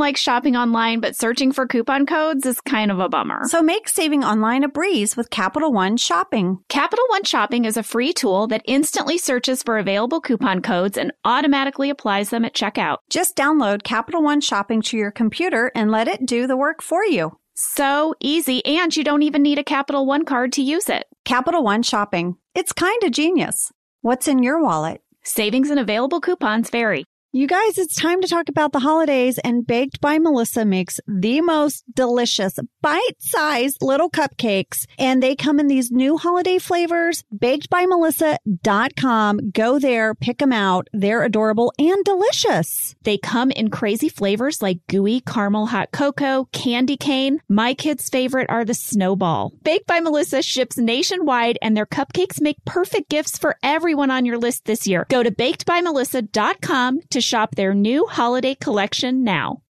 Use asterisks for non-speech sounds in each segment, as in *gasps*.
likes shopping online, but searching for coupon codes is kind of a bummer. So make saving online a breeze with Capital One Shopping. Capital One Shopping is a free tool that instantly searches for available coupon codes and automatically applies them at checkout. Just download Capital One Shopping to your computer and let it do the work for you. So easy, and you don't even need a Capital One card to use it. Capital One Shopping. It's kind of genius. What's in your wallet? Savings and available coupons vary. You guys, it's time to talk about the holidays and Baked by Melissa makes the most delicious bite-sized little cupcakes and they come in these new holiday flavors. Bakedbymelissa.com. Go there, pick them out. They're adorable and delicious. They come in crazy flavors like gooey caramel hot cocoa, candy cane. My kids' favorite are the snowball. Baked by Melissa ships nationwide and their cupcakes make perfect gifts for everyone on your list this year. Go to bakedbymelissa.com to shop their new holiday collection now.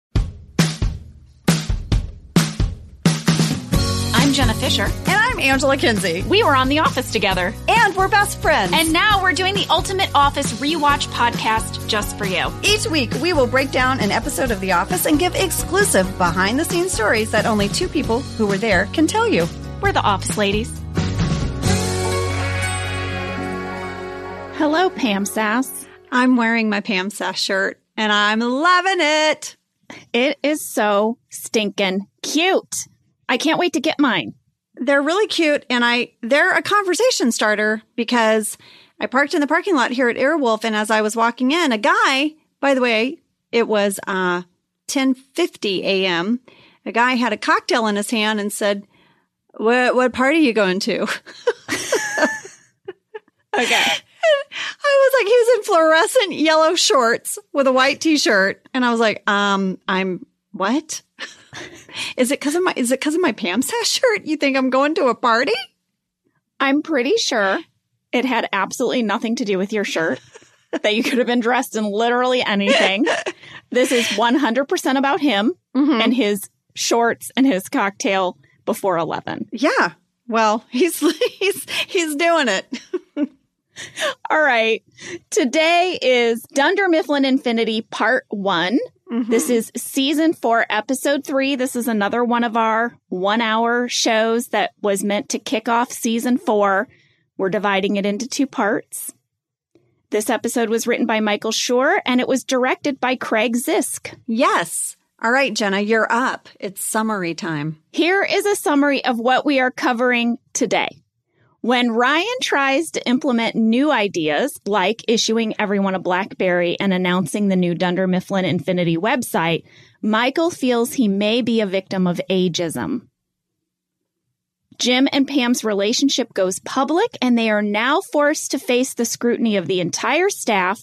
I'm Jenna Fischer. And I'm Angela Kinsey. We were on The Office together. And we're best friends. And now we're doing the Ultimate Office Rewatch podcast just for you. Each week, we will break down an episode of The Office and give exclusive behind the scenes stories that only two people who were there can tell you. We're the Office Ladies. Hello, Pam Sass. I'm wearing my Pam Sass shirt and I'm loving it. It is so stinking cute. I can't wait to get mine. They're really cute and I they're a conversation starter because I parked in the parking lot here at Earwolf and as I was walking in, a guy, by the way, it was uh 10:50 a.m. A guy had a cocktail in his hand and said, "What what party are you going to?" *laughs* *laughs* Okay. I was like, he was in fluorescent yellow shorts with a white t-shirt. And I was like, um, I'm what? *laughs* is it cause of my, is it cause of my Pam Sass shirt? You think I'm going to a party? I'm pretty sure it had absolutely nothing to do with your shirt. *laughs* that you could have been dressed in literally anything. this is 100% about him Mhm. and his shorts and his cocktail before 11. Yeah. Well, he's, *laughs* he's, he's doing it. *laughs* All right. Today is Dunder Mifflin Infinity Part 1. Mm-hmm. This is season four, episode three. This is another one of our one hour shows that was meant to kick off season four. We're dividing it into two parts. This episode was written by Michael Schur and it was directed by Craig Zisk. Yes. All right, Jenna, you're up. It's summary time. Here is a summary of what we are covering today. When Ryan tries to implement new ideas, like issuing everyone a Blackberry and announcing the new Dunder Mifflin Infinity website, Michael feels he may be a victim of ageism. Jim and Pam's relationship goes public and they are now forced to face the scrutiny of the entire staff.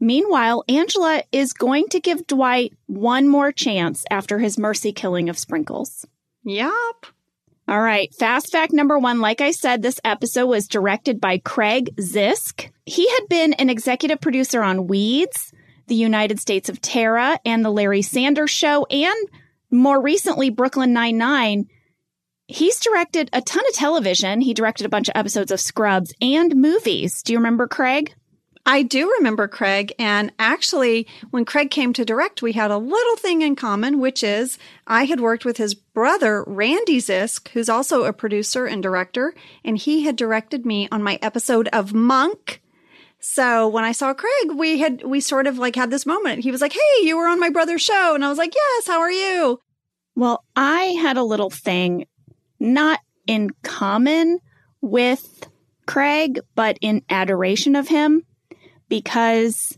Meanwhile, Angela is going to give Dwight one more chance after his mercy killing of Sprinkles. Yup. All right. Fast fact number one. Like I said, this episode was directed by Craig Zisk. He had been an executive producer on Weeds, The United States of Tara, and The Larry Sanders Show, and more recently, Brooklyn Nine-Nine. He's directed a ton of television. He directed a bunch of episodes of Scrubs and movies. Do you remember Craig? I do remember Craig. And actually, when Craig came to direct, we had a little thing in common, which is I had worked with his brother, Randy Zisk, who's also a producer and director, and he had directed me on my episode of Monk. So when I saw Craig, we had, we sort of like had this moment. He was like, Hey, you were on my brother's show. And I was like, Yes, how are you? Well, I had a little thing, not in common with Craig, but in adoration of him, because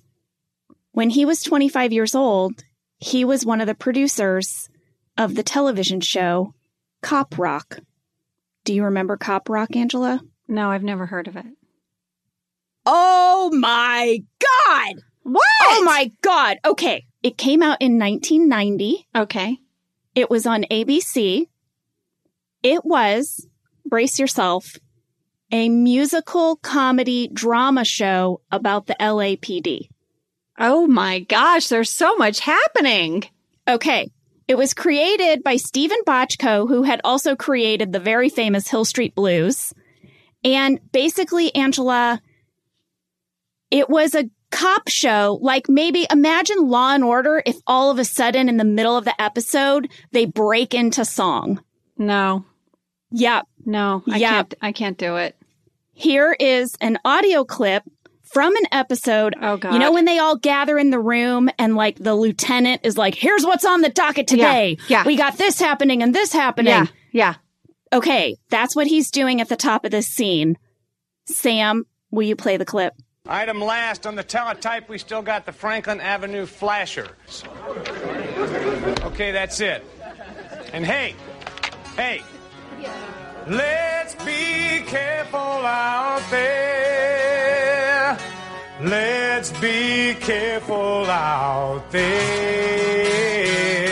when he was 25 years old, he was one of the producers of the television show Cop Rock. Do you remember Cop Rock, Angela? No, I've never heard of it. Oh my God! What? Oh my God! Okay. It came out in 1990. Okay. It was on ABC. It was, brace yourself, a musical comedy drama show about the LAPD. Oh my gosh, there's so much happening. Okay. It was created by Steven Bochco, who had also created the very famous Hill Street Blues. And basically, Angela, it was a cop show, like maybe imagine Law and Order if all of a sudden in the middle of the episode they break into song. No. Yep. No. I Yeah. can't I can't do it. Here is an audio clip from an episode. Oh god. You know when they all gather in the room and like the lieutenant is like, "Here's what's on the docket today. Yeah, yeah. We got this happening and this happening." Yeah. Yeah. Okay, that's what he's doing at the top of this scene. Sam, will you play the clip? Item last on the teletype, we still got the Franklin Avenue flashers. Okay, that's it. And hey, hey, let's be careful out there. Let's be careful out there.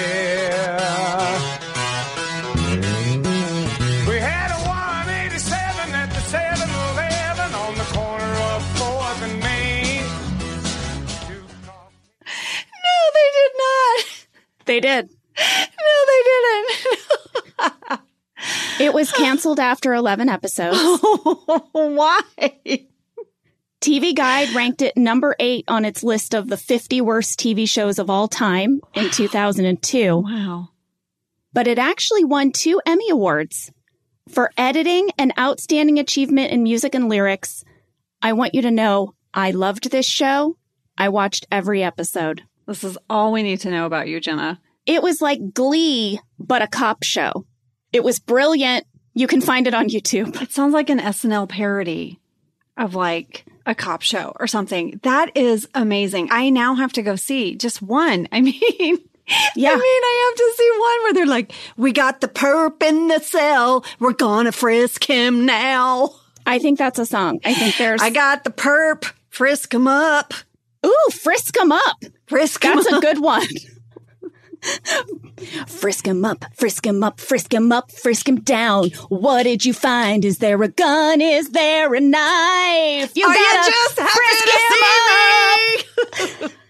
Canceled after 11 episodes. *laughs* Why? TV Guide ranked it number eight on its list of the 50 worst TV shows of all time in 2002. Wow. But it actually won two Emmy Awards for editing and outstanding achievement in music and lyrics. I want you to know I loved this show. I watched every episode. This is all we need to know about you, Jenna. It was like Glee, but a cop show. It was brilliant. You can find it on YouTube. It sounds like an SNL parody of like a cop show or something. That is amazing. I now have to go see just one. *laughs* I mean, Yeah. I mean, I have to see one where they're like, we got the perp in the cell. We're gonna frisk him now. I think that's a song. I think there's. I got the perp. Frisk him up. Ooh, frisk him up. Frisk him That's a good one. Frisk him up, frisk him up, frisk him up, frisk him down. What did you find? Is there a gun? Is there a knife? You Are you gotta just happy frisk him up. *laughs*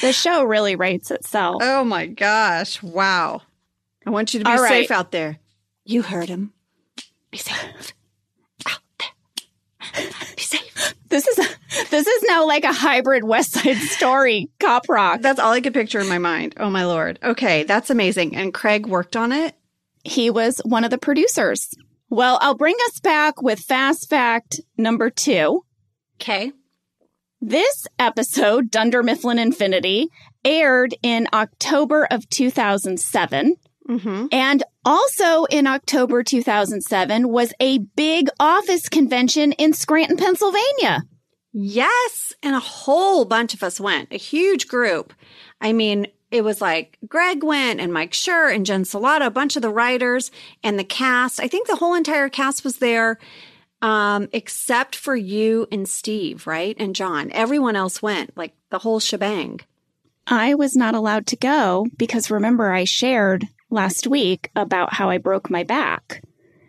The show really rates itself. Oh my gosh. Wow. I want you to be All right. safe out there. You heard him. Be safe. *laughs* Be safe. This is this is now like a hybrid West Side Story cop rock. That's all I could picture in my mind. Oh my lord. Okay, that's amazing. And Craig worked on it. He was one of the producers. Well, I'll bring us back with fast fact number two. Okay. This episode, Dunder Mifflin Infinity, aired in October of 2007. Mm-hmm. And also in October 2007 was a big office convention in Scranton, Pennsylvania. Yes, and a whole bunch of us went. A huge group. I mean, it was like Greg went and Mike Schur and Jen Celotta, a bunch of the writers and the cast. I think the whole entire cast was there. Um, except for you and Steve, right? And John. Everyone else went, like the whole shebang. I was not allowed to go because remember, I shared last week about how I broke my back.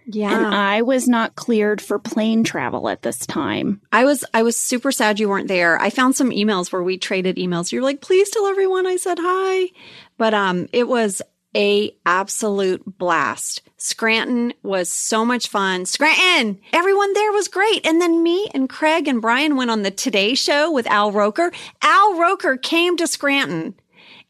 Yeah. And I was not cleared for plane travel at this time. I was I was super sad you weren't there. I found some emails where we traded emails. You're like, please tell everyone I said hi. But um it was a absolute blast. Scranton was so much fun. Scranton! Everyone there was great. And then me and Craig and Brian went on the Today Show with Al Roker. Al Roker came to Scranton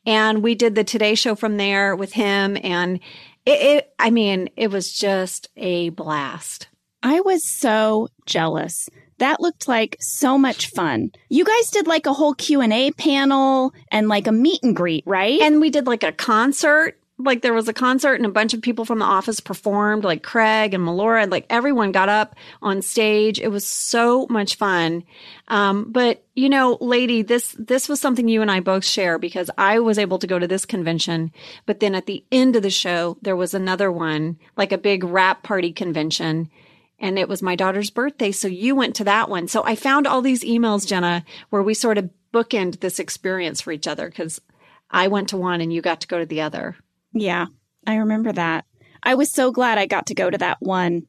and we did the Today Show from there with him. And it, it I mean, it was just a blast. I was so jealous. That looked like so much fun. You guys did like a whole Q&A panel and like a meet and greet, right? And we did like a concert. Like there was a concert and a bunch of people from the office performed, like Craig and Melora, and like everyone got up on stage. It was so much fun. Um, but you know, lady, this this was something you and I both share because I was able to go to this convention, but then at the end of the show, there was another one, like a big wrap party convention. And it was my daughter's birthday. So you went to that one. So I found all these emails, Jenna, where we sort of bookend this experience for each other because I went to one and you got to go to the other. Yeah, I remember that. I was so glad I got to go to that one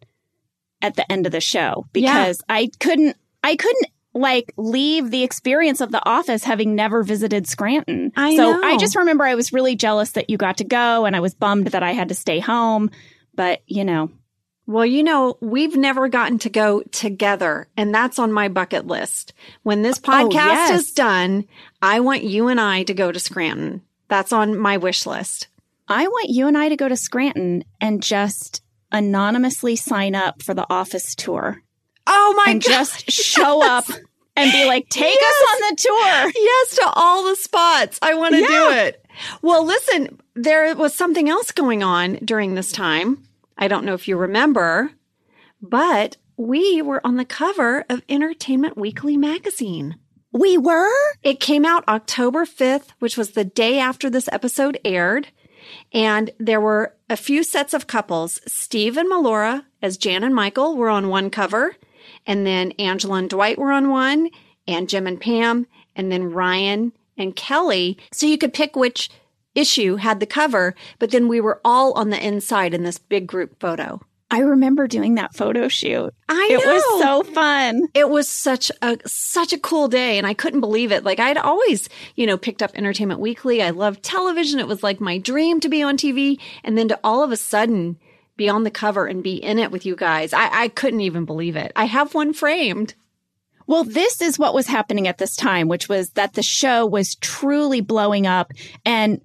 at the end of the show because I couldn't I couldn't like leave the experience of the office having never visited Scranton. I so know. I just remember I was really jealous that you got to go and I was bummed that I had to stay home, but you know, Well, you know, we've never gotten to go together, and that's on my bucket list. When this oh, podcast yes. is done, I want you and I to go to Scranton. That's on my wish list. I want you and I to go to Scranton and just anonymously sign up for the office tour Oh my and God. *laughs* just show up and be like, take Yes. us on the tour. yes to all the spots. I want to do it. Well, listen, there was something else going on during this time. I don't know if you remember, but we were on the cover of Entertainment Weekly magazine. We were? It came out October 5th, which was the day after this episode aired. And there were a few sets of couples. Steve and Melora, as Jan and Michael, were on one cover. And then Angela and Dwight were on one, and Jim and Pam, and then Ryan and Kelly. So you could pick which issue had the cover, but then we were all on the inside in this big group photo. I remember doing that photo shoot. I It know. was so fun. it was such a such a cool day and I couldn't believe it. Like I'd always, you know, picked up Entertainment Weekly. I loved television. It was like my dream to be on TV and then to all of a sudden be on the cover and be in it with you guys. I, I couldn't even believe it. I have one framed. Well, this is what was happening at this time, which was that the show was truly blowing up and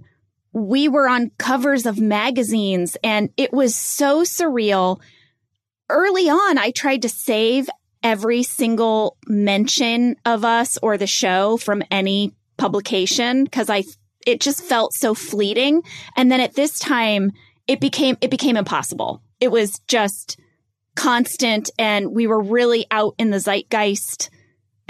we were on covers of magazines and it was so surreal. Early on, I tried to save every single mention of us or the show from any publication because I, it just felt so fleeting. And then at this time, it became, it became impossible. It was just constant and we were really out in the zeitgeist.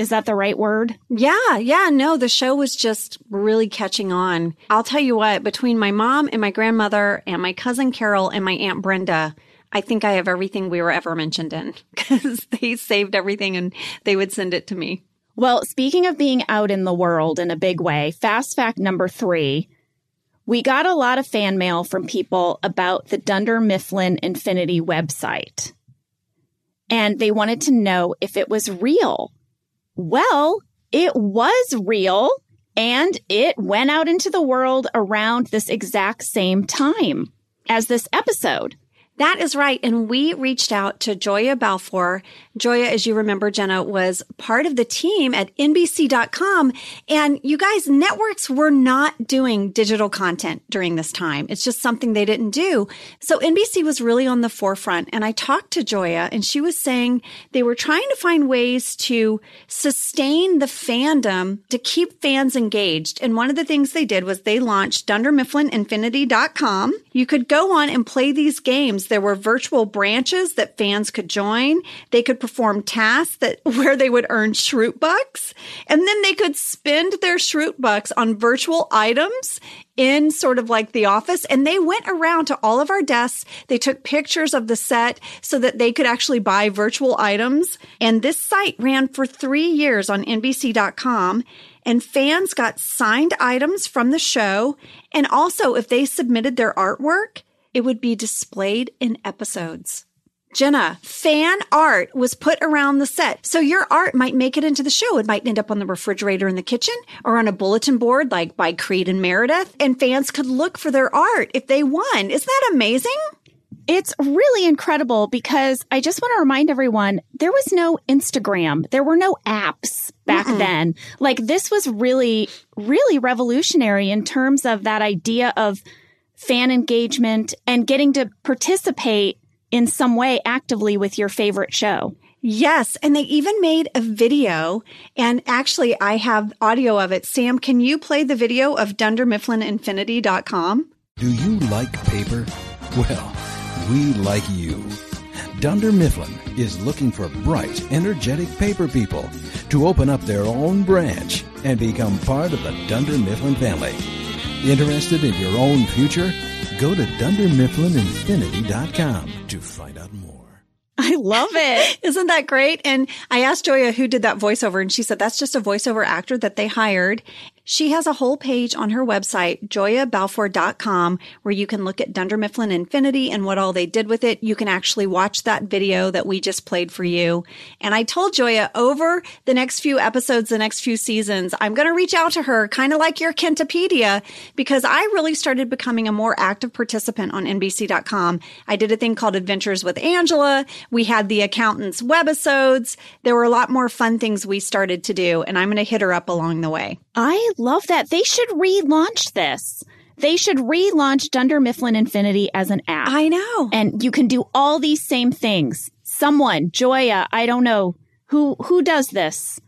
Is that the right word? Yeah, yeah, no, the show was just really catching on. I'll tell you what, between my mom and my grandmother and my cousin Carol and my aunt Brenda, I think I have everything we were ever mentioned in *laughs* because they saved everything and they would send it to me. Well, speaking of being out in the world in a big way, fast fact number three, we got a lot of fan mail from people about the Dunder Mifflin Infinity website. And they wanted to know if it was real. Well, it was real and it went out into the world around this exact same time as this episode. That is right. And we reached out to Joya Balfour. Joya, as you remember, Jenna, was part of the team at NBC.com. And you guys, networks were not doing digital content during this time. It's just something they didn't do. So NBC was really on the forefront. And I talked to Joya and she was saying they were trying to find ways to sustain the fandom to keep fans engaged. And one of the things they did was they launched DunderMifflinInfinity.com. You could go on and play these games. There were virtual branches that fans could join. They could perform tasks that *laughs* where they would earn Schrute bucks. And then they could spend their Schrute bucks on virtual items in sort of like the office. And they went around to all of our desks. They took pictures of the set so that they could actually buy virtual items. And this site ran for three years on NBC.com. And fans got signed items from the show. And also, if they submitted their artwork, it would be displayed in episodes. Jenna, fan art was put around the set. So your art might make it into the show. It might end up on the refrigerator in the kitchen or on a bulletin board like by Creed and Meredith. And fans could look for their art if they won. Isn't that amazing? It's really incredible because I just want to remind everyone there was no Instagram. There were no apps back then. Like this was really, really revolutionary in terms of that idea of fan engagement and getting to participate in some way actively with your favorite show. Yes. And they even made a video. And actually, I have audio of it. Sam, can you play the video of DunderMifflinInfinity.com? Do you like paper? Well, we like you. Dunder Mifflin is looking for bright, energetic paper people to open up their own branch and become part of the Dunder Mifflin family. Interested in your own future? Go to DunderMifflinInfinity.com to find out more. I love it. *laughs* Isn't that great? And I asked Joya who did that voiceover, and she said that's just a voiceover actor that they hired. She has a whole page on her website, joyabalfour.com, where you can look at Dunder Mifflin Infinity and what all they did with it. You can actually watch that video that we just played for you. And I told Joya over the next few episodes, the next few seasons, I'm going to reach out to her, kind of like your Kentopedia, because I really started becoming a more active participant on NBC.com. I did a thing called Adventures with Angela. We had the accountant's webisodes. There were a lot more fun things we started to do, and I'm going to hit her up along the way. I love that. They should relaunch this. They should relaunch Dunder Mifflin Infinity as an app. I know. and you can do all these same things. Someone, Joya, I don't know who who does this.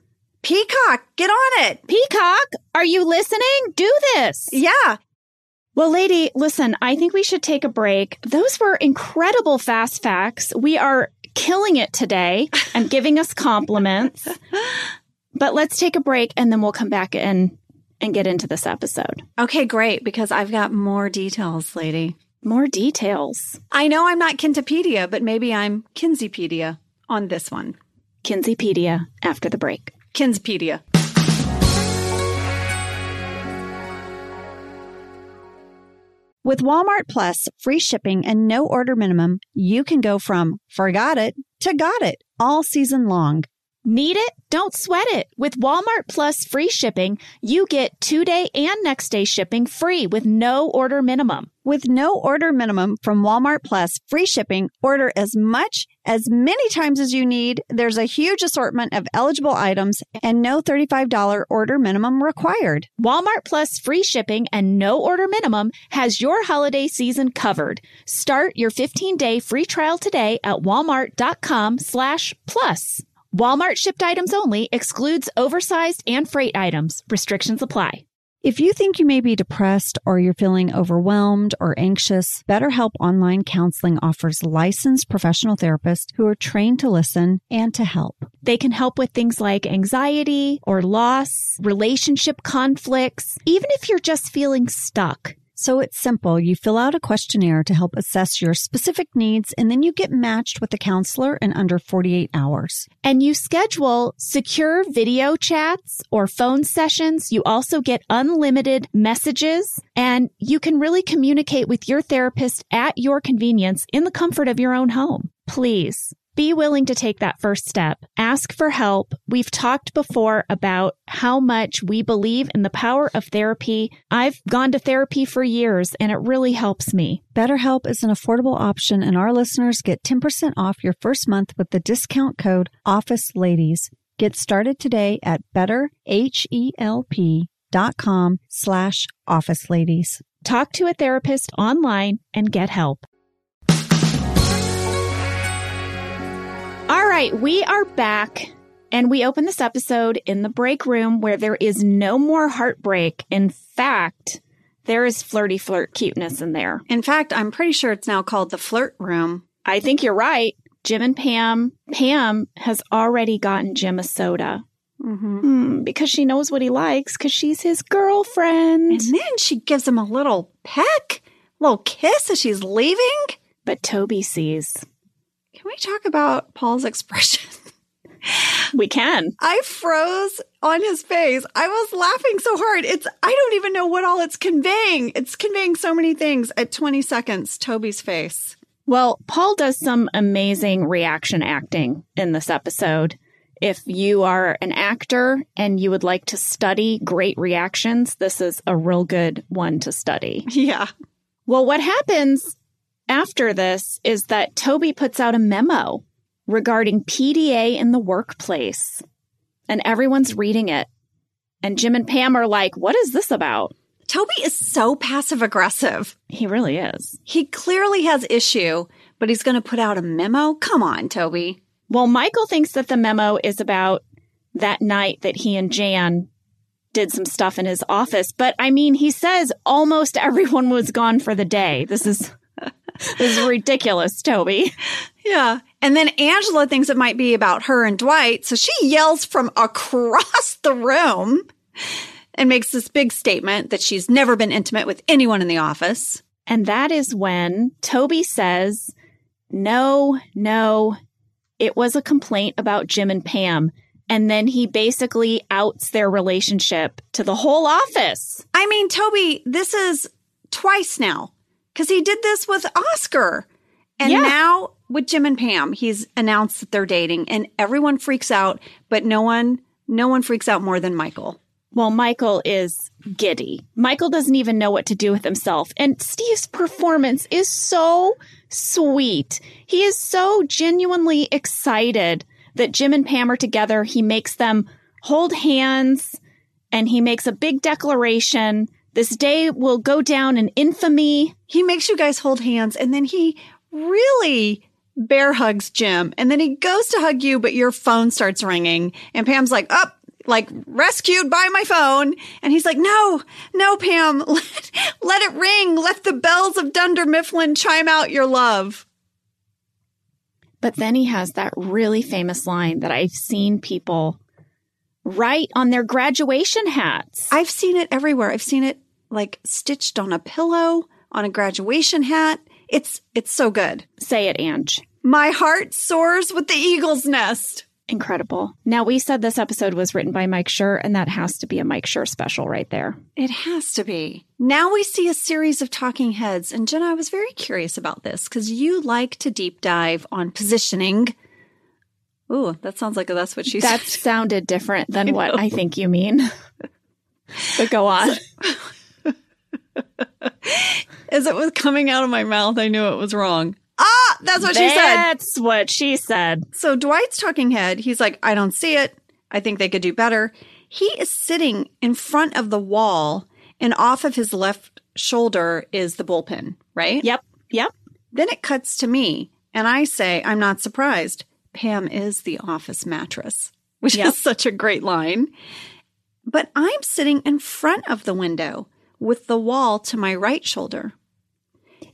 Peacock, get on it. Peacock, are you listening? Do this. Yeah. Well, lady, listen, I think we should take a break. Those were incredible fast facts. We are killing it today and giving us compliments. *laughs* But let's take a break and then we'll come back and and get into this episode. Okay, great, because I've got more details, lady. More details. I know I'm not Kentopedia, but maybe I'm Kinseypedia on this one. Kinseypedia after the break. Kinspedia. With Walmart Plus free shipping and no order minimum, you can go from forgot it to got it all season long. Need it? Don't sweat it. With Walmart Plus free shipping, you get two day and next day shipping free with no order minimum. With no order minimum from Walmart Plus free shipping, order as much, as many times as you need. There's a huge assortment of eligible items and no $35 order minimum required. Walmart Plus free shipping and no order minimum has your holiday season covered. Start your 15 day free trial today at walmart.com slash plus. Walmart shipped items only excludes oversized and freight items. Restrictions apply. If you think you may be depressed or you're feeling overwhelmed or anxious, BetterHelp Online Counseling offers licensed professional therapists who are trained to listen and to help. They can help with things like anxiety or loss, relationship conflicts, even if you're just feeling stuck. So it's simple. You fill out a questionnaire to help assess your specific needs, and then you get matched with a counselor in under 48 hours. and you schedule secure video chats or phone sessions. You also get unlimited messages and you can really communicate with your therapist at your convenience in the comfort of your own home. Please be willing to take that first step. Ask for help. We've talked before about how much we believe in the power of therapy. I've gone to therapy for years and it really helps me. BetterHelp is an affordable option, and our listeners get 10% off your first month with the discount code OFFICELADIES. Get started today at betterhelp.com slash office ladies. Talk to a therapist online and get help. Right, we are back and we open this episode in the break room where there is no more heartbreak. In fact, there is flirty flirt cuteness in there. In fact, I'm pretty sure it's now called the flirt room. I think you're right. Jim and Pam, Pam has already gotten Jim a soda Mm-hmm. Hmm, because she knows what he likes because she's his girlfriend. And then she gives him a little peck, little kiss as she's leaving. But Toby sees. Can we talk about Paul's expression? *laughs* We can. I froze on his face. I was laughing so hard. It's I don't even know what all it's conveying. It's conveying so many things at 20 seconds. Toby's face. Well, Paul does some amazing reaction acting in this episode. If you are an actor and you would like to study great reactions, this is a real good one to study. *laughs* Yeah. Well, what happens after this is that Toby puts out a memo regarding PDA in the workplace, and everyone's reading it. And Jim and Pam are like, What is this about? Toby is so passive aggressive. He really is. He clearly has issue, but he's going to put out a memo. Come on, Toby. Well, Michael thinks that the memo is about that night that he and Jan did some stuff in his office. But I mean, he says almost *laughs* everyone was gone for the day. This is this is ridiculous, Toby. Yeah. And then Angela thinks it might be about her and Dwight. So she yells from across the room and makes this big statement that she's never been intimate with anyone in the office. And that is when Toby says, No, no, it was a complaint about Jim and Pam. And then he basically outs their relationship to the whole office. I mean, Toby, this is twice now because he did this with Oscar. And Yeah. now with Jim and Pam, he's announced that they're dating and everyone freaks out, but no one, no one freaks out more than Michael. Well, Michael is giddy. Michael doesn't even know what to do with himself. And Steve's performance is so sweet. He is so genuinely excited that Jim and Pam are together. He makes them hold hands and he makes a big declaration. This day will go down in infamy. He makes you guys hold hands and then he really bear hugs Jim and then he goes to hug you, but your phone starts ringing and Pam's like, up. like rescued by my phone. And he's like, no, no, Pam, *laughs* let, let it ring. Let the bells of Dunder Mifflin chime out your love. But then he has that really famous line that I've seen people write on their graduation hats. I've seen it everywhere. I've seen it like stitched on a pillow, on a graduation hat. It's, it's so good. Say it, Ange. My heart soars with the eagle's nest. Incredible. Now, we said this episode was written by Mike Schur, and that has to be a Mike Schur special right there. It has to be. Now we see a series of talking heads. And Jenna, I was very curious about this because you like to deep dive on positioning. Ooh, that sounds like that's what she That said. sounded different than *laughs* what I think you mean. *laughs* but go on. *laughs* As it was coming out of my mouth, I knew it was wrong. Ah, that's what she said. That's what she said. So Dwight's talking head, he's like, I don't see it. I think they could do better. He is sitting in front of the wall, and off of his left shoulder is the bullpen, right? Yep. Yep. Then it cuts to me, and I say, I'm not surprised. Pam is the office mattress, which Yep. is such a great line. But I'm sitting in front of the window with the wall to my right shoulder.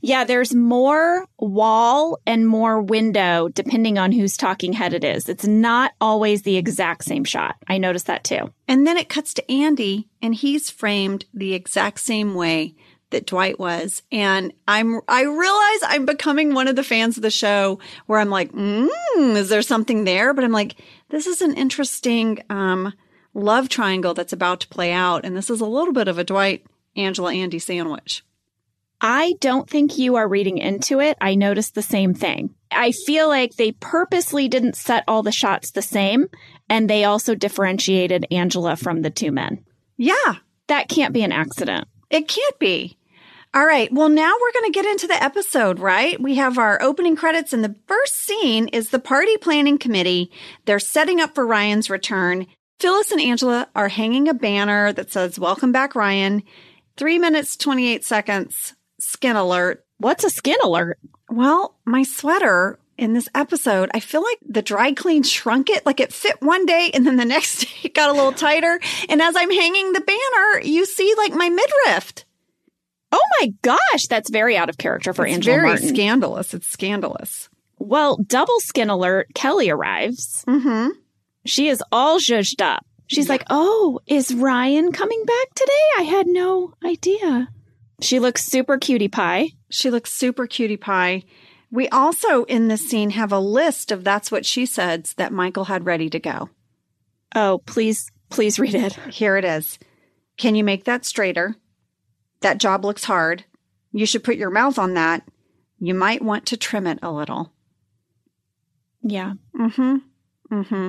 Yeah, there's more wall and more window depending on whose talking head it is. It's not always the exact same shot. I noticed that too. And then it cuts to Andy, and he's framed the exact same way that Dwight was. And I'm, I realize I'm becoming one of the fans of the show where I'm like, mm, is there something there? But I'm like, this is an interesting, um, love triangle that's about to play out. And this is a little bit of a Dwight, Angela, Andy sandwich. I don't think you are reading into it. I noticed the same thing. I feel like they purposely didn't set all the shots the same, and they also differentiated Angela from the two men. Yeah, That can't be an accident. It can't be. All right. Well, now we're going to get into the episode, right? We have our opening credits, and the first scene is the party planning committee. They're setting up for Ryan's return. Phyllis and Angela are hanging a banner that says, Welcome back, Ryan. Three minutes, 28 seconds. Skin alert. What's a skin alert? Well, my sweater in this episode, I feel like the dry clean shrunk it. Like it fit one day and then the *laughs* next day it got a little tighter. And as I'm hanging the banner, you see like my midriff. Oh my gosh, that's very out of character for it's Angela very Martin. scandalous. It's scandalous. well, double skin alert. Kelly arrives. Mm-hmm. She is all zhuzhed up. She's like, "Oh, is Ryan coming back today? I had no idea." She looks super cutie pie. She looks super cutie pie. We also in this scene have a list of that's what she said that Michael had ready to go. Oh, please, please read it. Here it is. Can you make that straighter? That job looks hard. You should put your mouth on that. You might want to trim it a little. Yeah. Mm-hmm. Mm-hmm.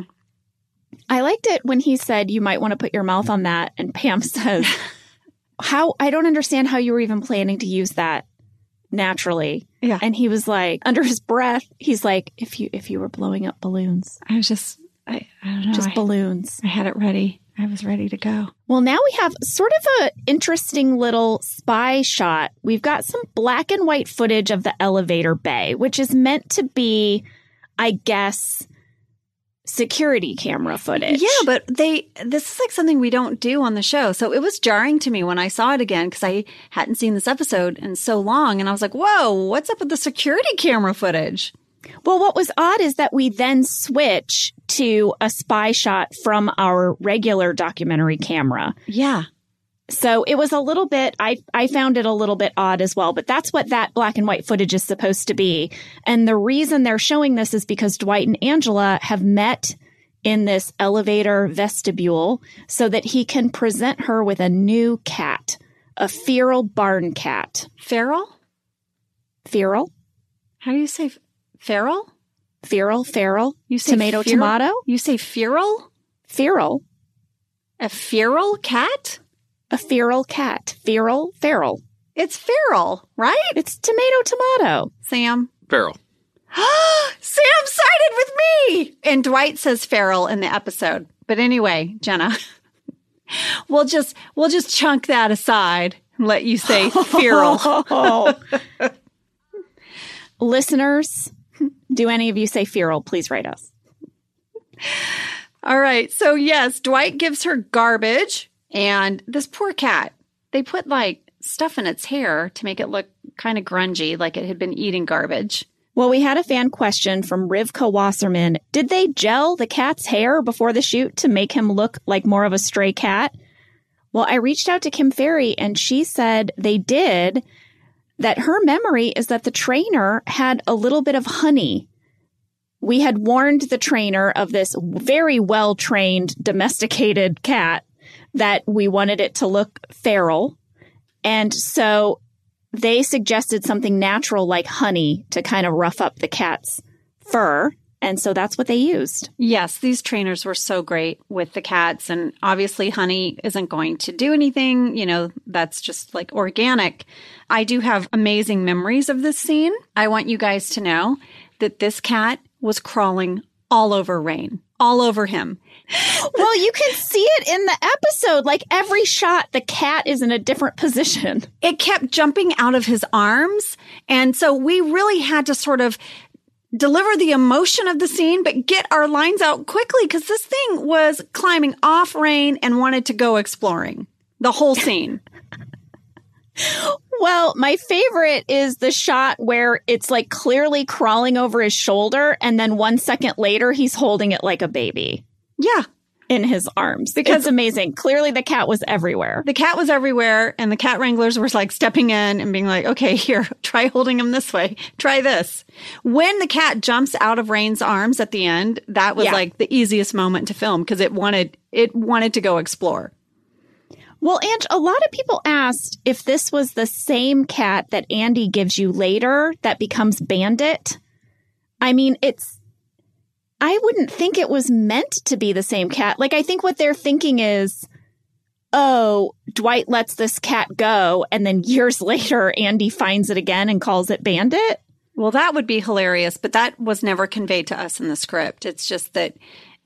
I liked it when he said you might want to put your mouth on that and Pam *laughs* says, "How I don't understand how you were even planning to use that naturally." Yeah. And he was like, under his breath, he's like, "If you if you were blowing up balloons, I was just I, I don't know. just I, balloons." I had it ready. I was ready to go. Well, now we have sort of a interesting little spy shot. We've got some black and white footage of the elevator bay, which is meant to be, I guess, security camera footage. Yeah, but they this is like something we don't do on the show. So it was jarring to me when I saw it again because I hadn't seen this episode in so long and I was like, "Whoa, what's up with the security camera footage?" Well, what was odd is that we then switch to a spy shot from our regular documentary camera. Yeah. So it was a little bit, I, I found it a little bit odd as well, but that's what that black and white footage is supposed to be. And the reason they're showing this is because Dwight and Angela have met in this elevator vestibule so that he can present her with a new cat, a feral barn cat. Feral? Feral? How do you say f- feral? Feral, feral, You say tomato, feral? tomato, You say feral? feral, A feral cat? A feral cat, feral, feral. It's feral, right? It's tomato, tomato. Sam? Feral. *gasps* Sam sided with me. And Dwight says feral in the episode. But anyway, Jenna, *laughs* we'll just we'll just chunk that aside and let you say *laughs* feral. Listeners, do any of you say feral? Please write us. All right. So yes, Dwight gives her garbage and this poor cat. They put like stuff in its hair to make it look kind of grungy, like it had been eating garbage. Well, we had a fan question from Rivka Wasserman. Did they gel the cat's hair before the shoot to make him look like more of a stray cat? Well, I reached out to Kim Ferry and she said they did, that her memory is that the trainer had a little bit of honey. We had warned the trainer of this very well trained domesticated cat that we wanted it to look feral. And so they suggested something natural like honey to kind of rough up the cat's fur. And so that's what they used. Yes, these trainers were so great with the cats. And obviously, honey isn't going to do anything. You know, that's just like organic. I do have amazing memories of this scene. I want you guys to know that this cat was crawling all over Rainn, all over him. Well, you can see it in the episode. Like every shot, the cat is in a different position. It kept jumping out of his arms. And so we really had to sort of deliver the emotion of the scene, but get our lines out quickly because this thing was climbing off Rainn and wanted to go exploring the whole scene. *laughs* Well, my favorite is the shot where it's like clearly crawling over his shoulder. And then one second later, he's holding it like a baby yeah. in his arms. Because- it's amazing. Clearly, the cat was everywhere. The cat was everywhere, and the cat wranglers were like stepping in and being like, okay, here, *laughs* try holding him this way. Try this. When the cat jumps out of Rainn's arms at the end, that was Yeah. like the easiest moment to film because it wanted it wanted to go explore. Well, Ange, a lot of people asked if this was the same cat that Andy gives you later that becomes Bandit. I mean, it's. I wouldn't think it was meant to be the same cat. Like, I think what they're thinking is, oh, Dwight lets this cat go, and then years *laughs* later, Andy finds it again and calls it Bandit. Well, that would be hilarious, but that was never conveyed to us in the script. It's just that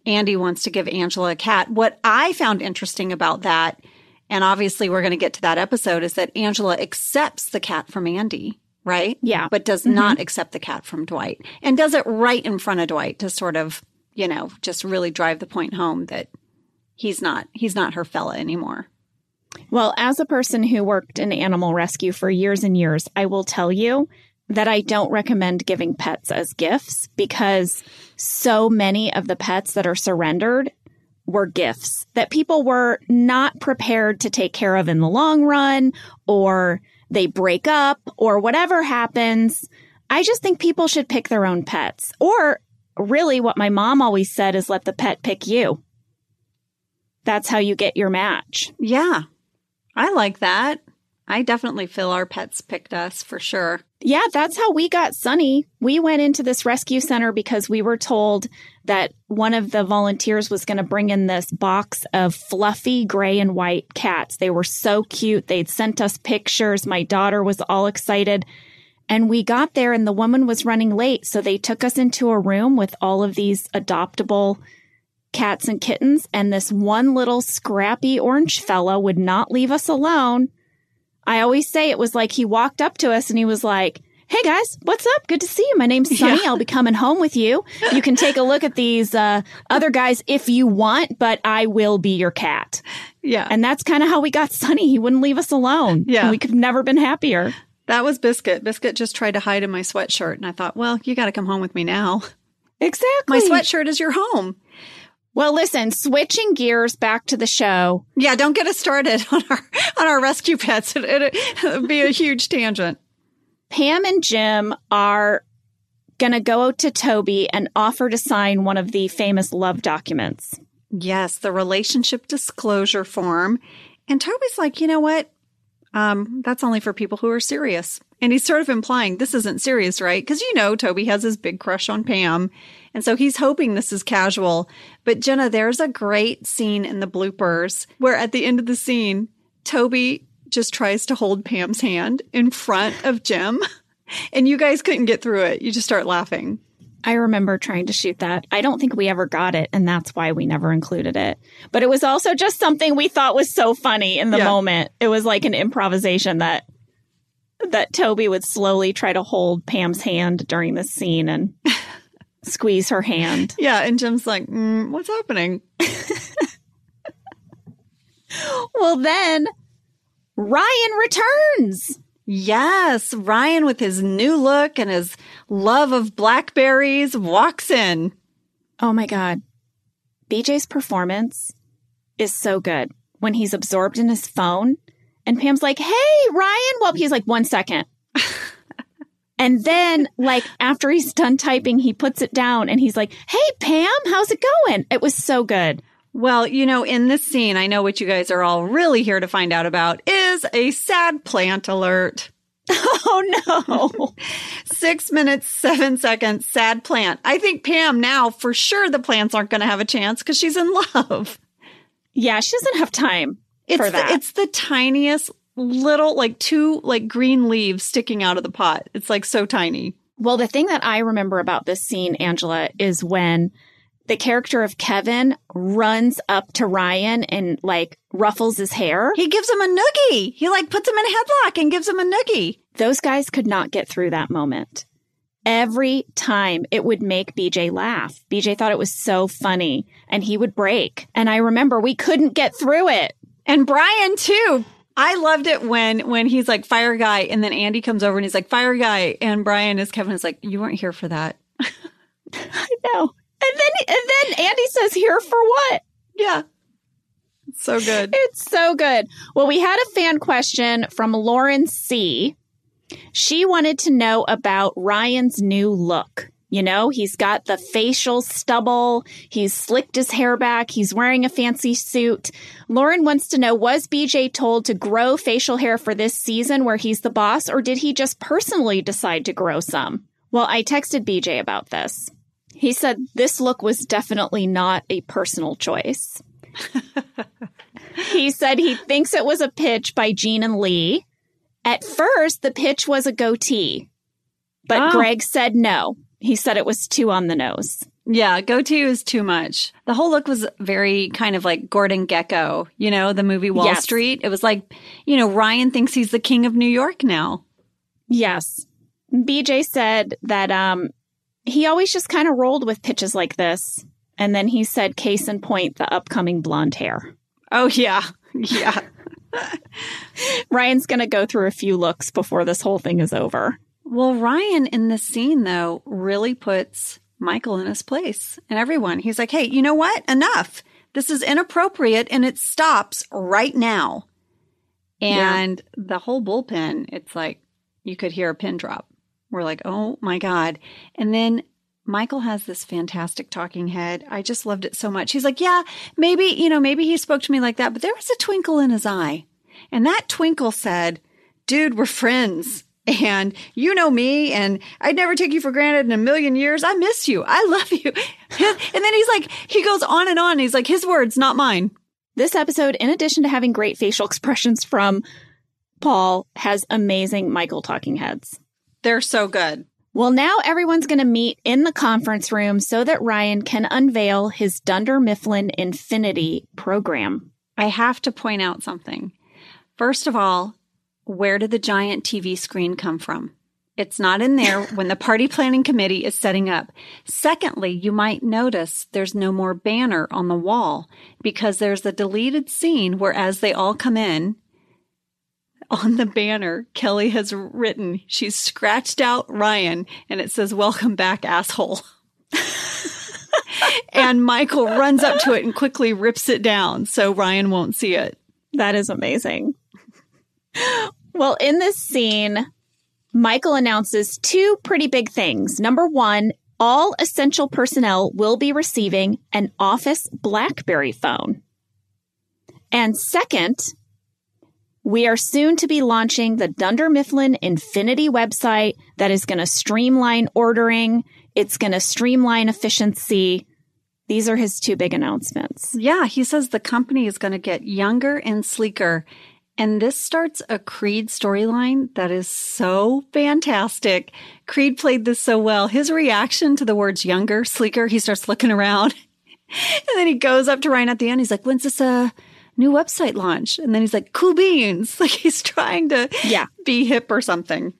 Andy wants to give Angela a cat. What I found interesting about that, and obviously we're going to get to that episode, is that Angela accepts the cat from Andy, right? Yeah. But does mm-hmm. not accept the cat from Dwight and does it right in front of Dwight to sort of, you know, just really drive the point home that he's not, he's not her fella anymore. Well, as a person who worked in animal rescue for years and years, I will tell you that I don't recommend giving pets as gifts because so many of the pets that are surrendered were gifts that people were not prepared to take care of in the long run or they break up or whatever happens. I just think people should pick their own pets. Or really what my mom always said is let the pet pick you. That's how you get your match. Yeah. I like that. I definitely feel our pets picked us for sure. Yeah, that's how we got Sunny. We went into this rescue center because we were told that one of the volunteers was going to bring in this box of fluffy gray and white cats. They were so cute. They'd sent us pictures. My daughter was all excited. And we got there and the woman was running late. So they took us into a room with all of these adoptable cats and kittens. And this one little scrappy orange fella would not leave us alone. I always say it was like he walked up to us and he was like, Hey guys, what's up? Good to see you. My name's Sunny. I'll be coming home with you. You can take a look at these uh, other guys if you want, but I will be your cat. Yeah. And that's kind of how we got Sunny. He wouldn't leave us alone. Yeah. We could have never been happier. That was Biscuit. Biscuit just tried to hide in my sweatshirt, and I thought, well, you got to come home with me now. Exactly. My sweatshirt is your home. Well, listen, switching gears back to the show. Yeah, don't get us started *laughs* on our on our rescue pets. It, it, it'd be a huge tangent. Pam and Jim are gonna go to Toby and offer to sign one of the famous love documents. Yes, the relationship disclosure form. And Toby's like, you know what? Um, that's only for people who are serious. And he's sort of implying this isn't serious, right? Because you know, Toby has his big crush on Pam. And so he's hoping this is casual. But Jenna, there's a great scene in the bloopers where at the end of the scene, Toby just tries to hold Pam's hand in front of Jim. And you guys couldn't get through it. You just start laughing. I remember trying to shoot that. I don't think we ever got it, and that's why we never included it. But it was also just something we thought was so funny in the Yeah. moment. It was like an improvisation that that Toby would slowly try to hold Pam's hand during this scene and *laughs* squeeze her hand. Yeah. And Jim's like, mm, what's happening? *laughs* Well, then Ryan returns. Yes, Ryan with his new look and his love of blackberries walks in. Oh my God. BJ's performance is so good when he's absorbed in his phone. And Pam's like, hey, Ryan. Well, he's like, one second. *laughs* and then, like, after he's done typing, he puts it down and he's like, hey, Pam, how's it going? It was so good. Well, you know, in this scene, I know what you guys are all really here to find out about is a sad plant alert. *laughs* Oh, no. *laughs* Six minutes, seven seconds, sad plant. I think Pam now, for sure, the plants aren't going to have a chance because she's in love. yeah, she doesn't have time It's for the, that. it's the tiniest little, like two like green leaves sticking out of the pot. It's like so tiny. Well, the thing that I remember about this scene, Angela, is when the character of Kevin runs up to Ryan and like ruffles his hair. He gives him a noogie. He like puts him in a headlock and gives him a noogie. Those guys could not get through that moment. Every time it would make BJ laugh. BJ thought it was so funny and he would break. And I remember we couldn't get through it. And Brian too. I loved it when when he's like fire guy and then Andy comes over and he's like fire guy and Brian is Kevin is like you weren't here for that. *laughs* I know. And then and then Andy says, "Here for what?" Yeah. It's so good. It's so good. Well, we had a fan question from Lauren C. She wanted to know about Ryan's new look. You know, he's got the facial stubble, he's slicked his hair back, he's wearing a fancy suit. Lauren wants to know Was BJ told to grow facial hair for this season where he's the boss, or did he just personally decide to grow some? Well, I texted BJ about this. He said this look was definitely not a personal choice. He said he thinks it was a pitch by Gene and Lee. At first, the pitch was a goatee, but Oh. Greg said no. He said it was too on the nose. Yeah, goatee is too much. The whole look was very kind of like Gordon Gekko, you know, the movie Wall Yes. Street. It was like, you know, Ryan thinks he's the king of New York now. Yes. BJ said that um, he always just kind of rolled with pitches like this. And then he said, case in point, the upcoming blonde hair. Oh yeah. Yeah. *laughs* Ryan's going to go through a few looks before this whole thing is over. Well, Ryan in this scene, though, really puts Michael in his place and everyone. He's like, hey, you know what? Enough. This is inappropriate and it stops right now. And the whole bullpen, it's like you could hear a pin drop. We're like, oh my God. And then Michael has this fantastic talking head. I just loved it so much. He's like, yeah, maybe, you know, maybe he spoke to me like that, but there was a twinkle in his eye. And that twinkle said, dude, we're friends. And you know me, and I'd never take you for granted in a million years. I miss you. I love you. *laughs* And then he's like, he goes on and on. He's like, his words, not mine. This episode, in addition to having great facial expressions from Paul, has amazing Michael talking heads. They're so good. Well, now everyone's going to meet in the conference room so that Ryan can unveil his Dunder Mifflin Infinity program. I have to point out something. First of all, where did the giant TV screen come from? It's not in there *laughs* when the party planning committee is setting up. Secondly, you might notice there's no more banner on the wall because there's a deleted scene where as they all come in, on the banner, Kelly has written, she's scratched out Ryan and it says, Welcome back, asshole. *laughs* and Michael runs up to it and quickly rips it down so Ryan won't see it. That is amazing. Well, in this scene, Michael announces two pretty big things. Number one, all essential personnel will be receiving an office Blackberry phone. And second, we are soon to be launching the Dunder Mifflin Infinity website that is going to streamline ordering. It's going to streamline efficiency. These are his two big announcements. Yeah, he says the company is going to get younger and sleeker. And this starts a Creed storyline that is so fantastic. Creed played this so well. His reaction to the words younger, sleeker, he starts looking around. *laughs* and then he goes up to Ryan at the end. He's like, when's this uh, new website launch? And then he's like, cool beans. *laughs* Like he's trying to Yeah. be hip or something.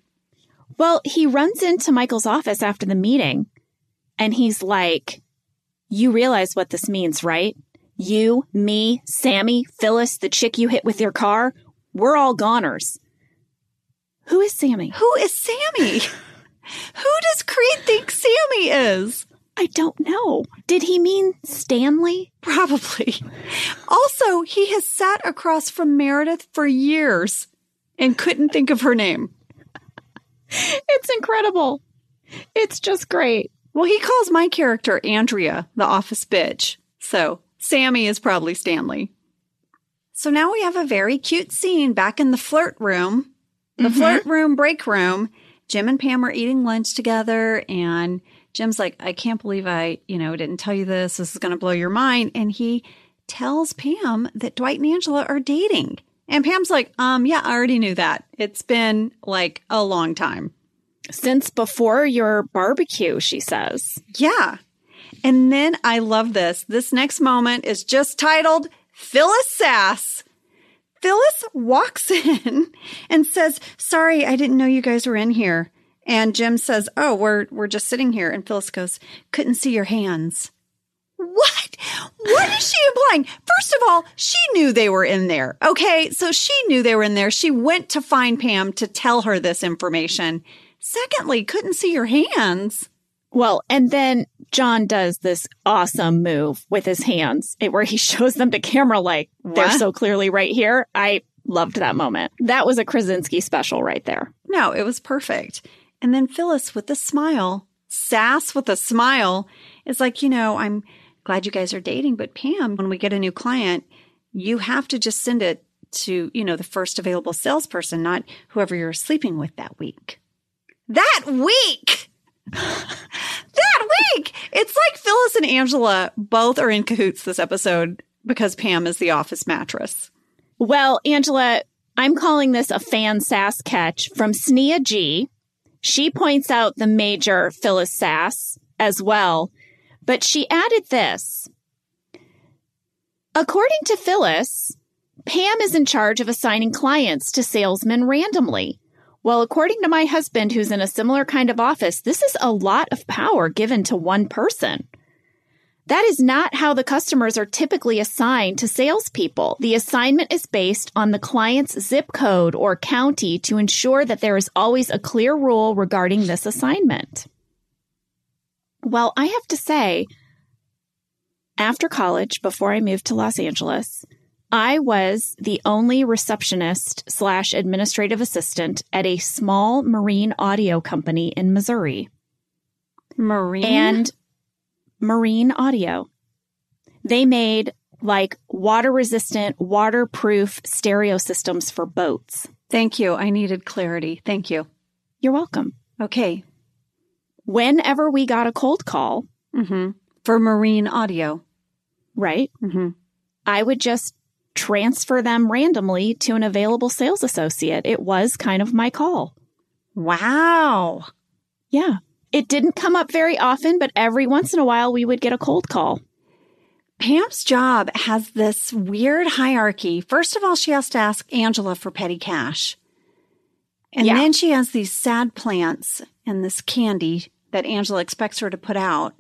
Well, he runs into Michael's office after the meeting and he's like, You realize what this means, right? You, me, Sammy, Phyllis, the chick you hit with your car, we're all goners. Who is Sammy? Who is Sammy? *laughs* Who does Creed think Sammy is? I don't know. Did he mean Stanley? *laughs* Probably. Also, he has sat across from Meredith for years and couldn't think of her name. It's incredible. It's just great. Well, he calls my character Andrea, the office bitch. So Sammy is probably Stanley. So now we have a very cute scene back in the flirt room, the mm-hmm. flirt room break room. Jim and Pam are eating lunch together and Jim's like, I can't believe I, you know, didn't tell you this. This is going to blow your mind. And he tells Pam that Dwight and Angela are dating. And Pam's like, um, yeah, I already knew that. It's been like a long time. Since before your barbecue, she says. Yeah. And then I love this. This next moment is just titled Phyllis Sass. Phyllis walks *laughs* in and says, Sorry, I didn't know you guys were in here. And Jim says, Oh, we're we're just sitting here. And Phyllis goes, Couldn't see your hands. What? What is she implying? First of all, she knew they were in there. Okay. So she knew they were in there. She went to find Pam to tell her this information. Secondly, couldn't see your hands. Well, and then John does this awesome move with his hands where he *laughs* shows them to camera like they're so clearly right here. I loved that moment. That was a Krasinski special right there. No, it was perfect. And then Phyllis with a smile, sass with a smile, is like, you know, I'm glad you guys are dating, but Pam, when we get a new client, you have to just send it to, you know, the first available salesperson, not whoever you're sleeping with that week. That week! *laughs* that week! It's like Phyllis and Angela both are in cahoots this episode because Pam is the office mattress. Well, Angela, I'm calling this a fan sass catch from Sneha G. She points out the major Phyllis Sass as well, but she added this. According to Phyllis, Pam is in charge of assigning clients to salesmen randomly. Well, according to my husband, who's in a similar kind of office, this is a lot of power given to one person. That is not how the customers are typically assigned to salespeople. The assignment is based on the client's zip code or county to ensure that there is always a clear rule regarding this assignment. Well, I have to say, after college, before I moved to Los Angeles, I was the only receptionist slash administrative assistant at a small marine audio company in Missouri Marine. and marine audio. They made like water resistant, waterproof stereo systems for boats. thank you. I needed clarity. Thank you. You're welcome. Okay. Whenever we got a cold call, hmm For marine audio. right, hmm I would just transfer them randomly to an available sales associate. It was kind of my call. Wow. Yeah. It didn't come up very often, but every once in a while we would get a cold call. Pam's job has this weird hierarchy. First of all, she has to ask Angela for petty cash. And Yeah. then she has these sad plants and this candy that Angela expects her to put out.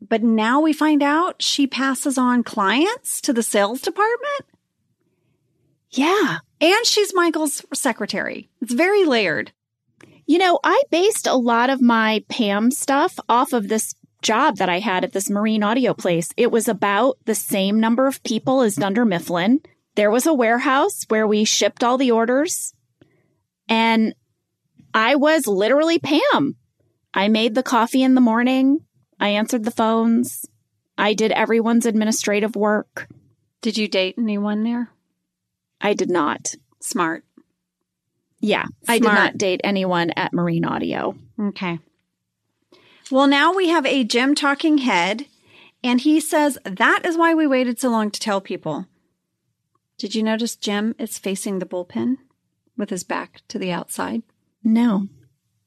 But now we find out she passes on clients to the sales department Yeah. and she's Michael's secretary. It's very layered. You know, I based a lot of my Pam stuff off of this job that I had at this marine audio place. It was about the same number of people as Dunder Mifflin. There was a warehouse where we shipped all the orders. And I was literally Pam. I made the coffee in the morning. I answered the phones. I did everyone's administrative work. Did you date anyone there? I did not. Smart. Yeah, I did not date anyone at Marine Audio. Okay. Well, now we have a Jim talking head, and he says that is why we waited so long to tell people. Did you notice Jim is facing the bullpen with his back to the outside? No,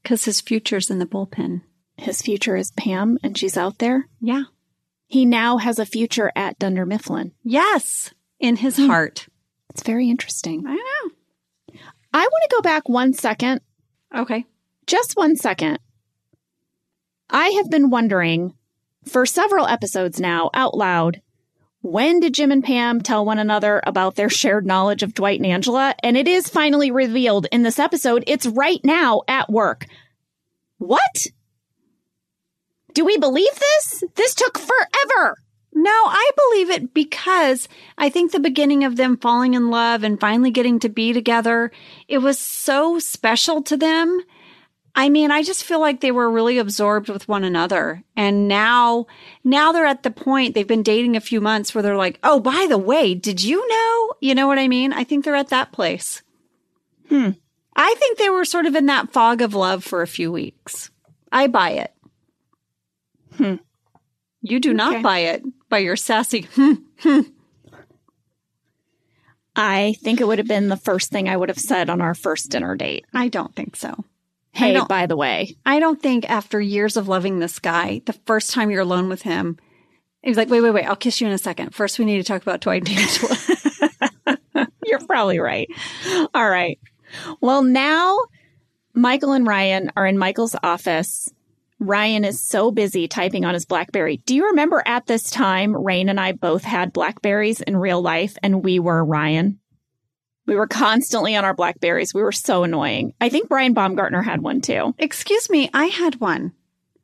Because his future's in the bullpen. his future is Pam and she's out there. Yeah. He now has a future at Dunder Mifflin. Yes. In his hmm. heart. It's very interesting. I know. I want to go back one second, Okay. just one second. I have been wondering for several episodes now out loud when did Jim and Pam tell one another about their shared knowledge of Dwight and Angela? And it is finally revealed in this episode. It's right now at work. What? Do we believe this? This took forever. No, I believe it because I think the beginning of them falling in love and finally getting to be together, it was so special to them. I mean, I just feel like they were really absorbed with one another. And now, now they're at the point they've been dating a few months where they're like, Oh, by the way, did you know? You know what I mean? I think they're at that place. Hmm. I think they were sort of in that fog of love for a few weeks. I buy it. Hmm. You do not buy it by your sassy. Hmm. I think it would have been the first thing I would have said on our first dinner date. I don't think so. Hey, by the way, I don't think after years of loving this guy, the first time you're alone with him, he's like, wait, wait, wait, I'll kiss you in a second. First, we need to talk about Dwight and Angela. *laughs* You're probably right. All right. Well, now Michael and Ryan are in Michael's office. Ryan is so busy typing on his Blackberry. Do you remember at this time, Rainn and I both had Blackberries in real life and we were Ryan? We were constantly on our Blackberries. We were so annoying. I think Brian Baumgartner had one too. Excuse me, I had one.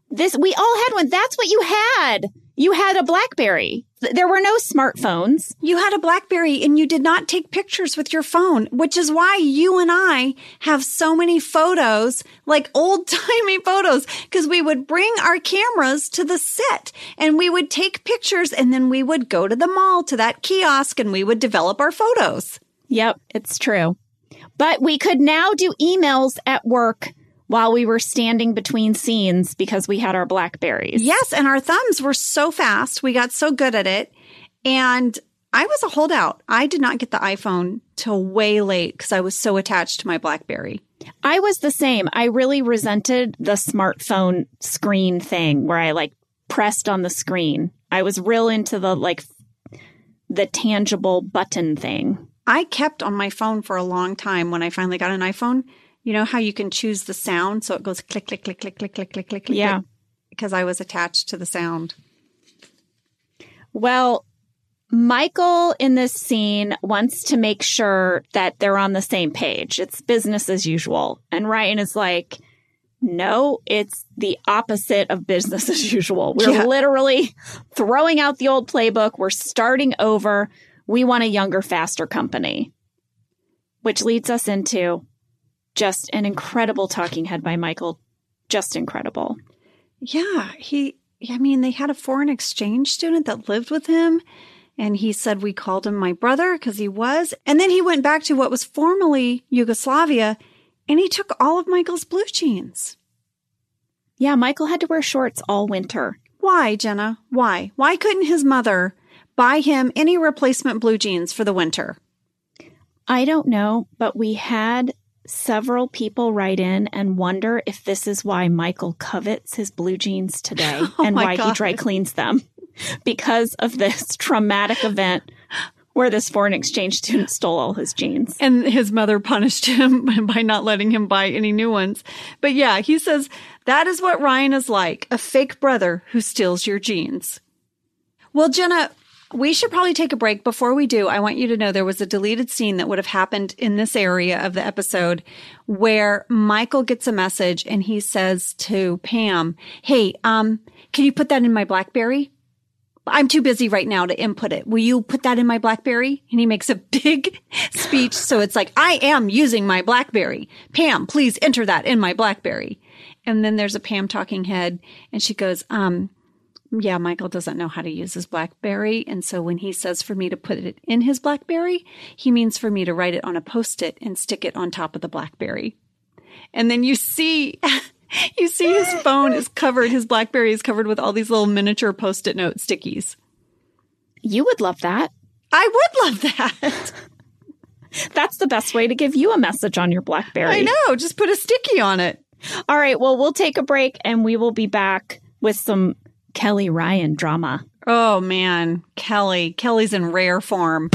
This, we all had one. That's what you had. You had a Blackberry. There were no smartphones. You had a Blackberry and you did not take pictures with your phone, which is why you and I have so many photos, like old timey *laughs* photos, because we would bring our cameras to the set and we would take pictures and then we would go to the mall to that kiosk and we would develop our photos. Yep, it's true. But we could now do emails at work while we were standing between scenes because we had our Blackberries. Yes, and our thumbs were so fast. We got so good at it. And I was a holdout. I did not get the iPhone till way late because I was so attached to my Blackberry. I was the same. I really resented the smartphone screen thing where I like pressed on the screen. I was real into the like the tangible button thing. I kept on my phone for a long time when I finally got an iPhone. You know how you can choose the sound so it goes click, click, click, click, click, click, click, click, click. Yeah. Because I was attached to the sound. Well, Michael in this scene wants to make sure that they're on the same page. It's business as usual. And Ryan is like, no, it's the opposite of business *laughs* as usual. We're Yeah. literally throwing out the old playbook. We're starting over. We want a younger, faster company. Which leads us into just an incredible talking head by Michael. Just incredible. Yeah, he, I mean, they had a foreign exchange student that lived with him. And he said we called him my brother because he was. And then he went back to what was formerly Yugoslavia and he took all of Michael's blue jeans. Yeah, Michael had to wear shorts all winter. Why, Jenna? Why? Why couldn't his mother buy him any replacement blue jeans for the winter? I don't know, but we had several people write in and wonder if this is why Michael covets his blue jeans today *laughs* Oh and why he dry cleans them *laughs* because of this traumatic event where this foreign exchange student stole all his jeans. And his mother punished him *laughs* by not letting him buy any new ones. But yeah, he says that is what Ryan is like a fake brother who steals your jeans. Well, Jenna, we should probably take a break. Before we do, I want you to know there was a deleted scene that would have happened in this area of the episode where Michael gets a message and he says to Pam, Hey, um, can you put that in my Blackberry? I'm too busy right now to input it. Will you put that in my Blackberry? And he makes a *laughs* big speech. So it's like, I am using my Blackberry. Pam, please enter that in my Blackberry. And then there's a Pam talking head and she goes, um, yeah, Michael doesn't know how to use his Blackberry. And so when he says for me to put it in his Blackberry, he means for me to write it on a post it and stick it on top of the Blackberry. And then you see, *laughs* you see his phone is covered, his Blackberry is covered with all these little miniature post it note stickies. You would love that. I would love that. *laughs* That's the best way to give you a message on your Blackberry. I know. Just put a sticky on it. All right. Well, we'll take a break and we will be back with some Kelly Ryan drama. Oh man, Kelly. Kelly's in rare form.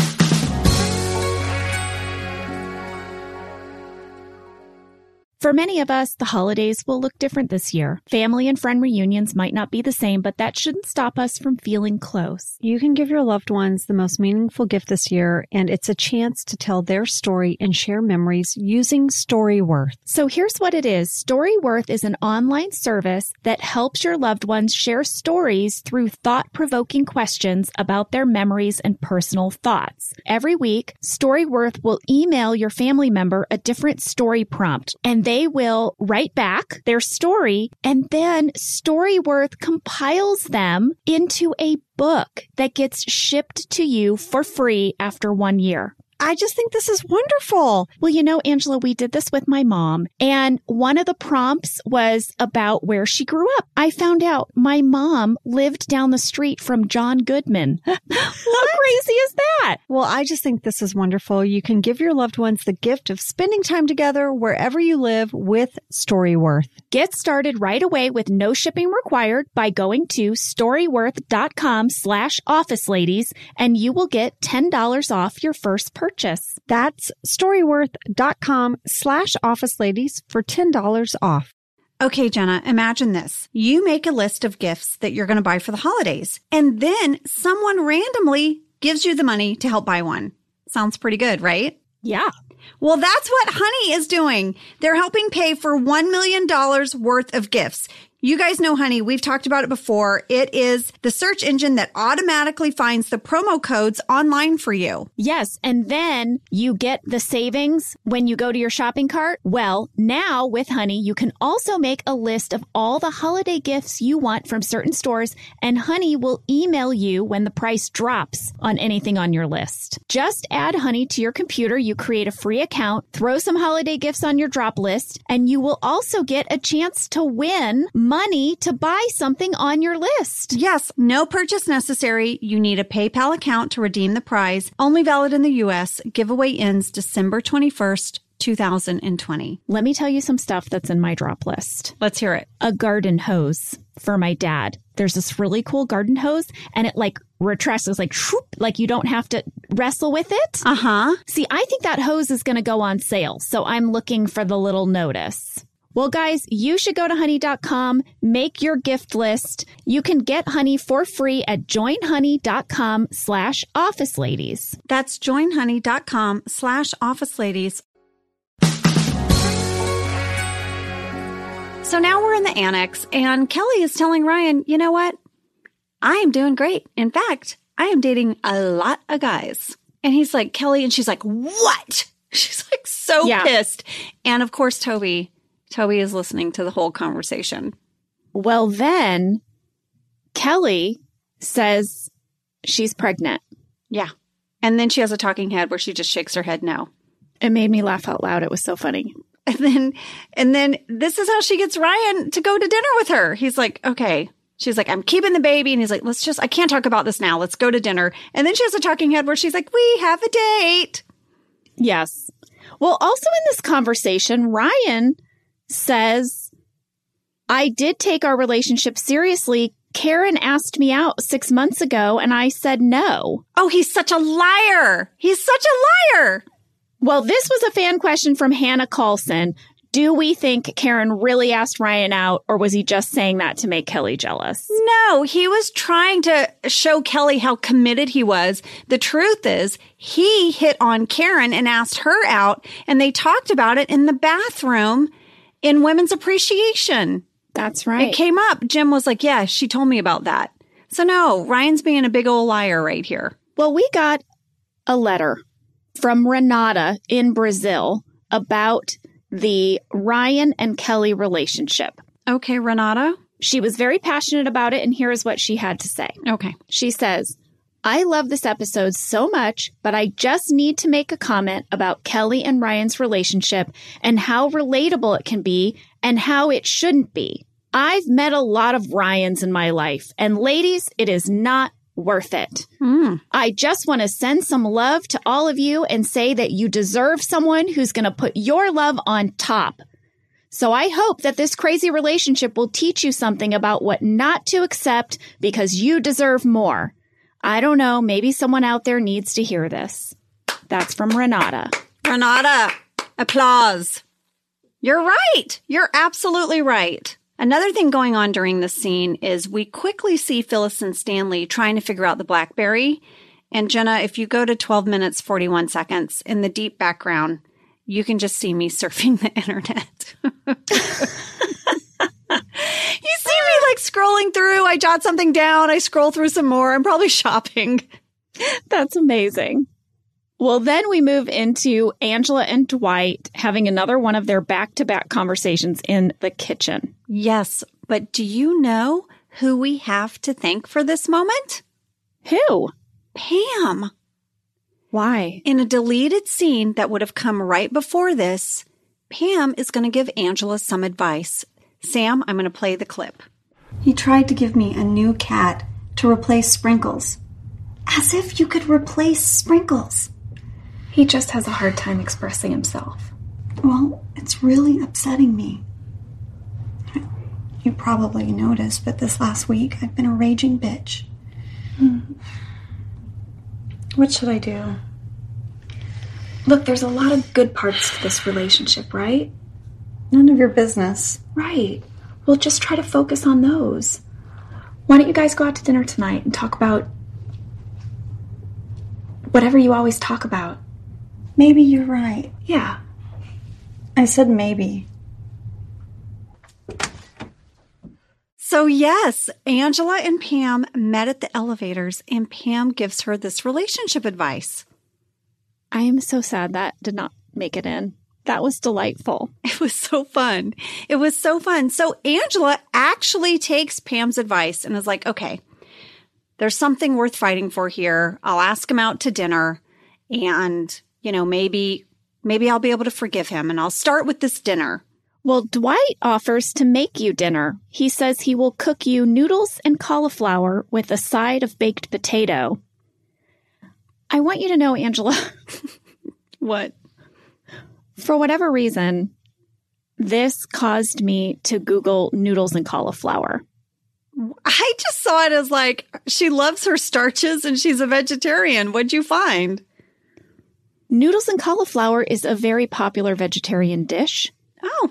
For many of us, the holidays will look different this year. Family and friend reunions might not be the same, but that shouldn't stop us from feeling close. You can give your loved ones the most meaningful gift this year, and it's a chance to tell their story and share memories using Storyworth. So here's what it is Storyworth is an online service that helps your loved ones share stories through thought provoking questions about their memories and personal thoughts. Every week, Storyworth will email your family member a different story prompt, and they will write back their story, and then Storyworth compiles them into a book that gets shipped to you for free after one year. I just think this is wonderful. Well, you know, Angela, we did this with my mom, and one of the prompts was about where she grew up. I found out my mom lived down the street from John Goodman. *laughs* How crazy is that? Well, I just think this is wonderful. You can give your loved ones the gift of spending time together wherever you live with Storyworth. Get started right away with no shipping required by going to storyworth.com slash office ladies, and you will get $10 off your first purchase. That's storyworth.com slash office ladies for $10 off. Okay, Jenna, imagine this. You make a list of gifts that you're going to buy for the holidays, and then someone randomly gives you the money to help buy one. Sounds pretty good, right? Yeah. Well, that's what Honey is doing. They're helping pay for $1 million worth of gifts. You guys know Honey. We've talked about it before. It is the search engine that automatically finds the promo codes online for you. Yes. And then you get the savings when you go to your shopping cart. Well, now with Honey, you can also make a list of all the holiday gifts you want from certain stores, and Honey will email you when the price drops on anything on your list. Just add Honey to your computer. You create a free account, throw some holiday gifts on your drop list, and you will also get a chance to win money to buy something on your list. Yes, no purchase necessary. You need a PayPal account to redeem the prize. Only valid in the US. Giveaway ends December 21st, 2020. Let me tell you some stuff that's in my drop list. Let's hear it. a garden hose for my dad. There's this really cool garden hose and it like retracts. Like, shoop, like you don't have to wrestle with it. Uh huh. See, I think that hose is going to go on sale. So I'm looking for the little notice. Well, guys, you should go to honey.com, make your gift list. You can get honey for free at joinhoney.com slash office ladies. That's joinhoney.com slash office ladies. So now we're in the annex, and Kelly is telling Ryan, you know what? I am doing great. In fact, I am dating a lot of guys. And he's like, Kelly, and she's like, what? *laughs* She's like so Yeah. pissed. And of course, Toby, Toby is listening to the whole conversation. Well, then Kelly says she's pregnant. Yeah. And then she has a talking head where she just shakes her head no. It made me laugh out loud. It was so funny. And then, and then this is how she gets Ryan to go to dinner with her. He's like, okay. She's like, I'm keeping the baby. And he's like, let's just, I can't talk about this now. Let's go to dinner. And then she has a talking head where she's like, we have a date. Yes. Well, also in this conversation, Ryan says, I did take our relationship seriously. Karen asked me out six months ago and I said no. Oh, he's such a liar. He's such a liar. Well, this was a fan question from Hannah Carlson. Do we think Karen really asked Ryan out or was he just saying that to make Kelly jealous? No, he was trying to show Kelly how committed he was. The truth is, he hit on Karen and asked her out, and they talked about it in the bathroom in Women's Appreciation. That's right. It came up. Jim was like, Yeah, she told me about that. So, no, Ryan's being a big old liar right here. Well, we got a letter from Renata in Brazil about the Ryan and Kelly relationship. Okay, Renata. She was very passionate about it, and here is what she had to say. Okay. She says, I love this episode so much, but I just need to make a comment about Kelly and Ryan's relationship and how relatable it can be and how it shouldn't be. I've met a lot of Ryans in my life, and ladies, it is not worth it. Mm. I just want to send some love to all of you and say that you deserve someone who's going to put your love on top. So I hope that this crazy relationship will teach you something about what not to accept because you deserve more. I don't know, maybe someone out there needs to hear this. That's from Renata. Renata, applause. You're right. You're absolutely right. Another thing going on during this scene is we quickly see Phyllis and Stanley trying to figure out the Blackberry. And Jenna, if you go to 12 minutes, 41 seconds in the deep background, you can just see me *laughs* surfing the internet. *laughs* you see me like scrolling through. I jot something down. I scroll through some more. I'm probably *laughs* shopping. That's amazing. Well, then we move into Angela and Dwight having another one of their back to back conversations in the kitchen. Yes, but do you know who we have to thank for this moment? Who? Pam. Why? In a deleted scene that would have come right before this, Pam is going to give Angela some advice. Sam, I'm going to play the clip. He tried to give me a new cat to replace Sprinkles. As if you could replace Sprinkles. He just has a hard time expressing himself. Well, it's really upsetting me. You probably noticed, but this last week I've been a raging bitch. Hmm. What should I do? Look, there's a lot of good parts to this relationship, right? None of your business. Right. Well, just try to focus on those. Why don't you guys go out to dinner tonight and talk about whatever you always talk about? Maybe you're right. Yeah. I said maybe. So, yes, Angela and Pam met at the elevators, and Pam gives her this relationship advice. I am so sad that did not make it in. That was delightful. *laughs* It was so fun. It was so fun. So, Angela actually takes Pam's advice and is like, okay, there's something worth fighting for here. I'll ask him out to dinner and, you know, maybe, maybe I'll be able to forgive him and I'll start with this dinner. Well, Dwight offers to make you dinner. He says he will cook you noodles and cauliflower with a side of baked potato. I want you to know, Angela, *laughs* What? For whatever reason, this caused me to Google noodles and cauliflower. I just saw it as like she loves her starches and she's a vegetarian. What'd you find? Noodles and cauliflower is a very popular vegetarian dish. Oh,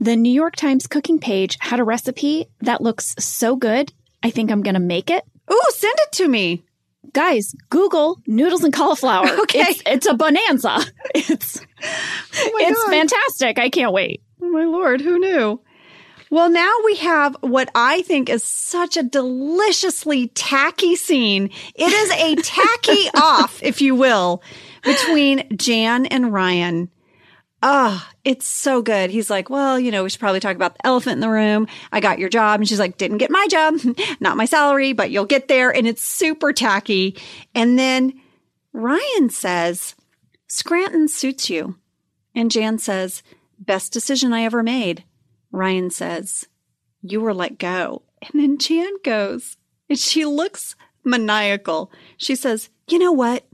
The New York Times cooking page had a recipe that looks so good. I think I'm going to make it. ooh, send it to me. Guys, Google noodles and cauliflower. *laughs* Okay. It's, it's a bonanza. *laughs* It's Oh it's God. fantastic. I can't wait. Oh my lord, who knew? Well, now we have what I think is such a deliciously tacky scene. It is a tacky *laughs* off, if you will, between Jan and Ryan. Ah, it's so good. He's like, well, you know, we should probably talk about the elephant in the room. I got your job. And she's like, didn't get my job, *laughs* not my salary, but you'll get there. And it's super tacky. And then Ryan says, Scranton suits you. And Jan says, best decision I ever made. Ryan says, you were let go. And then Jan goes, and she looks maniacal. She says, you know what?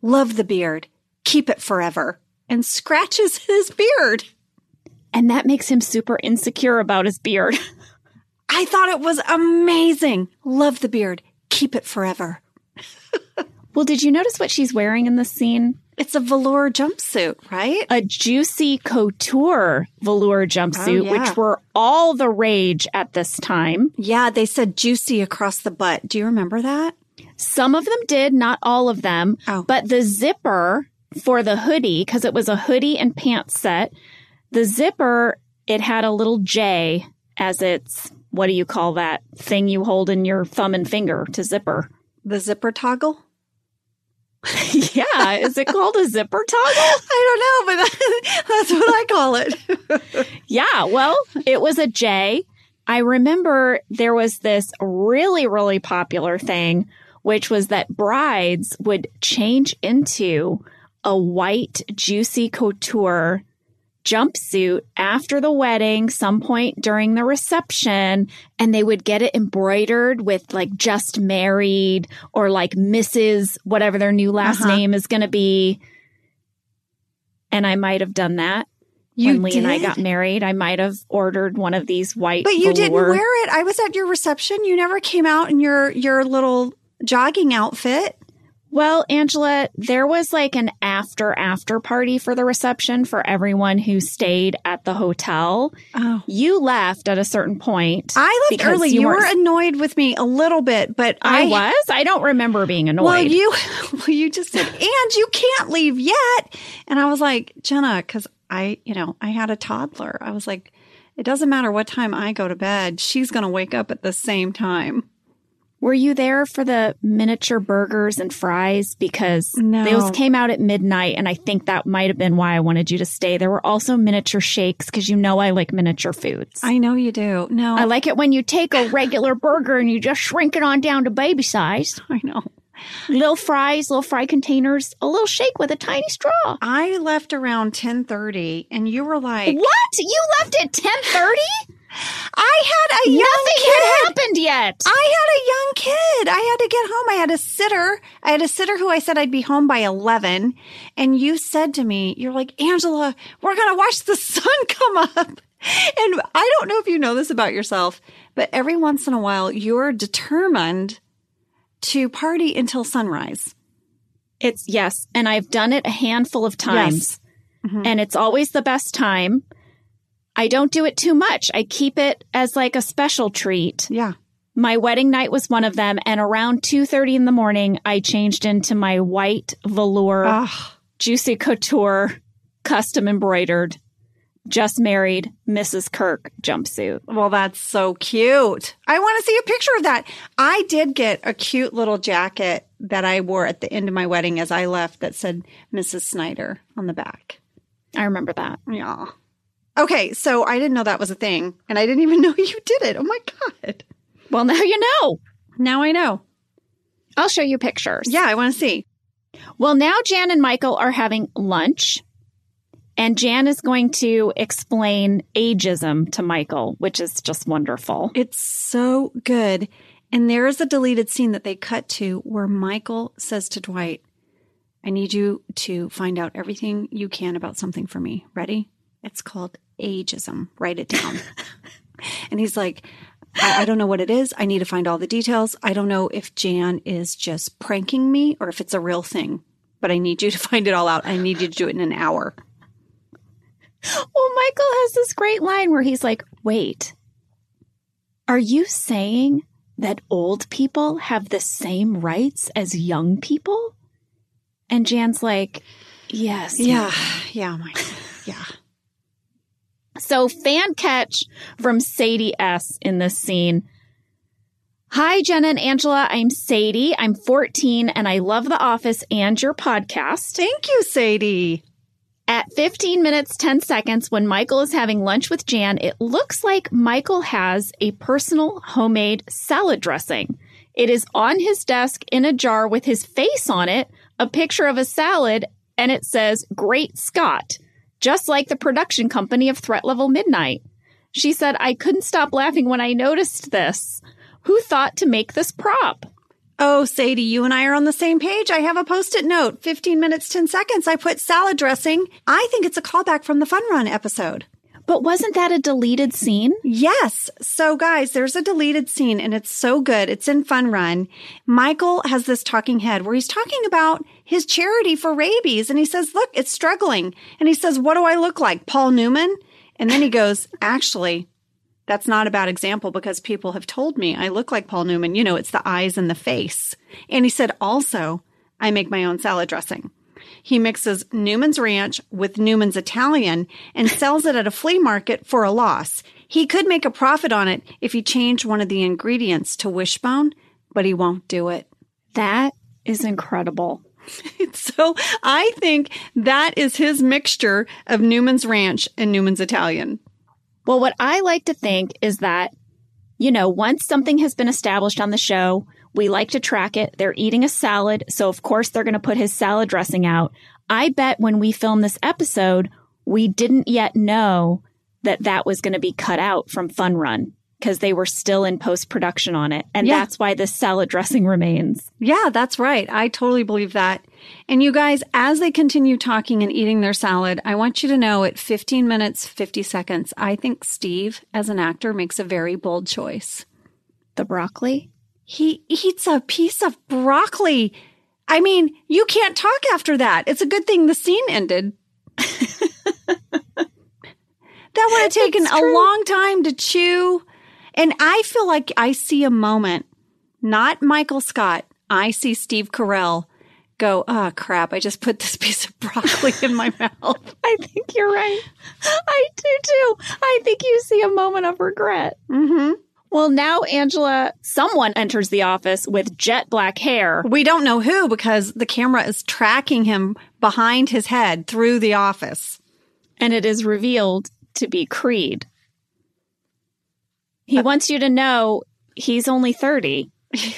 Love the beard. Keep it forever. And scratches *laughs* his beard. And that makes him super insecure about his beard. *laughs* I thought it was amazing. Love the beard. Keep it forever. well, did you notice what she's wearing in this scene? It's a velour jumpsuit, right? A juicy couture velour jumpsuit, Oh, yeah. which were all the rage at this time. Yeah, they said juicy across the butt. Do you remember that? Some of them did, not all of them. Oh. But the zipper for the hoodie, because it was a hoodie and pants set, the zipper, it had a little J as its what do you call that thing you hold in your thumb and finger to zipper? The zipper toggle? *laughs* yeah, is it called a zipper toggle? *laughs* I don't know, but *laughs* that's what I call it. Yeah, well, it was a J. I remember there was this really, really popular thing, which was that brides would change into a white, juicy couture jumpsuit after the wedding, some point during the reception, and they would get it embroidered with like just married or like Mrs. whatever their new last Uh-huh. name is going to be. And I might have done that You when Lee and I got married. I might have ordered one of these white. But you didn't wear it. I was at your reception. You never came out in your your little jogging outfit. Well, Angela, there was like an after after party for the reception for everyone who stayed at the hotel. Oh. You left at a certain point. I left early. You, were weren't- annoyed with me a little bit, but I was. I don't remember being annoyed. Well, you *laughs* well, you just said, and you can't leave yet. And I was like, Jenna, because I, you know, I had a toddler. I was like, it doesn't matter what time I go to bed. She's going to wake up at the same time. Were you there for the miniature burgers and fries? Because No. those came out at midnight, and I think that might have been why I wanted you to stay. There were also miniature shakes because you know I like miniature foods. I know you do. No, I like it when you take a regular burger and you just shrink it on down to baby size. *laughs* I know. Little fries, little fry containers, a little shake with a tiny straw. I left around ten thirty, and you were like, What? You left at 10:30? I had a young Nothing kid. had happened yet. I had a young kid. I had to get home. I had a sitter. I had a sitter who I said I'd be home by 11. And you said to me, you're like, Angela, we're going to watch the *laughs* sun come up. And I don't know if you know this about yourself, but every once in a while, you're determined to party until sunrise. It's yes, and I've done it a handful of times. Mm-hmm. And it's always the best time. I don't do it too much. I keep it as like a special treat. Yeah. My wedding night was one of them and around 2:30 in the morning I changed into my white velour Oh, juicy couture custom embroidered just married Mrs. Kirk jumpsuit. well, that's so cute. I want to see a picture of that. I did get a cute little jacket that I wore at the end of my wedding as I left that said Mrs. Snyder on the back. I remember that. Yeah. Okay, so I didn't know that was a thing, and I didn't even *laughs* know you did it. Oh my god! Well, now you know. Now I know. I'll show you pictures. Yeah, I want to see. Well, now Jan and Michael are having lunch, and Jan is going to explain ageism to Michael, which is just wonderful. It's so good. And there is a deleted scene that they cut to where Michael says to Dwight, "I need you to find out everything you can about something for me. Ready? It's called ageism. Write it down." *laughs* and he's like. I, I don't know what it is. I need to find all the details. I don't know if Jan is just pranking me or if it's a real thing, but I need you to *laughs* find it all out. I need you to do it in an hour. Well, Michael has this great line where he's like, Wait, are you saying that old people have the same rights as young people? And Jan's like, Yes. Yeah. Yeah. Yeah. So, fan catch from Sadie S in this scene. Hi, Jenna and Angela. I'm Sadie. I'm 14 and I love The Office and your podcast. Thank you, Sadie. At 15 minutes, 10 seconds, when Michael is having lunch with Jan, it looks like Michael has a personal homemade salad dressing. It is on his desk in a jar with his face on it, a picture of a salad, and it says, Great Scott, just like the production company of Threat Level Midnight. She said, I couldn't stop laughing when I noticed this. Who thought to make this prop? Oh, Sadie, you and I are on the same page. I have a post it note 15 minutes, 10 seconds. I put salad dressing. I think it's a callback from the Fun Run episode. But wasn't that a deleted scene? Yes. So, guys, there's a deleted scene and it's so good. It's in Fun Run. Michael has this talking head where he's talking about his charity for rabies and he says, Look, it's struggling. And he says, What do I look like? Paul Newman? And then he goes, *laughs* Actually, that's not a bad example because people have told me I look like Paul Newman. You know, it's the eyes and the face. And he said, Also, I make my own salad dressing. He mixes Newman's Ranch with Newman's Italian and sells it at a flea market for a loss. He could make a profit on it if he changed one of the ingredients to wishbone, but he won't do it. That is incredible. *laughs* So I think that is his mixture of Newman's Ranch and Newman's Italian. Well, what I like to think is that, you know, once something has been established on the show, we like to track it. They're eating a salad. So, of course, they're going to put his salad dressing out. I bet when we filmed this episode, we didn't yet know that that was going to be cut out from Fun Run because they were still in post production on it. And Yeah. that's why this salad dressing remains. Yeah, that's right. I totally believe that. And you guys, as they continue talking and eating their salad, I want you to know at 15 minutes, 50 seconds, I think Steve, as an actor, makes a very bold choice. The broccoli? He eats a piece of broccoli. I mean, you can't talk after that. It's a good thing the scene ended. *laughs* that would have taken a long time to chew. And I feel like I see a moment, not Michael Scott. I see Steve Carell go, oh crap, I just put this *laughs* piece of broccoli in my mouth. *laughs* I think you're right. I do too. I think you see a moment of regret. hmm Well, now Angela, someone enters the office with jet black hair. We don't know who because the camera is tracking him behind his head through the office. and it is revealed to be Creed. He wants you to know he's only 30.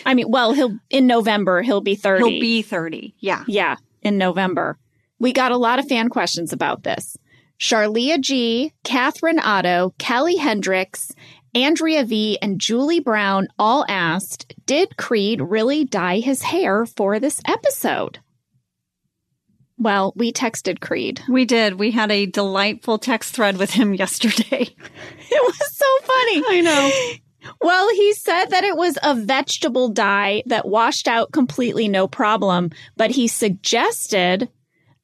I mean, well, he'll in November he'll be 30. He'll be 30. Yeah. yeah, in November. We got a lot of fan questions about this. Charlia G, Catherine Otto, Kelly Hendricks, Andrea V, and Julie Brown all asked, did Creed really dye his hair for this episode? Well, we texted Creed. We did. We had a delightful text thread with him *laughs* yesterday. It was so funny. I know. Well, he said that it was a vegetable dye that washed out completely no problem, but he suggested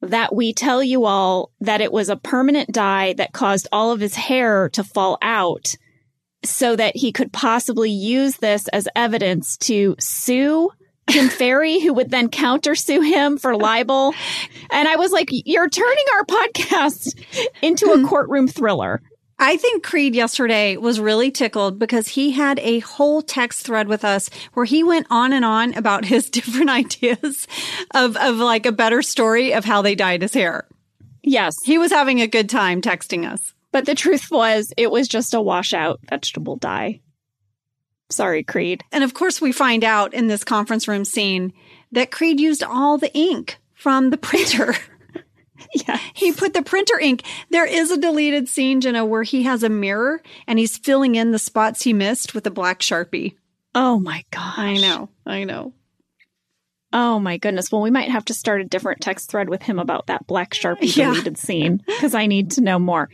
that we tell you all that it was a permanent dye that caused all of his hair to fall out so that he could possibly use this as evidence to sue Tim Ferry, who would then countersue him for libel. And I was like, you're turning our podcast into a hmm. courtroom thriller. I think Creed yesterday was really tickled because he had a whole text thread with us where he went on and on about his *laughs* different ideas of, of like a better story of how they dyed his hair. Yes. He was having a good time texting us. But the truth was, it was just a washout vegetable dye. Sorry, Creed. And of course, we find out in this conference room scene that Creed used all the ink from the printer. *laughs* Yeah. He put the printer ink. There is a deleted scene, Jenna, where he has a mirror and he's filling in the spots he missed with a black sharpie. Oh my gosh. I know. I know. Oh my goodness. Well, we might have to start a different text thread with him about that black Sharpie *laughs* Yeah. deleted scene because I need to know more.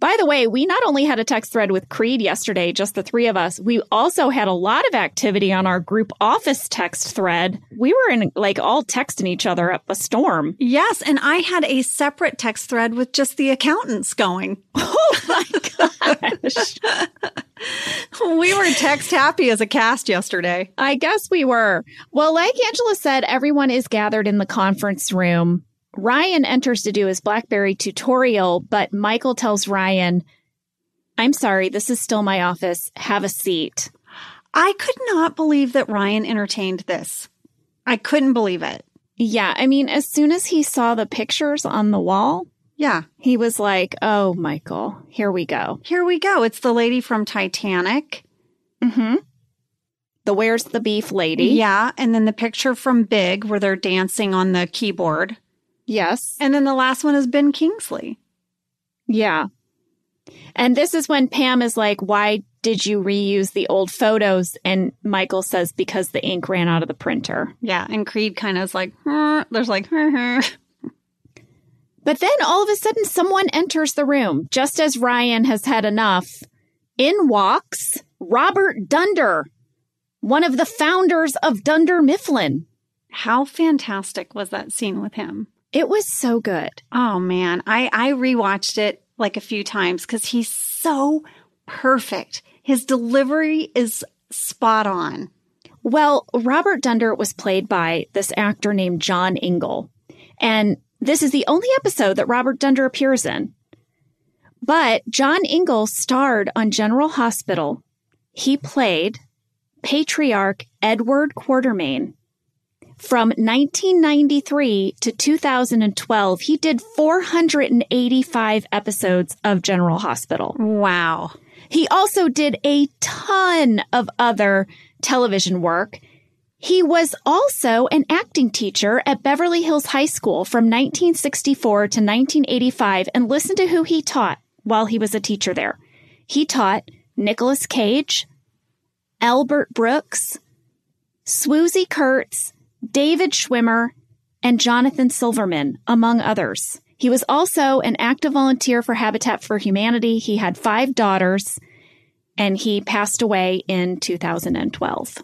By the way, we not only had a text thread with Creed yesterday, just the three of us, we also had a lot of activity on our group office text thread. We were in like all texting each other up a storm. Yes. And I had a separate text thread with just the accountants going. *laughs* Oh my gosh. *laughs* We were text happy as a cast yesterday. I guess we were. Well, like Angela said, everyone is gathered in the conference room. Ryan enters to do his Blackberry tutorial, but Michael tells Ryan, I'm sorry, this is still my office. Have a seat. I could not believe that Ryan entertained this. I couldn't believe it. Yeah, I mean, as soon as he saw the pictures on the wall, Yeah. he was like, Oh, Michael, here we go. Here we go. It's the lady from Titanic. Mm-hmm. The Where's the Beef lady. Yeah. And then the picture from Big where they're dancing on the keyboard. Yes. And then the last one is Ben Kingsley. Yeah. And this is when Pam is like, Why did you reuse the old photos? And Michael says, Because the ink ran out of the printer. Yeah. And Creed kind of is like, "Huh." there's like, "Huh, huh." But then all of a sudden, someone enters the room just as Ryan has had enough. In walks Robert Dunder, one of the founders of Dunder Mifflin. how fantastic was that scene with him? It was so good. Oh man, I I rewatched it like a few times cuz he's so perfect. His delivery is spot on. Well, Robert Dunder was played by this actor named John Ingle. And this is the only episode that Robert Dunder appears in. But John Ingle starred on General Hospital. He played Patriarch Edward Quartermaine. From 1993 to 2012, he did 485 episodes of General Hospital. Wow. He also did a ton of other television work. He was also an acting teacher at Beverly Hills High School from 1964 to 1985 and listen to who he taught while he was a teacher there. He taught Nicolas Cage, Albert Brooks, Swoozie Kurtz, David Schwimmer, and Jonathan Silverman, among others. He was also an active volunteer for Habitat for Humanity. He had five daughters, and he passed away in 2012.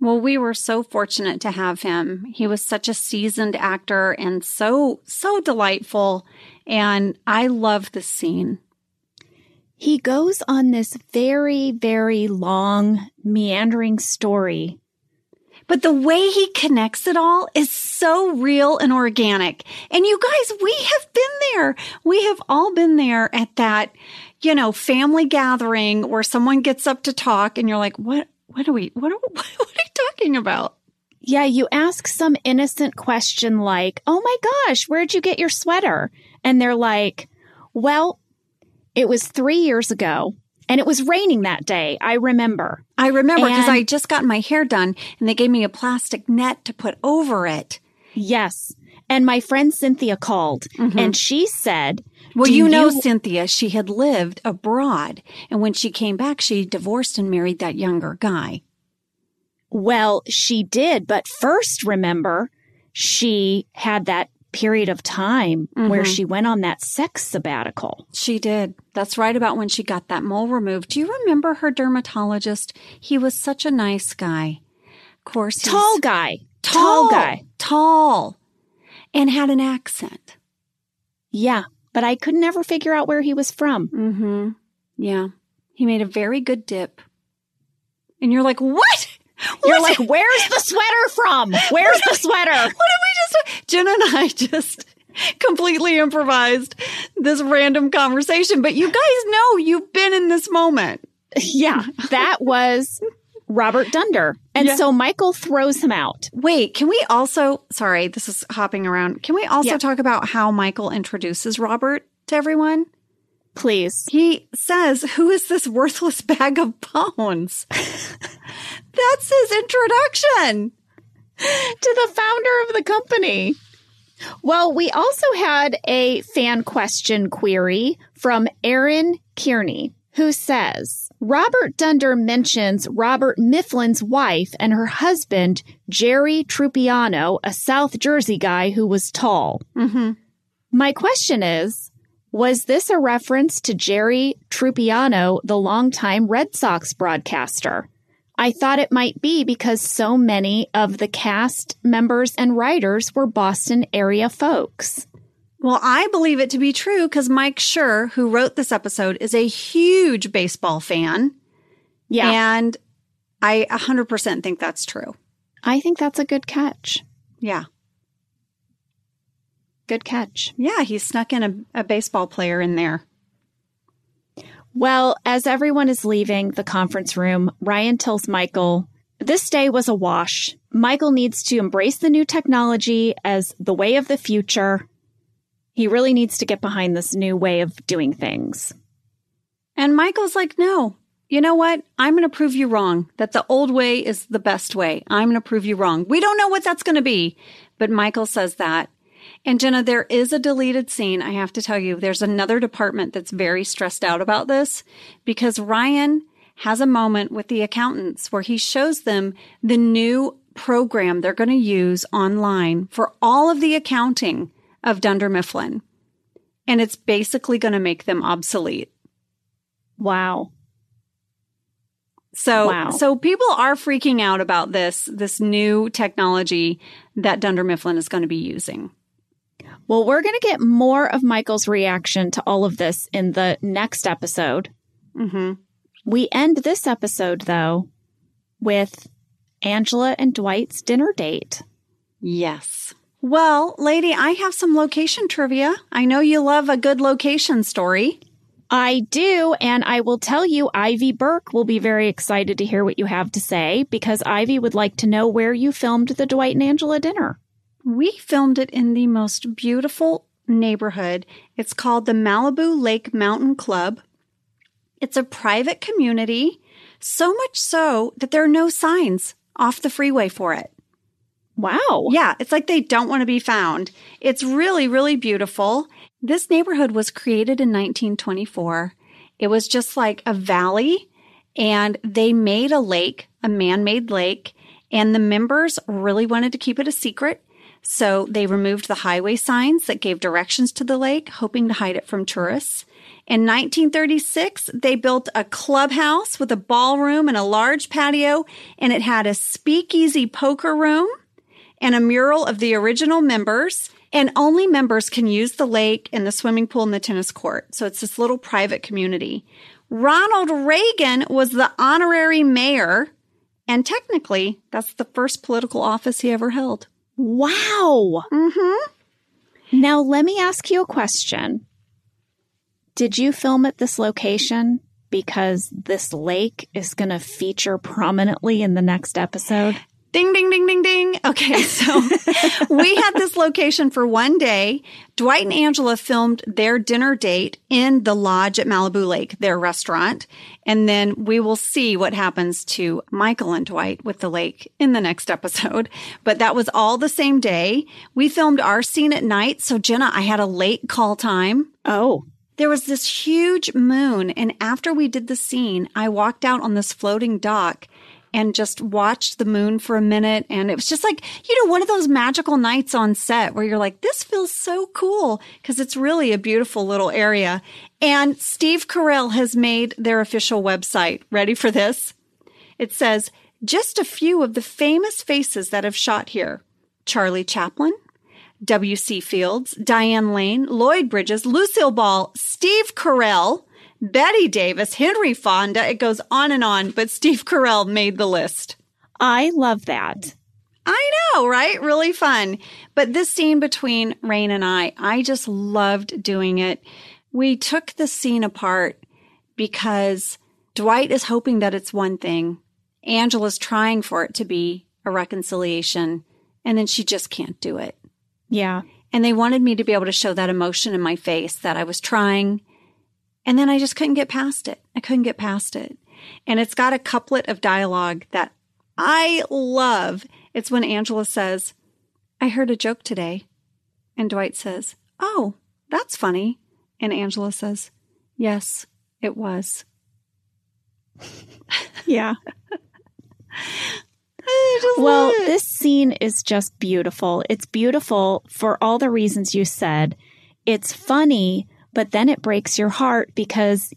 Well, we were so fortunate to have him. He was such a seasoned actor and so, so delightful. And I love the scene. He goes on this very, very long, meandering story. But the way he connects it all is so real and organic. And you guys, we have been there. We have all been there at that, you know, family gathering where someone gets up to talk and you're like, what, what are we, what are, *laughs* what are you talking about? Yeah, you ask some innocent question like, Oh my gosh, where'd you get your sweater? And they're like, Well, it was three years ago and it was raining that day. I remember. I remember because I just got my hair done and they gave me a plastic net to put over it. Yes. And my friend Cynthia called mm-hmm. and she said, Well, "Do you know, Cynthia, she had lived abroad. And when she came back, she divorced and married that younger guy. Well, she did, but first remember, she had that period of time where she went on that sex sabbatical. She did. That's right about when she got that mole removed. Do you remember her dermatologist? He was such a nice guy. Of course, Tall guy. tall, Tall guy. tall, and had an accent. Yeah, but I could never figure out where he was from. Mm-hmm. Yeah, he made a very good dip. And you're like, what? You're What? like, where's the sweater from? Where's the sweater? What did we just? Jen and I just completely improvised this random conversation. But you guys know you've been in this moment. yeah, that was Robert Dunder. And Yeah. so Michael throws him out. Wait, can we also? Sorry, this is hopping around. Can we also Yeah. talk about how Michael introduces Robert to everyone? Please. He says, "Who is this worthless bag of bones?" *laughs* That's his introduction. to the founder of the company. Well, we also had a fan question query from Aaron Kearney, who says Robert Dunder mentions Robert Mifflin's wife and her husband, Jerry Trupiano, a South Jersey guy who was tall. Mm-hmm. My question is Was this a reference to Jerry Trupiano, the longtime Red Sox broadcaster? I thought it might be because so many of the cast members and writers were Boston area folks. Well, I believe it to be true because Mike Schur, who wrote this episode, is a huge baseball fan. Yeah, And I 100% think that's true. I think that's a good catch. Yeah. Good catch. Yeah, he snuck in a, a baseball player in there. Well, as everyone is leaving the conference room, Ryan tells Michael, This day was a wash. Michael needs to embrace the new technology as the way of the future. He really needs to get behind this new way of doing things. And Michael's like, no, you know what? I'm going to prove you wrong, that the old way is the best way. I'm going to prove you wrong. We don't know what that's going to be, but Michael says that. And Jenna, there is a deleted scene. I have to tell you, there's another department that's very stressed out about this because Ryan has a moment with the accountants where he shows them the new program they're going to use online for all of the accounting of Dunder Mifflin. And it's basically going to make them obsolete. Wow. So, Wow. so people are freaking out about this, this new technology that Dunder Mifflin is going to be using. Well, we're going to get more of Michael's reaction to all of this in the next episode. hmm We end this episode, though, with Angela and Dwight's dinner date. Yes. Well, lady, I have some location trivia. I know you love a good location story. I do, and I will tell you, Ivy Burke will be very excited to hear what you have to say because Ivy would like to know where you filmed the Dwight and Angela dinner. We filmed it in the most beautiful neighborhood. It's called the Malibu Lake Mountain Club. It's a private community, so much so that there are no signs off the freeway for it. Wow. Yeah, it's like they don't want to be found. It's really, really beautiful. This neighborhood was created in 1924. It was just like a valley, and they made a lake, a man made lake, and the members really wanted to keep it a secret. So they removed the highway signs that gave directions to the lake, hoping to hide it from tourists. In 1936, they built a clubhouse with a ballroom and a large patio, and it had a speakeasy poker room and a mural of the original members. And only members can use the lake and the swimming pool and the tennis court. So it's this little private community. Ronald Reagan was the honorary mayor. And technically, that's the first political office he ever held. Wow. Mm-hmm. Now, let me ask you a question. Did you film at this location because this lake is going to feature prominently in the next episode? Ding, ding, ding, ding, ding. Okay, so *laughs* we had this location for one day. Dwight and Angela filmed their dinner date in the lodge at Malibu Lake, their restaurant. And then we will see what happens to Michael and Dwight with the lake in the next episode. But that was all the same day. We filmed our scene at night. So Jenna, I had a late call time. Oh, There was this huge moon. And after we did the scene, I walked out on this floating dock and just watched the moon for a minute. And it was just like, you know, one of those magical nights on set where you're like, this feels so cool because it's really a beautiful little area. And Steve Carell has made their official website. Ready for this? It says, just a few of the famous faces that have shot here. Charlie Chaplin, W.C. Fields, Diane Lane, Lloyd Bridges, Lucille Ball, Steve Carell, Bette Davis, Henry Fonda. It goes on and on, but Steve Carell made the list. I love that. I know, right? Really fun. But this scene between Rainn and I, I just loved doing it. We took the scene apart because Dwight is hoping that it's one thing. Angela's trying for it to be a reconciliation, and then she just can't do it. Yeah. And they wanted me to be able to show that emotion in my face that I was trying. And then I just couldn't get past it. I couldn't get past it. And it's got a couplet of dialogue that I love. It's when Angela says, I heard a joke today. And Dwight says, Oh, that's funny. And Angela says, Yes, it was. *laughs* Yeah. *laughs* Well, this scene is just beautiful. It's beautiful for all the reasons you said. It's funny, but then it breaks your heart because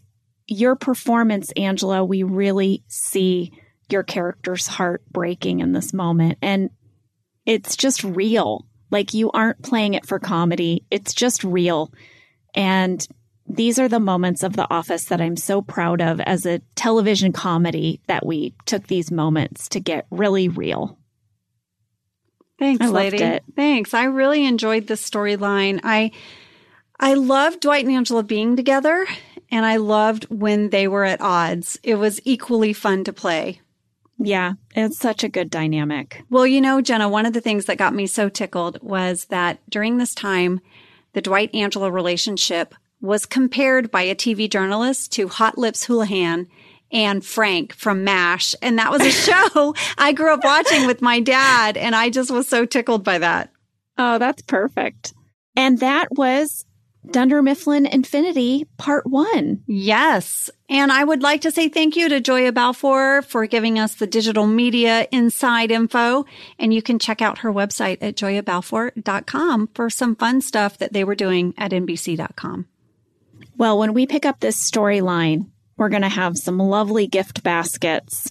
your performance, Angela, we really see your character's heart breaking in this moment. And it's just real. Like you aren't playing it for comedy, it's just real. And these are the moments of The Office that I'm so proud of as a television comedy that we took these moments to get really real. Thanks, I lady. Thanks. I really enjoyed this storyline. I I loved Dwight and Angela being together, and I loved when they were at odds. It was equally fun to play. Yeah, it's such a good dynamic. Well, you know, Jenna, one of the things that got me so tickled was that during this time, the Dwight Angela relationship was compared by a TV journalist to Hot Lips Houlihan and Frank from MASH. And that was a *laughs* show I grew up watching with my dad. And I just was so tickled by that. Oh, that's perfect. And that was Dunder Mifflin Infinity Part 1. Yes. And I would like to say thank you to Joya Balfour for giving us the digital media inside info. And you can check out her website at joyabalfour.com for some fun stuff that they were doing at NBC.com. Well, when we pick up this storyline, we're going to have some lovely gift baskets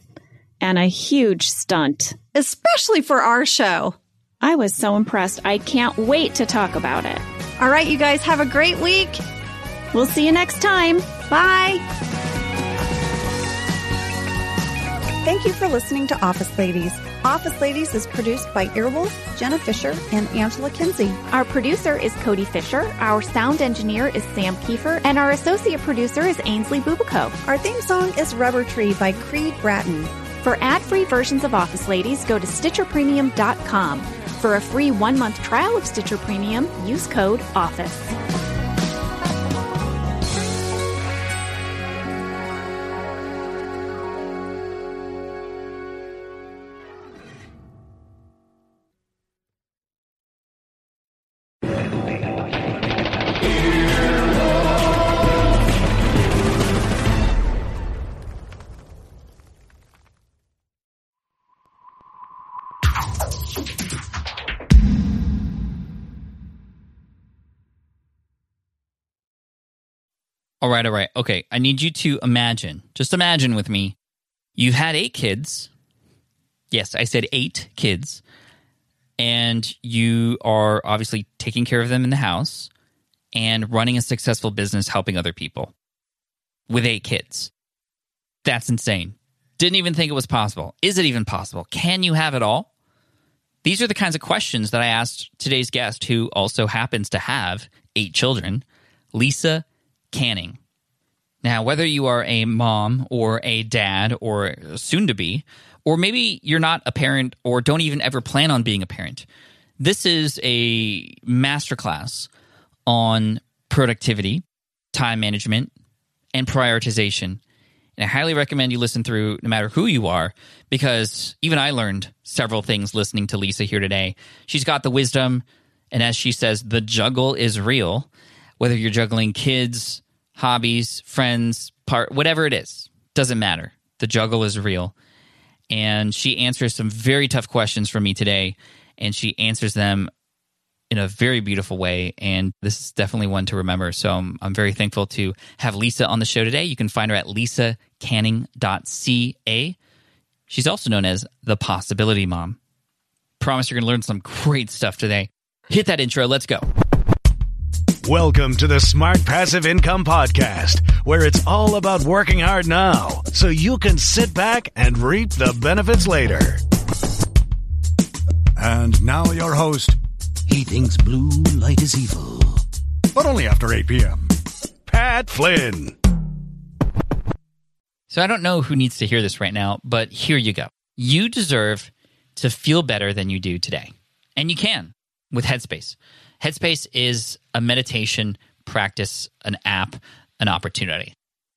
and a huge stunt. Especially for our show. I was so impressed. I can't wait to talk about it. All right, you guys have a great week. We'll see you next time. Bye. Thank you for listening to Office Ladies. Office Ladies is produced by Earwolf, Jenna Fischer, and Angela Kinsey. Our producer is Codi Fischer, our sound engineer is Sam Kiefer, and our associate producer is Ainsley Bubico. Our theme song is Rubber Tree by Creed Bratton. For ad-free versions of Office Ladies, go to StitcherPremium.com. For a free one-month trial of Stitcher Premium, use code OFFICE. All right, all right. Okay, I need you to imagine, just imagine with me, you've had eight kids. Yes, I said eight kids. And you are obviously taking care of them in the house and running a successful business helping other people with eight kids. That's insane. Didn't even think it was possible. Is it even possible? Can you have it all? These are the kinds of questions that I asked today's guest, who also happens to have eight children, Lisa Canning. Now, whether you are a mom or a dad or soon to be, or maybe you're not a parent or don't even ever plan on being a parent, this is a masterclass on productivity, time management, and prioritization. And I highly recommend you listen through no matter who you are, because even I learned several things listening to Lisa here today. She's got the wisdom, and as she says, the juggle is real. Whether you're juggling kids, hobbies, friends, part, whatever it is, doesn't matter. The juggle is real. And she answers some very tough questions for me today, and she answers them in a very beautiful way. And this is definitely one to remember. So I'm, I'm very thankful to have Lisa on the show today. You can find her at lisacanning.ca. She's also known as the Possibility Mom. Promise you're going to learn some great stuff today. Hit that intro. Let's go. Welcome to the Smart Passive Income Podcast, where it's all about working hard now so you can sit back and reap the benefits later. And now, your host, He thinks blue light is evil. but only after 8 p.m., Pat Flynn. So I don't know who needs to hear this right now, but here you go. You deserve to feel better than you do today. And you can with Headspace. Headspace is a meditation practice, an app, an opportunity.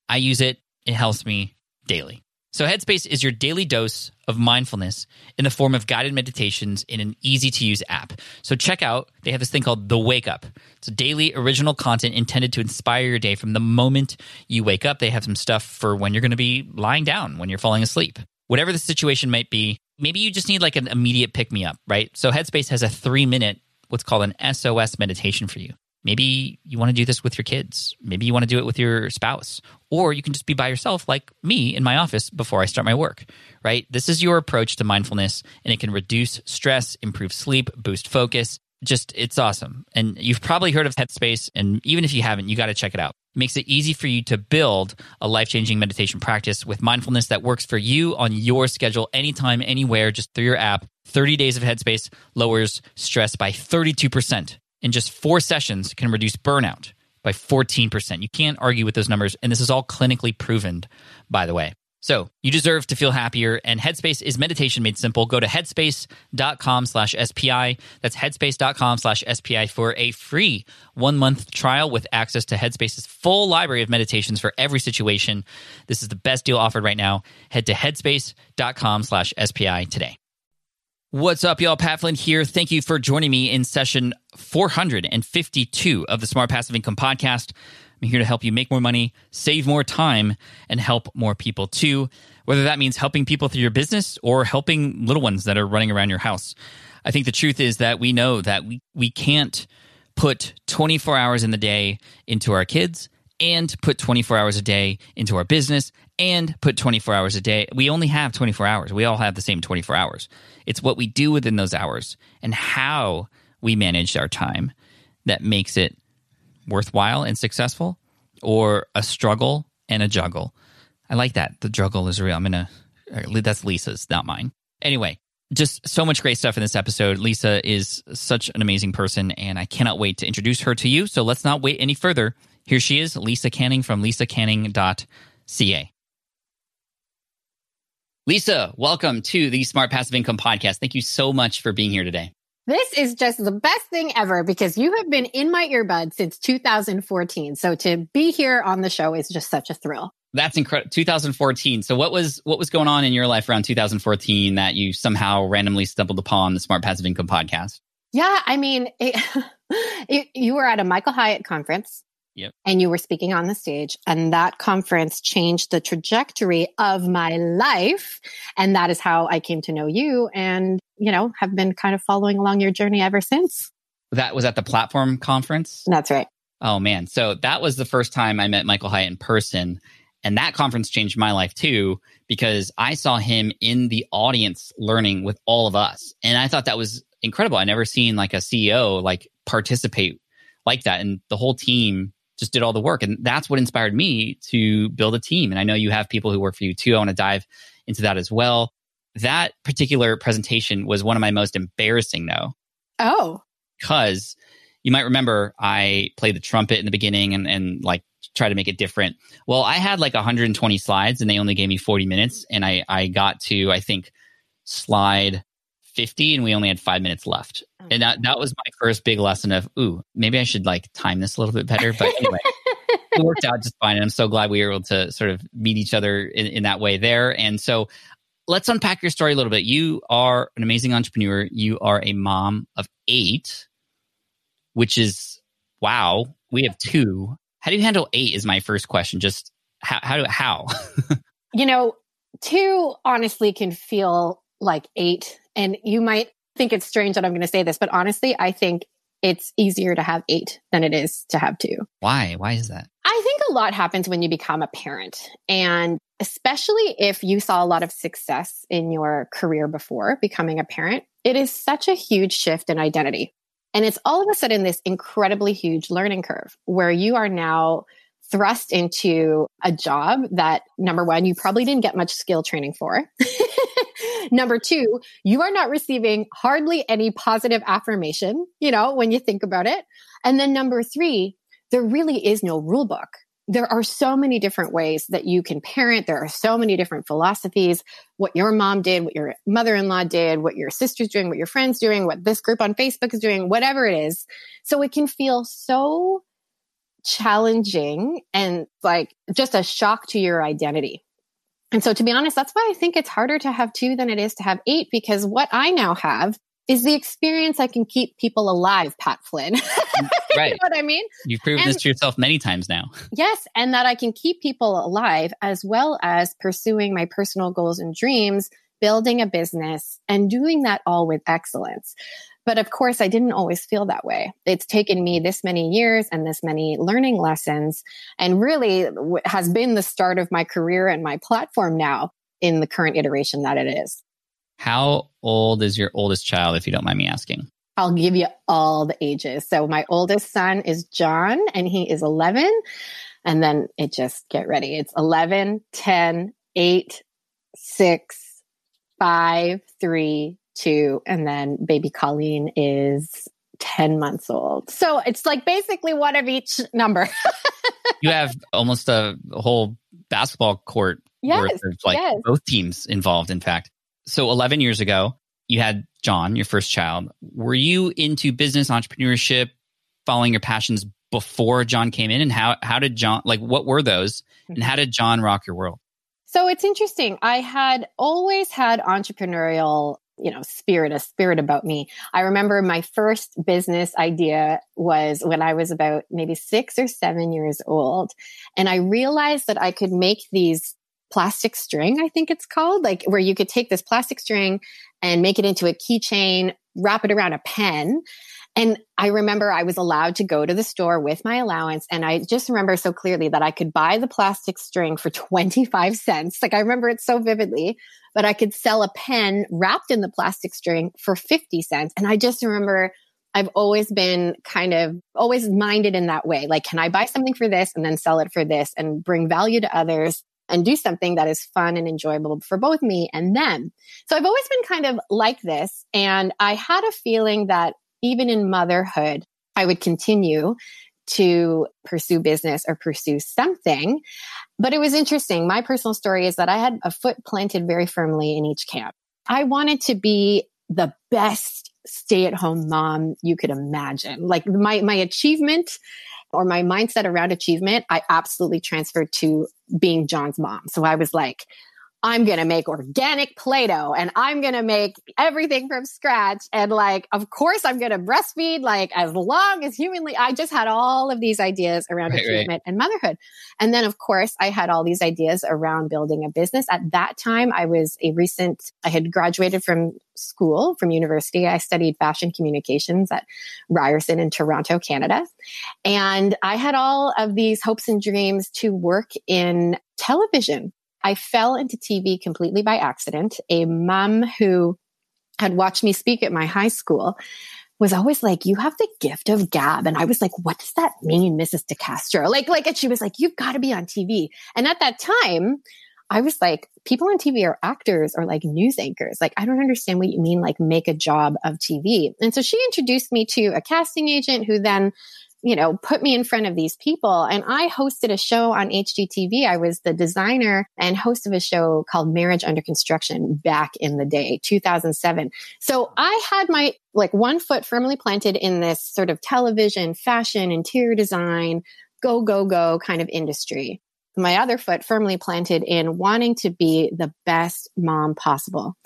I use it, it helps me daily. So, Headspace is your daily dose of mindfulness in the form of guided meditations in an easy to use app. So, check out, they have this thing called The Wake Up. It's daily original content intended to inspire your day from the moment you wake up. They have some stuff for when you're going to be lying down, when you're falling asleep. Whatever the situation might be, maybe you just need like an immediate pick me up, right? So, Headspace has a three minute, what's called an SOS meditation for you. Maybe you want to do this with your kids. Maybe you want to do it with your spouse. Or you can just be by yourself, like me in my office before I start my work, right? This is your approach to mindfulness, and it can reduce stress, improve sleep, boost focus. Just, it's awesome. And you've probably heard of Headspace, and even if you haven't, you got to check it out. It makes it easy for you to build a life changing meditation practice with mindfulness that works for you on your schedule, anytime, anywhere, just through your app. 30 days of Headspace lowers stress by 32% in just four sessions can reduce burnout by 14%. You can't argue with those numbers. And this is all clinically proven, by the way. So you deserve to feel happier. And Headspace is meditation made simple. Go to headspace.com slash SPI. That's headspace.com slash SPI for a free one month trial with access to Headspace's full library of meditations for every situation. This is the best deal offered right now. Head to headspace.com slash SPI today. What's up, y'all? Pat Flynn here. Thank you for joining me in session 452 of the Smart Passive Income Podcast. I'm here to help you make more money, save more time, and help more people too, whether that means helping people through your business or helping little ones that are running around your house. I think the truth is that we know that we, we can't put 24 hours in the day into our kids and put 24 hours a day into our business and put 24 hours a day. We only have 24 hours. We all have the same 24 hours. It's what we do within those hours and how we manage our time that makes it worthwhile and successful or a struggle and a juggle. I like that. The juggle is real. I'm to Uh, That's Lisa's, not mine. Anyway, just so much great stuff in this episode. Lisa is such an amazing person, and I cannot wait to introduce her to you. So let's not wait any further. Here she is, Lisa Canning from lisacanning.ca. Lisa, welcome to the Smart Passive Income Podcast. Thank you so much for being here today. This is just the best thing ever because you have been in my earbud since 2014. So to be here on the show is just such a thrill. That's incredible. 2014. So what was what was going on in your life around 2014 that you somehow randomly stumbled upon the Smart Passive Income podcast? Yeah, I mean, it, *laughs* it, you were at a Michael Hyatt conference. Yep. And you were speaking on the stage, and that conference changed the trajectory of my life. And that is how I came to know you and, you know, have been kind of following along your journey ever since. That was at the platform conference. That's right. Oh man. So that was the first time I met Michael Hyatt in person. And that conference changed my life too, because I saw him in the audience learning with all of us. And I thought that was incredible. I never seen like a CEO like participate like that. And the whole team just did all the work. And that's what inspired me to build a team. And I know you have people who work for you too. I want to dive into that as well. That particular presentation was one of my most embarrassing though, Oh, because you might remember I played the trumpet in the beginning and, and like try to make it different. Well, I had like 120 slides and they only gave me 40 minutes. And I, I got to, I think, slide 50 and we only had five minutes left. Oh, and that, that was my first big lesson of, ooh, maybe I should like time this a little bit better. But anyway, *laughs* it worked out just fine. And I'm so glad we were able to sort of meet each other in, in that way there. And so let's unpack your story a little bit. You are an amazing entrepreneur. You are a mom of eight, which is wow. We have two. How do you handle eight? Is my first question. Just how how do how? *laughs* you know, two honestly can feel like eight. And you might think it's strange that I'm going to say this, but honestly, I think it's easier to have eight than it is to have two. Why? Why is that? I think a lot happens when you become a parent. And especially if you saw a lot of success in your career before becoming a parent, it is such a huge shift in identity. And it's all of a sudden this incredibly huge learning curve where you are now thrust into a job that number one, you probably didn't get much skill training for. *laughs* number two, you are not receiving hardly any positive affirmation, you know, when you think about it. And then number three, there really is no rule book. There are so many different ways that you can parent. There are so many different philosophies. What your mom did, what your mother in law did, what your sister's doing, what your friend's doing, what this group on Facebook is doing, whatever it is. So it can feel so challenging and like just a shock to your identity. And so to be honest, that's why I think it's harder to have two than it is to have eight because what I now have is the experience I can keep people alive, Pat Flynn. *laughs* Right. you know what I mean? You've proven And- this to yourself many times now. Yes. And that I can keep people alive as well as pursuing my personal goals and dreams, building a business and doing that all with excellence. But of course, I didn't always feel that way. It's taken me this many years and this many learning lessons and really has been the start of my career and my platform now in the current iteration that it is. How old is your oldest child, if you don't mind me asking? I'll give you all the ages. So my oldest son is John and he is 11. And then it just get ready. It's 11, 10, 8, 6, 5, 3, 2. And then baby Colleen is 10 months old. So it's like basically one of each number. *laughs* You have almost a whole basketball court Yes, worth of like yes. both teams involved, in fact. So 11 years ago, you had John, your first child. Were you into business entrepreneurship, following your passions before John came in? And how, how did John, like, what were those? And how did John rock your world? So it's interesting. I had always had entrepreneurial, you know, spirit, a spirit about me. I remember my first business idea was when I was about maybe six or seven years old. And I realized that I could make these plastic string, I think it's called, like where you could take this plastic string and make it into a keychain, wrap it around a pen. And I remember I was allowed to go to the store with my allowance. And I just remember so clearly that I could buy the plastic string for *laughs* 25 cents. Like I remember it so vividly, but I could sell a pen wrapped in the plastic string for 50 cents. And I just remember I've always been kind of always minded in that way. Like, can I buy something for this and then sell it for this and bring value to others? and do something that is fun and enjoyable for both me and them. So I've always been kind of like this. And I had a feeling that even in motherhood, I would continue to pursue business or pursue something. But it was interesting. My personal story is that I had a foot planted very firmly in each camp. I wanted to be the best stay at home mom you could imagine. Like my, my achievement or my mindset around achievement, I absolutely transferred to being John's mom. So I was like, I'm going to make organic Play Doh and I'm going to make everything from scratch. And like, of course, I'm going to breastfeed like as long as humanly. I just had all of these ideas around Right, achievement right. and motherhood. And then, of course, I had all these ideas around building a business. At that time, I was a recent, I had graduated from school, from university. I studied fashion communications at Ryerson in Toronto, Canada. And I had all of these hopes and dreams to work in television. I fell into TV completely by accident. A mom who had watched me speak at my high school was always like, you have the gift of gab. And I was like, what does that mean, Mrs. DeCastro? Like, like, and she was like, you've got to be on TV. And at that time, I was like, people on TV are actors or like news anchors. Like, I don't understand what you mean, like, make a job of TV. And so she introduced me to a casting agent who then you know, put me in front of these people. And I hosted a show on HGTV. I was the designer and host of a show called Marriage Under Construction back in the day, 2007. So I had my like one foot firmly planted in this sort of television, fashion, interior design, go, go, go kind of industry. My other foot firmly planted in wanting to be the best mom possible.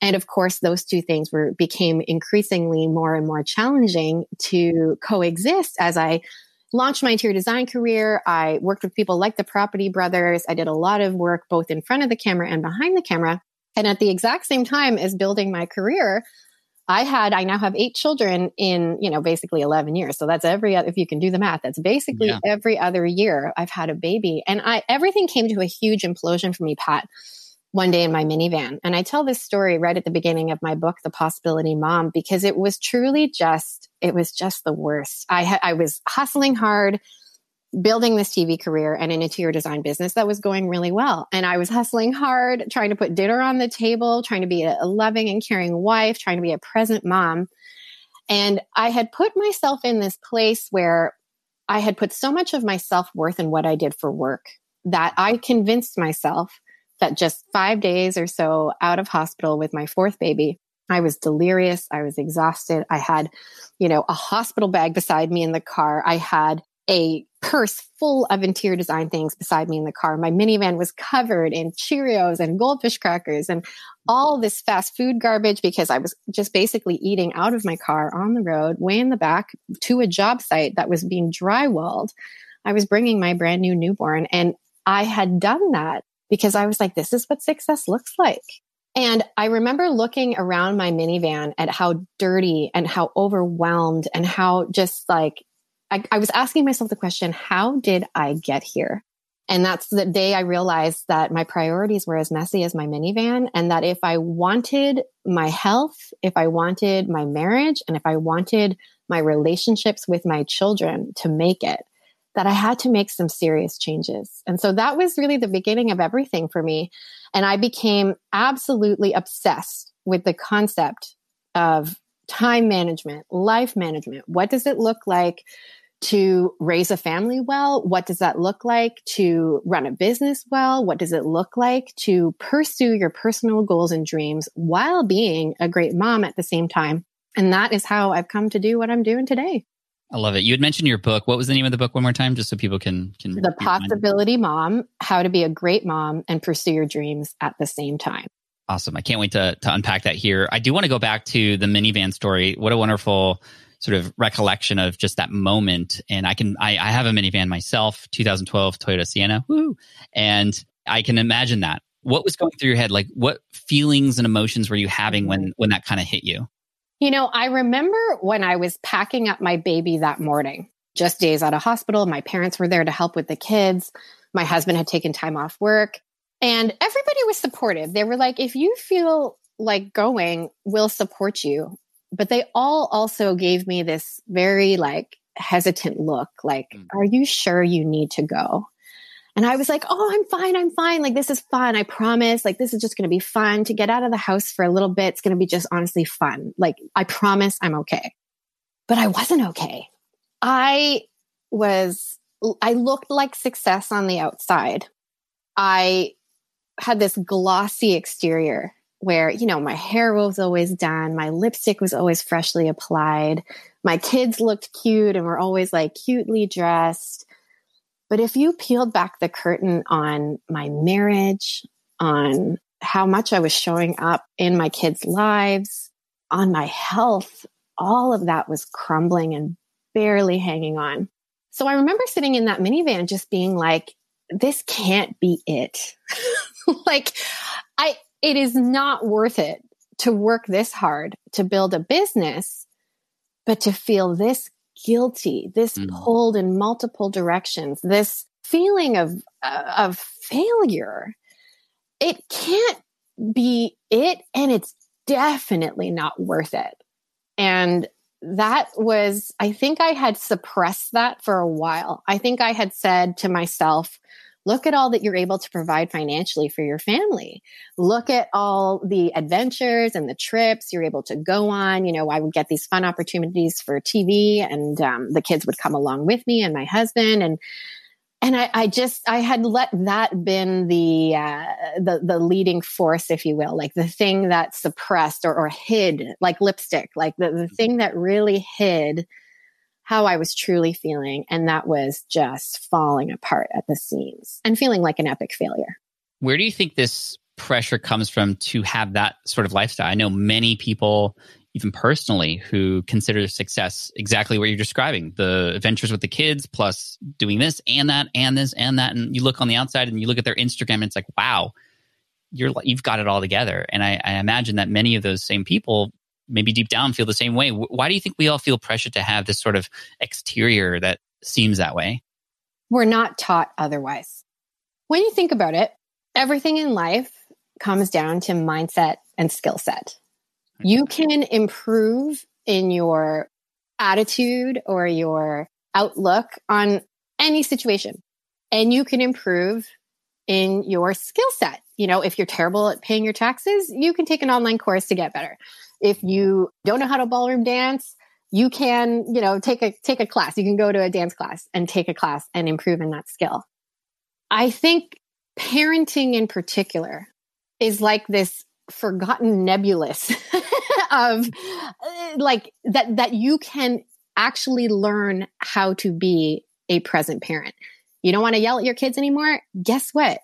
And of course, those two things were became increasingly more and more challenging to coexist as I launched my interior design career. I worked with people like the Property Brothers. I did a lot of work both in front of the camera and behind the camera. And at the exact same time as building my career, I had, I now have eight children in, you know, basically 11 years. So that's every, if you can do the math, that's basically Yeah. every other year I've had a baby. And I, everything came to a huge implosion for me, Pat one day in my minivan. And I tell this story right at the beginning of my book, The Possibility Mom, because it was truly just, it was just the worst. I ha- I was hustling hard, building this TV career and an interior design business that was going really well. And I was hustling hard, trying to put dinner on the table, trying to be a, loving and caring wife, trying to be a present mom. And I had put myself in this place where I had put so much of my self worth in what I did for work that I convinced myself that just five days or so out of hospital with my fourth baby, I was delirious. I was exhausted. I had, you know, a hospital bag beside me in the car. I had a purse full of interior design things beside me in the car. My minivan was covered in Cheerios and goldfish crackers and all this fast food garbage because I was just basically eating out of my car on the road, way in the back to a job site that was being drywalled. I was bringing my brand new newborn and I had done that because I was like, this is what success looks like. And I remember looking around my minivan at how dirty and how overwhelmed and how just like, I, I was asking myself the question, how did I get here? And that's the day I realized that my priorities were as messy as my minivan. And that if I wanted my health, if I wanted my marriage, and if I wanted my relationships with my children to make it, that I had to make some serious changes. And so that was really the beginning of everything for me. And I became absolutely obsessed with the concept of time management, life management. What does it look like to raise a family well? What does that look like to run a business well? What does it look like to pursue your personal goals and dreams while being a great mom at the same time? And that is how I've come to do what I'm doing today. I love it. You had mentioned your book. What was the name of the book one more time, just so people can can The Possibility Mom, How to Be a Great Mom and Pursue Your Dreams at the Same Time. Awesome. I can't wait to to unpack that here. I do want to go back to the minivan story. What a wonderful sort of recollection of just that moment. And I can I, I have a minivan myself, 2012 Toyota Sienna. Woo! And I can imagine that. What was going through your head? Like what feelings and emotions were you having when mm-hmm. when that kind of hit you? You know, I remember when I was packing up my baby that morning, just days out of hospital. My parents were there to help with the kids. My husband had taken time off work and everybody was supportive. They were like, if you feel like going, we'll support you. But they all also gave me this very like hesitant look like, mm. are you sure you need to go? And I was like, Oh, I'm fine. I'm fine. Like, this is fun. I promise. Like, this is just going to be fun to get out of the house for a little bit. It's going to be just honestly fun. Like, I promise I'm okay. But I wasn't okay. I was, I looked like success on the outside. I had this glossy exterior where, you know, my hair was always done, my lipstick was always freshly applied, my kids looked cute and were always like cutely dressed. But if you peeled back the curtain on my marriage, on how much I was showing up in my kids' lives, on my health, all of that was crumbling and barely hanging on. So I remember sitting in that minivan just being like, this can't be it. *laughs* like, I, it is not worth it to work this hard to build a business, but to feel this guilty, this mm. pulled in multiple directions, this feeling of, uh, of failure. It can't be it. And it's definitely not worth it. And that was, I think I had suppressed that for a while. I think I had said to myself, look at all that you're able to provide financially for your family. Look at all the adventures and the trips you're able to go on. You know, I would get these fun opportunities for TV and um, the kids would come along with me and my husband. And and I, I, just I had let that been the uh, the the leading force, if you will, like the thing that suppressed or, or hid, like lipstick, like the, the mm-hmm. thing that really hid how I was truly feeling, and that was just falling apart at the seams and feeling like an epic failure. Where do you think this pressure comes from to have that sort of lifestyle? I know many people even personally, who consider success exactly what you're describing the adventures with the kids, plus doing this and that and this and that. And you look on the outside and you look at their Instagram, and it's like, wow, you're you've got it all together. And I, I imagine that many of those same people, maybe deep down, feel the same way. Why do you think we all feel pressure to have this sort of exterior that seems that way? We're not taught otherwise. When you think about it, everything in life comes down to mindset and skill set you can improve in your attitude or your outlook on any situation. And you can improve in your skill set. You know, if you're terrible at paying your taxes, you can take an online course to get better. If you don't know how to ballroom dance, you can, you know, take a take a class. You can go to a dance class and take a class and improve in that skill. I think parenting in particular is like this forgotten nebulous *laughs* of uh, like that that you can actually learn how to be a present parent. You don't want to yell at your kids anymore? Guess what?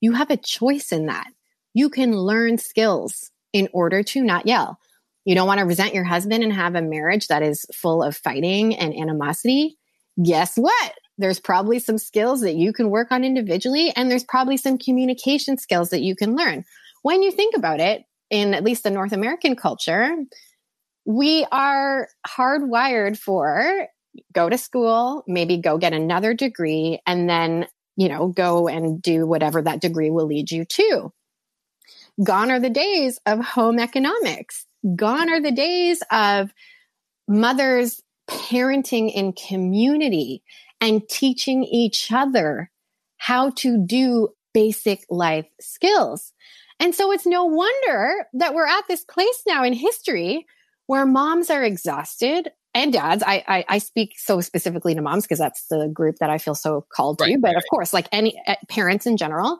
You have a choice in that. You can learn skills in order to not yell. You don't want to resent your husband and have a marriage that is full of fighting and animosity? Guess what? There's probably some skills that you can work on individually, and there's probably some communication skills that you can learn when you think about it, in at least the North American culture, we are hardwired for go to school, maybe go get another degree, and then, you know, go and do whatever that degree will lead you to. Gone are the days of home economics. Gone are the days of mothers parenting in community and teaching each other how to do basic life skills. And so it's no wonder that we're at this place now in history where moms are exhausted and dads. I, I, I speak so specifically to moms because that's the group that I feel so called right, to. But right, of course, like any uh, parents in general,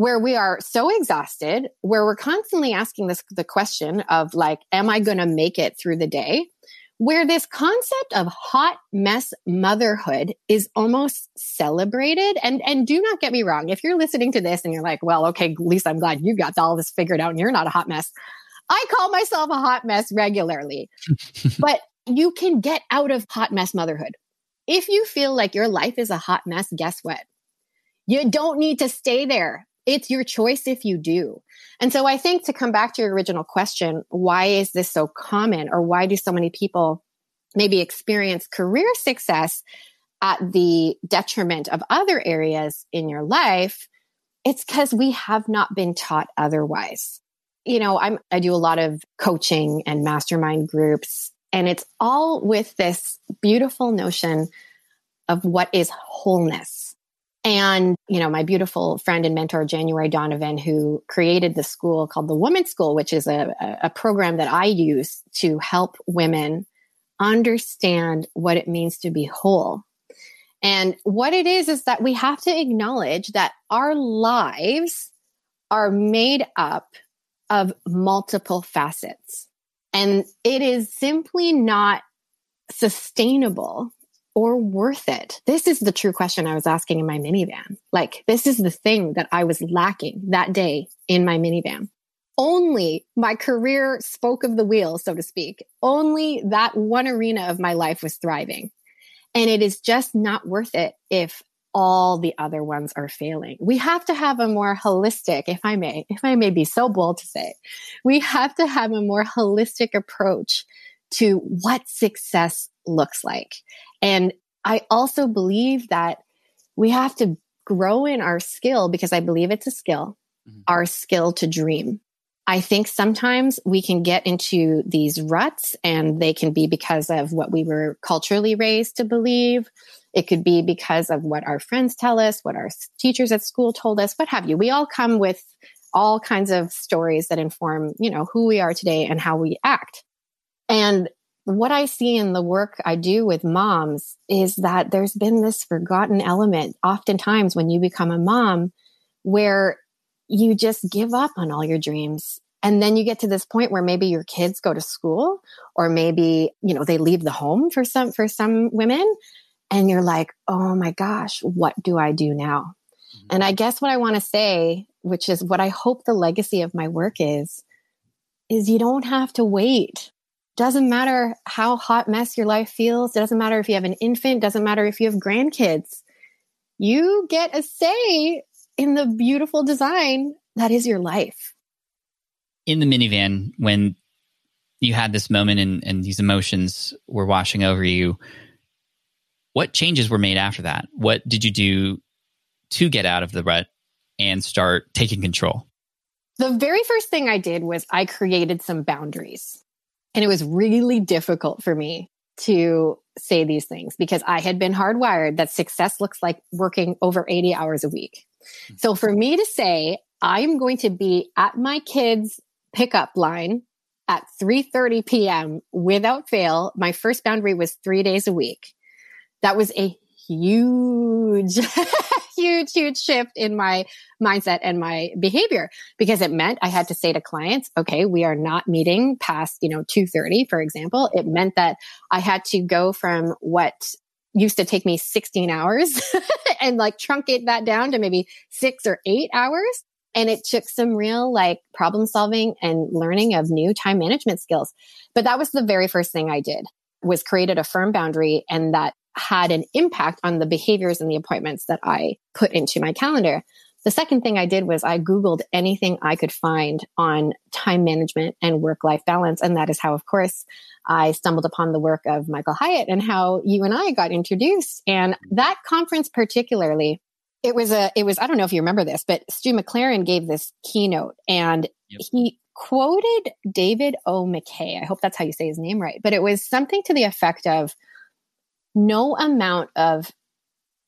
where we are so exhausted, where we're constantly asking this the question of like, am I going to make it through the day? where this concept of hot mess motherhood is almost celebrated. And, and do not get me wrong. If you're listening to this and you're like, well, okay, Lisa, I'm glad you got all this figured out and you're not a hot mess. I call myself a hot mess regularly, *laughs* but you can get out of hot mess motherhood. If you feel like your life is a hot mess, guess what? You don't need to stay there. It's your choice if you do. And so I think to come back to your original question, why is this so common or why do so many people maybe experience career success at the detriment of other areas in your life? It's because we have not been taught otherwise. You know, I'm, I do a lot of coaching and mastermind groups, and it's all with this beautiful notion of what is wholeness And, you know, my beautiful friend and mentor, January Donovan, who created the school called the Women's School, which is a, a program that I use to help women understand what it means to be whole. And what it is, is that we have to acknowledge that our lives are made up of multiple facets. And it is simply not sustainable or worth it? This is the true question I was asking in my minivan. Like, this is the thing that I was lacking that day in my minivan. Only my career spoke of the wheel, so to speak. Only that one arena of my life was thriving. And it is just not worth it if all the other ones are failing. We have to have a more holistic, if I may, if I may be so bold to say, we have to have a more holistic approach to what success looks like. And I also believe that we have to grow in our skill because I believe it's a skill, mm-hmm. our skill to dream. I think sometimes we can get into these ruts and they can be because of what we were culturally raised to believe. It could be because of what our friends tell us, what our teachers at school told us, what have you. We all come with all kinds of stories that inform, you know, who we are today and how we act. And what I see in the work I do with moms is that there's been this forgotten element oftentimes when you become a mom where you just give up on all your dreams. And then you get to this point where maybe your kids go to school or maybe, you know, they leave the home for some, for some women. And you're like, oh my gosh, what do I do now? Mm-hmm. And I guess what I want to say, which is what I hope the legacy of my work is, is you don't have to wait doesn't matter how hot mess your life feels. It doesn't matter if you have an infant. Doesn't matter if you have grandkids. You get a say in the beautiful design that is your life. In the minivan, when you had this moment and, and these emotions were washing over you, what changes were made after that? What did you do to get out of the rut and start taking control? The very first thing I did was I created some boundaries. And it was really difficult for me to say these things because I had been hardwired that success looks like working over 80 hours a week. So for me to say, I'm going to be at my kids' pickup line at 3:30 p.m. without fail, my first boundary was 3 days a week. That was a huge *laughs* huge, huge shift in my mindset and my behavior because it meant I had to say to clients, okay, we are not meeting past, you know, 2.30, for example. It meant that I had to go from what used to take me 16 hours *laughs* and like truncate that down to maybe six or eight hours. And it took some real like problem solving and learning of new time management skills. But that was the very first thing I did was created a firm boundary and that had an impact on the behaviors and the appointments that I put into my calendar. The second thing I did was I Googled anything I could find on time management and work life balance. And that is how, of course, I stumbled upon the work of Michael Hyatt and how you and I got introduced. And that conference, particularly, it was a, it was, I don't know if you remember this, but Stu McLaren gave this keynote and yep. he quoted David O. McKay. I hope that's how you say his name right. But it was something to the effect of, no amount of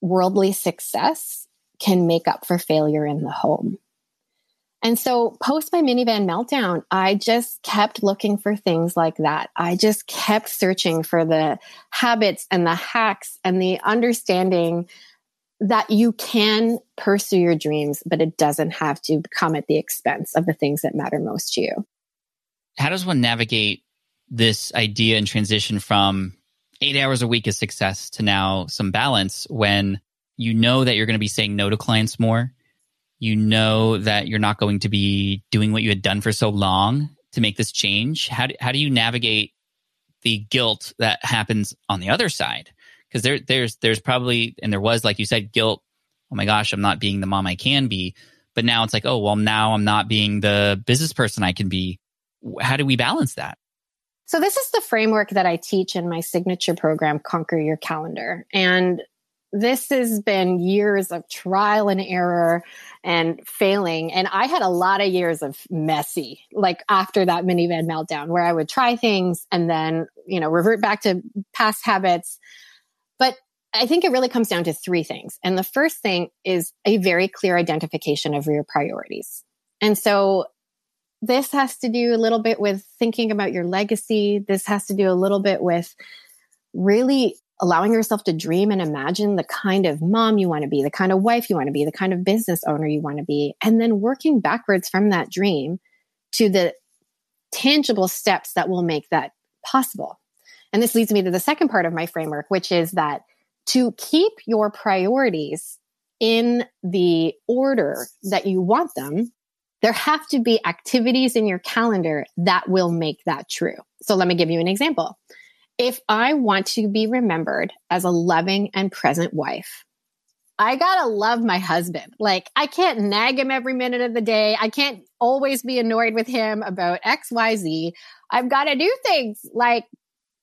worldly success can make up for failure in the home. And so, post my minivan meltdown, I just kept looking for things like that. I just kept searching for the habits and the hacks and the understanding that you can pursue your dreams, but it doesn't have to come at the expense of the things that matter most to you. How does one navigate this idea and transition from eight hours a week is success to now some balance when you know that you're going to be saying no to clients more. You know that you're not going to be doing what you had done for so long to make this change. How do, how do you navigate the guilt that happens on the other side? Because there, there's, there's probably, and there was, like you said, guilt. Oh my gosh, I'm not being the mom I can be. But now it's like, oh, well, now I'm not being the business person I can be. How do we balance that? So this is the framework that I teach in my signature program, Conquer Your Calendar. And this has been years of trial and error and failing. And I had a lot of years of messy, like after that minivan meltdown, where I would try things and then, you know, revert back to past habits. But I think it really comes down to three things. And the first thing is a very clear identification of your priorities. And so this has to do a little bit with thinking about your legacy. This has to do a little bit with really allowing yourself to dream and imagine the kind of mom you want to be, the kind of wife you want to be, the kind of business owner you want to be, and then working backwards from that dream to the tangible steps that will make that possible. And this leads me to the second part of my framework, which is that to keep your priorities in the order that you want them, there have to be activities in your calendar that will make that true. So let me give you an example. If I want to be remembered as a loving and present wife, I gotta love my husband. Like, I can't nag him every minute of the day. I can't always be annoyed with him about XYZ. I've gotta do things like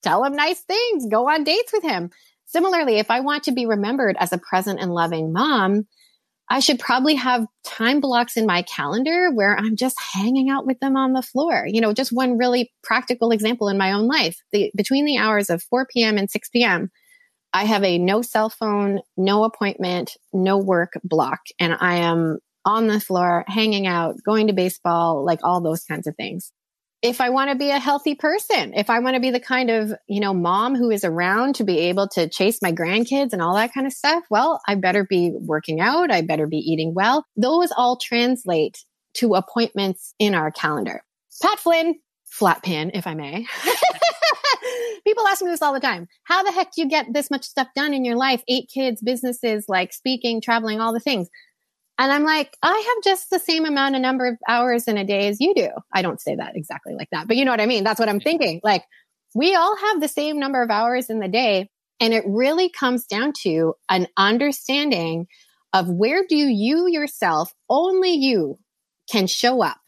tell him nice things, go on dates with him. Similarly, if I want to be remembered as a present and loving mom, I should probably have time blocks in my calendar where I'm just hanging out with them on the floor. You know, just one really practical example in my own life. The, between the hours of 4 p.m. and 6 p.m., I have a no cell phone, no appointment, no work block, and I am on the floor, hanging out, going to baseball, like all those kinds of things if I want to be a healthy person, if I want to be the kind of, you know, mom who is around to be able to chase my grandkids and all that kind of stuff, well, I better be working out. I better be eating well. Those all translate to appointments in our calendar. Pat Flynn, flat pin, if I may. *laughs* People ask me this all the time. How the heck do you get this much stuff done in your life? Eight kids, businesses, like speaking, traveling, all the things. And I'm like, I have just the same amount of number of hours in a day as you do. I don't say that exactly like that, but you know what I mean? That's what I'm thinking. Like, we all have the same number of hours in the day. And it really comes down to an understanding of where do you yourself, only you can show up,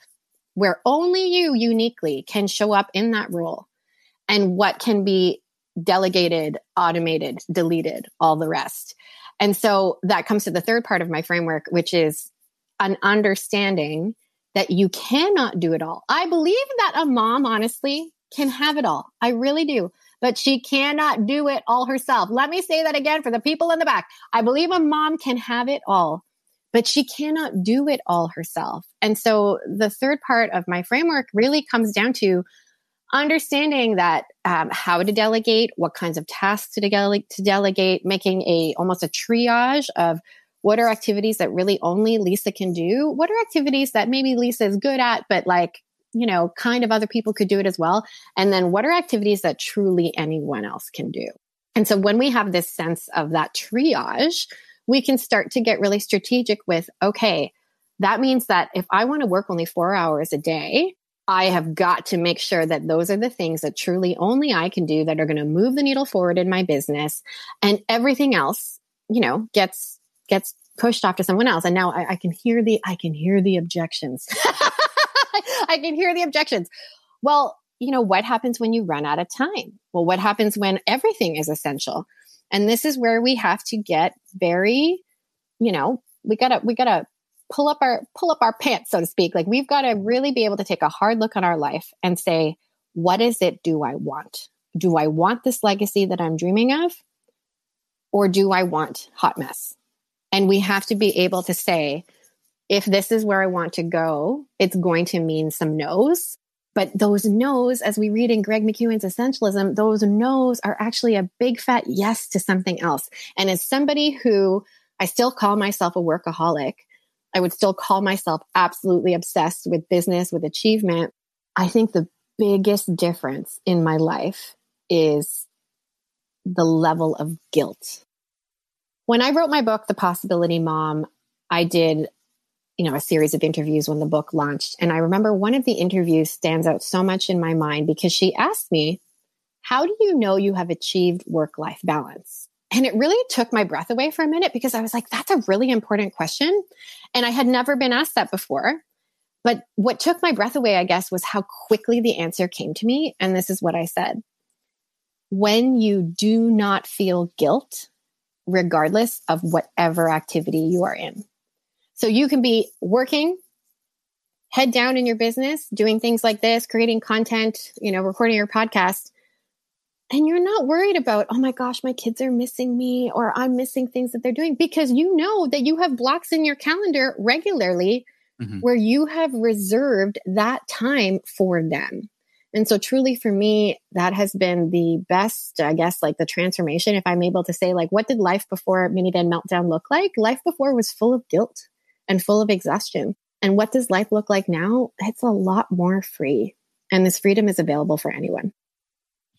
where only you uniquely can show up in that role and what can be delegated, automated, deleted, all the rest. And so that comes to the third part of my framework, which is an understanding that you cannot do it all. I believe that a mom, honestly, can have it all. I really do. But she cannot do it all herself. Let me say that again for the people in the back. I believe a mom can have it all, but she cannot do it all herself. And so the third part of my framework really comes down to understanding that um, how to delegate, what kinds of tasks to, to delegate, making a almost a triage of what are activities that really only Lisa can do, what are activities that maybe Lisa is good at, but like you know, kind of other people could do it as well, and then what are activities that truly anyone else can do. And so when we have this sense of that triage, we can start to get really strategic with okay. That means that if I want to work only four hours a day, I have got to make sure that those are the things that truly only I can do that are going to move the needle forward in my business and everything else, you know, gets, gets pushed off to someone else. And now I, I can hear the, I can hear the objections. *laughs* I can hear the objections. Well, you know, what happens when you run out of time? Well, what happens when everything is essential? And this is where we have to get very, you know, we gotta, we gotta pull up our pull up our pants so to speak. Like we've got to really be able to take a hard look on our life and say what is it do i want? Do i want this legacy that i'm dreaming of or do i want hot mess? And we have to be able to say if this is where i want to go it's going to mean some no's. But those no's as we read in greg mckeown's essentialism those no's are actually a big fat yes to something else. And as somebody who i still call myself a workaholic I would still call myself absolutely obsessed with business, with achievement. I think the biggest difference in my life is the level of guilt. When I wrote my book, The Possibility Mom, I did, you know, a series of interviews when the book launched. And I remember one of the interviews stands out so much in my mind because she asked me, How do you know you have achieved work life balance? And it really took my breath away for a minute because I was like, that's a really important question. And I had never been asked that before. But what took my breath away, I guess, was how quickly the answer came to me. And this is what I said When you do not feel guilt, regardless of whatever activity you are in. So you can be working head down in your business, doing things like this, creating content, you know, recording your podcast and you're not worried about, oh my gosh, my kids are missing me or I'm missing things that they're doing because you know that you have blocks in your calendar regularly Mhm. where you have reserved that time for them. And so truly for me, that has been the best, I guess, like the transformation. If I'm able to say, like, what did life before Mini minivan meltdown look like? Life before was full of guilt and full of exhaustion. And what does life look like now? It's a lot more free. And this freedom is available for anyone.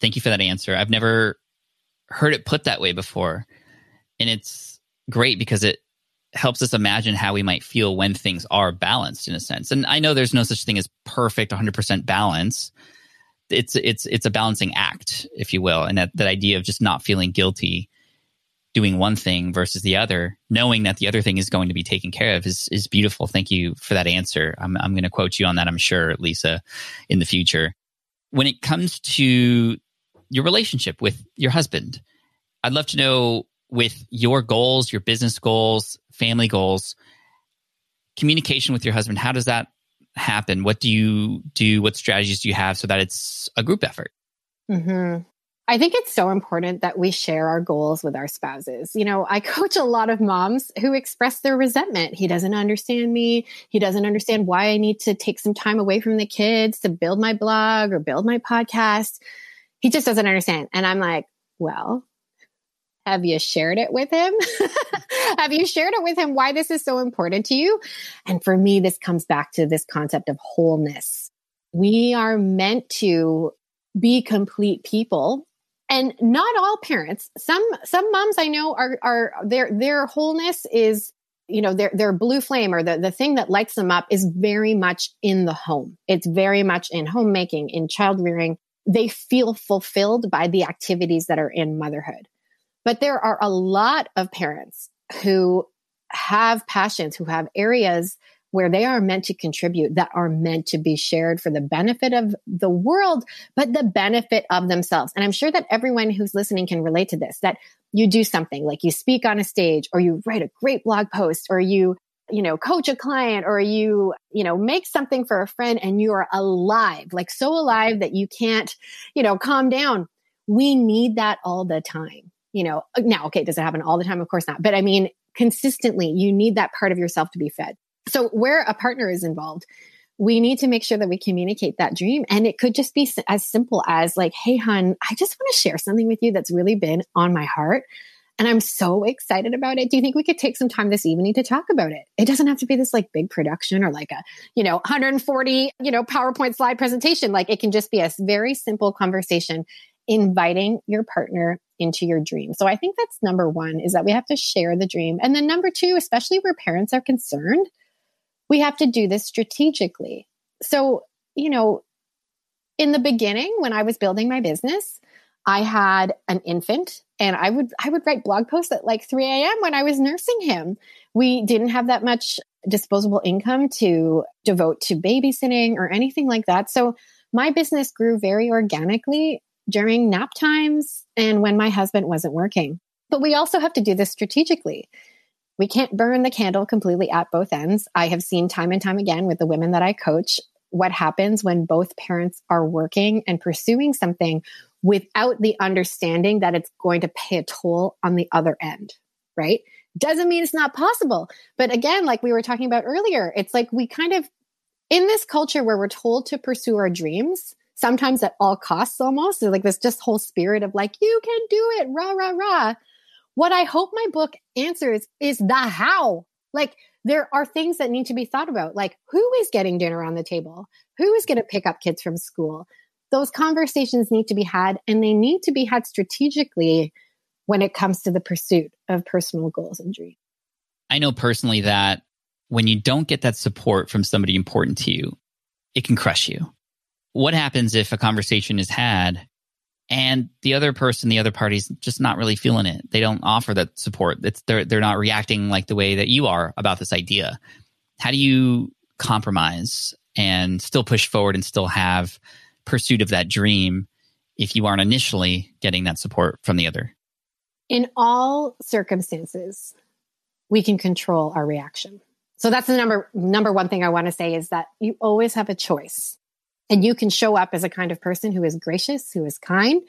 Thank you for that answer. I've never heard it put that way before. And it's great because it helps us imagine how we might feel when things are balanced in a sense. And I know there's no such thing as perfect 100% balance. It's it's it's a balancing act, if you will. And that that idea of just not feeling guilty doing one thing versus the other, knowing that the other thing is going to be taken care of is is beautiful. Thank you for that answer. I'm I'm going to quote you on that, I'm sure, Lisa, in the future. When it comes to your relationship with your husband, I'd love to know with your goals, your business goals, family goals, communication with your husband, how does that happen? What do you do? What strategies do you have so that it's a group effort? hmm I think it's so important that we share our goals with our spouses. You know, I *laughs* coach a lot of moms who express their resentment. He doesn't understand me. He doesn't understand why I need to take some time away from the kids to build my blog or build my podcast. He just doesn't understand. And I'm like, well, have you shared it with him? *laughs* have you shared it with him why this is so important to you? And for me, this comes back to this concept of wholeness. We are meant to be complete people and not all parents some some moms i know are are their their wholeness is you know their their blue flame or the the thing that lights them up is very much in the home it's very much in homemaking in child rearing they feel fulfilled by the activities that are in motherhood but there are a lot of parents who have passions who have areas where they are meant to contribute that are meant to be shared for the benefit of the world, but the benefit of themselves. And I'm sure that everyone who's listening can relate to this, that you do something like you speak on a stage or you write a great blog post or you, you know, coach a client or you, you know, make something for a friend and you are alive, like so alive that you can't, you know, calm down. We need that all the time. You know, uh, now, okay, does it happen all the time? Of course not. But I mean, consistently, you need that part of yourself to be fed. So where a partner is involved, we need to make sure that we communicate that dream. And it could just be as simple as like, Hey, hun, I just want to share something with you that's really been on my heart. And I'm so excited about it. Do you think we could take some time this evening to talk about it? It doesn't have to be this like big production or like a, you know, 140, you know, PowerPoint slide presentation. Like it can just be a very simple conversation inviting your partner into your dream. So I think that's number one is that we have to share the dream. And then number two, especially where parents are concerned, we have to do this strategically. So, you know, in the beginning when I was building my business, I had an infant and I would I would write blog posts at like 3 a.m. when I was nursing him. We didn't have that much disposable income to devote to babysitting or anything like that. So my business grew very organically during nap times and when my husband wasn't working. But we also have to do this strategically. We can't burn the candle completely at both ends. I have seen time and time again with the women that I coach what happens when both parents are working and pursuing something without the understanding that it's going to pay a toll on the other end, right? Doesn't mean it's not possible. But again, like we were talking about earlier, it's like we kind of, in this culture where we're told to pursue our dreams, sometimes at all costs almost, like this just whole spirit of like, you can do it, rah, rah, rah. What I hope my book answers is the how. Like, there are things that need to be thought about, like who is getting dinner on the table? Who is going to pick up kids from school? Those conversations need to be had, and they need to be had strategically when it comes to the pursuit of personal goals and dreams. I know personally that when you don't get that support from somebody important to you, it can crush you. What happens if a conversation is had and the other person, the other party's just not really feeling it? They don't offer that support. It's they're they're not reacting like the way that you are about this idea. How do you compromise and still push forward and still have pursuit of that dream if you aren't initially getting that support from the other? In all circumstances, we can control our reaction. So that's the number number one thing I want to say is that you always have a choice. And you can show up as a kind of person who is gracious, who is kind,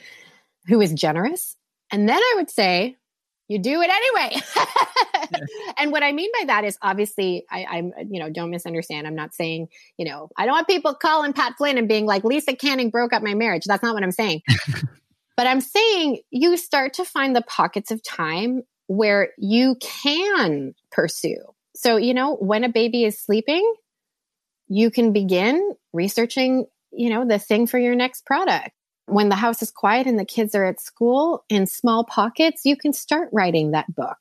who is generous. And then I would say, you do it anyway. *laughs* and what I mean by that is obviously I, I'm, you know, don't misunderstand. I'm not saying, you know, I don't want people calling Pat Flynn and being like, Lisa Canning broke up my marriage. That's not what I'm saying. *laughs* but I'm saying you start to find the pockets of time where you can pursue. So, you know, when a baby is sleeping, you can begin researching, you know, the thing for your next product when the house is quiet and the kids are at school in small pockets, you can start writing that book.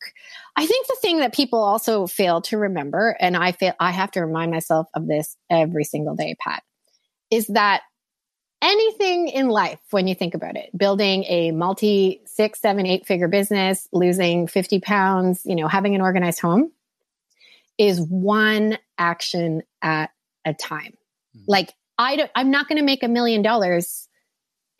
I think the thing that people also fail to remember, and I feel I have to remind myself of this every single day, Pat, is that anything in life, when you think about it, building a multi six, seven, eight figure business, losing 50 pounds, you know, having an organized home is one action at a time. Mm-hmm. Like I don't, I'm not going to make a million dollars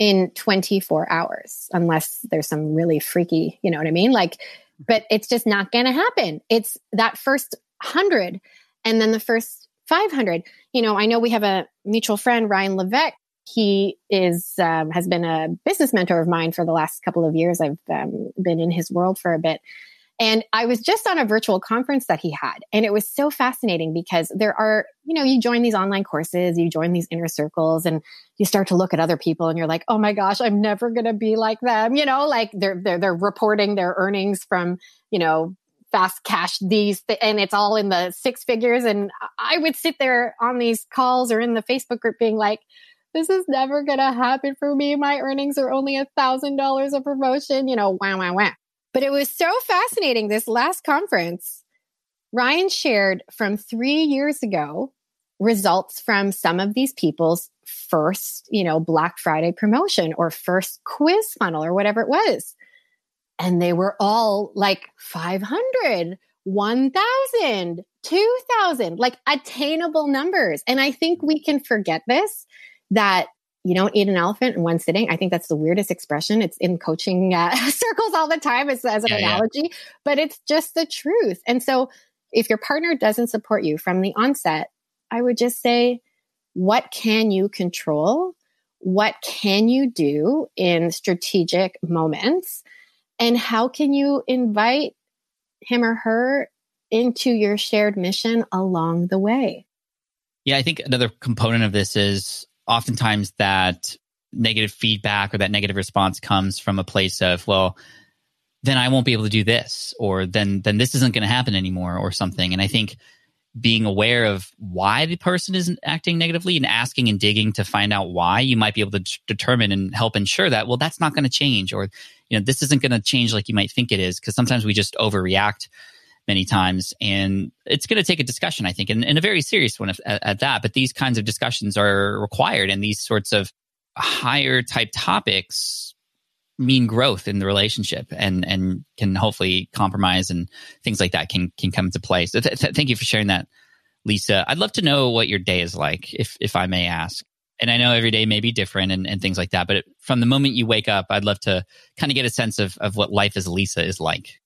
in 24 hours unless there's some really freaky, you know what I mean? Like, but it's just not going to happen. It's that first 100 and then the first 500. You know, I know we have a mutual friend, Ryan Levesque. He is um, has been a business mentor of mine for the last couple of years. I've um, been in his world for a bit, and I was just on a virtual conference that he had. And it was so fascinating because there are, you know, you join these online courses, you join these inner circles, and you start to look at other people and you're like, oh my gosh, I'm never to be like them. You know, like they're, they're, they're reporting their earnings from, you know, fast cash these th- and it's all in the six figures and i would sit there on these calls or in the facebook group being like this is never gonna happen for me my earnings are only a thousand dollars a promotion you know wow wow wow but it was so fascinating. This last conference, Ryan shared from three years ago results from some of these people's first, you know, Black Friday promotion or first quiz funnel or whatever it was. And they were all like 500, 1000, 2000, like attainable numbers. And I think we can forget this that you don't eat an elephant in one sitting. I think that's the weirdest expression. It's in coaching uh, *laughs* circles all the time as, as an yeah, analogy, yeah. but it's just the truth. And so if your partner doesn't support you from the onset, I would just say, what can you control? What can you do in strategic moments? And how can you invite him or her into your shared mission along the way? Yeah, I think another component of this is oftentimes that negative feedback or that negative response comes from a place of, well, then I won't be able to do this, or then then this isn't going to happen anymore, or something. And I think being aware of why the person isn't acting negatively and asking and digging to find out why, you might be able to d- determine and help ensure that well, that's not going to change, or you know, this isn't going to change like you might think it is, because sometimes we just overreact many times. And it's going to take a discussion, I think, and, and a very serious one at, at, that. But these kinds of discussions are required, and these sorts of higher type topics mean growth in the relationship and and can hopefully compromise and things like that can can come into play. So th- th- thank you for sharing that, Lisa. I'd love to know what your day is like, if if I may ask. And I know every day may be different and, and things like that, but from the moment you wake up, I'd love to kind of get a sense of, of what life as Lisa is like.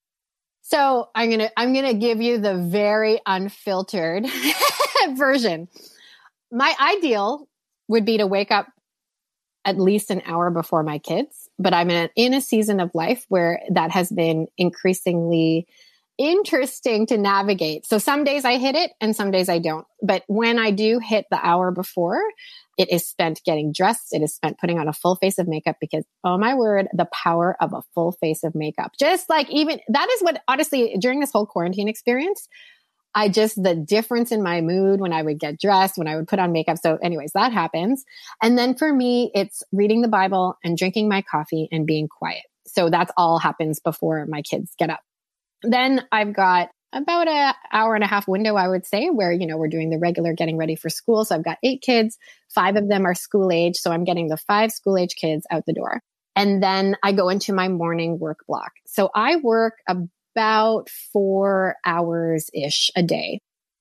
So I'm gonna I'm gonna give you the very unfiltered *laughs* version. My ideal would be to wake up at least an hour before my kids, but I'm in a, in a season of life where that has been increasingly interesting to navigate. So some days I hit it and some days I don't. But when I do hit the hour before, it is spent getting dressed. It is spent putting on a full face of makeup because, oh my word, the power of a full face of makeup. Just like even that is what honestly during this whole quarantine experience, I just the difference in my mood when I would get dressed, when I would put on makeup. So, anyways, that happens. And then for me, it's reading the Bible and drinking my coffee and being quiet. So that's all happens before my kids get up. Then I've got about a hour and a half window, I would say, where, you know, we're doing the regular getting ready for school. So I've got eight kids, five of them are school age. So I'm getting the five school age kids out the door. And then I go into my morning work block. So I work about four hours ish a day.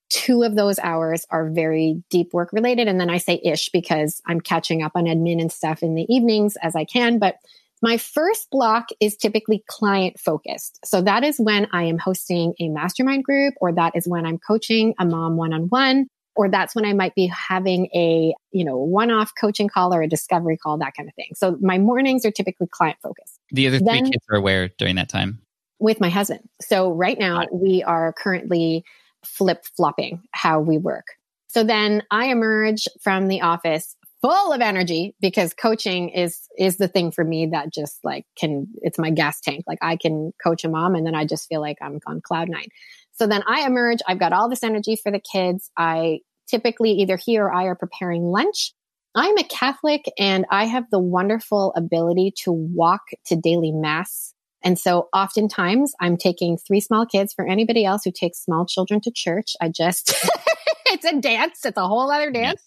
Two of those hours are very deep work related. And then I say ish because I'm catching up on admin and stuff in the evenings as I can. But my first block is typically client focused. So that is when I am hosting a mastermind group or that is when I'm coaching a mom one on one. or that's when I might be having a, you know, one-off coaching call or a discovery call, that kind of thing. So my mornings are typically client focused The other three Then- kids are aware during that time. with my husband. So right now we are currently flip flopping how we work. So then I emerge from the office full of energy because coaching is is the thing for me that just like can it's my gas tank. Like I can coach a mom and then I just feel like I'm on cloud nine. So then I emerge, I've got all this energy for the kids. I typically either he or I are preparing lunch. I'm a Catholic and I have the wonderful ability to walk to daily mass and so oftentimes I'm taking three small kids for anybody else who takes small children to church. I just, *laughs* it's a dance. It's a whole other dance.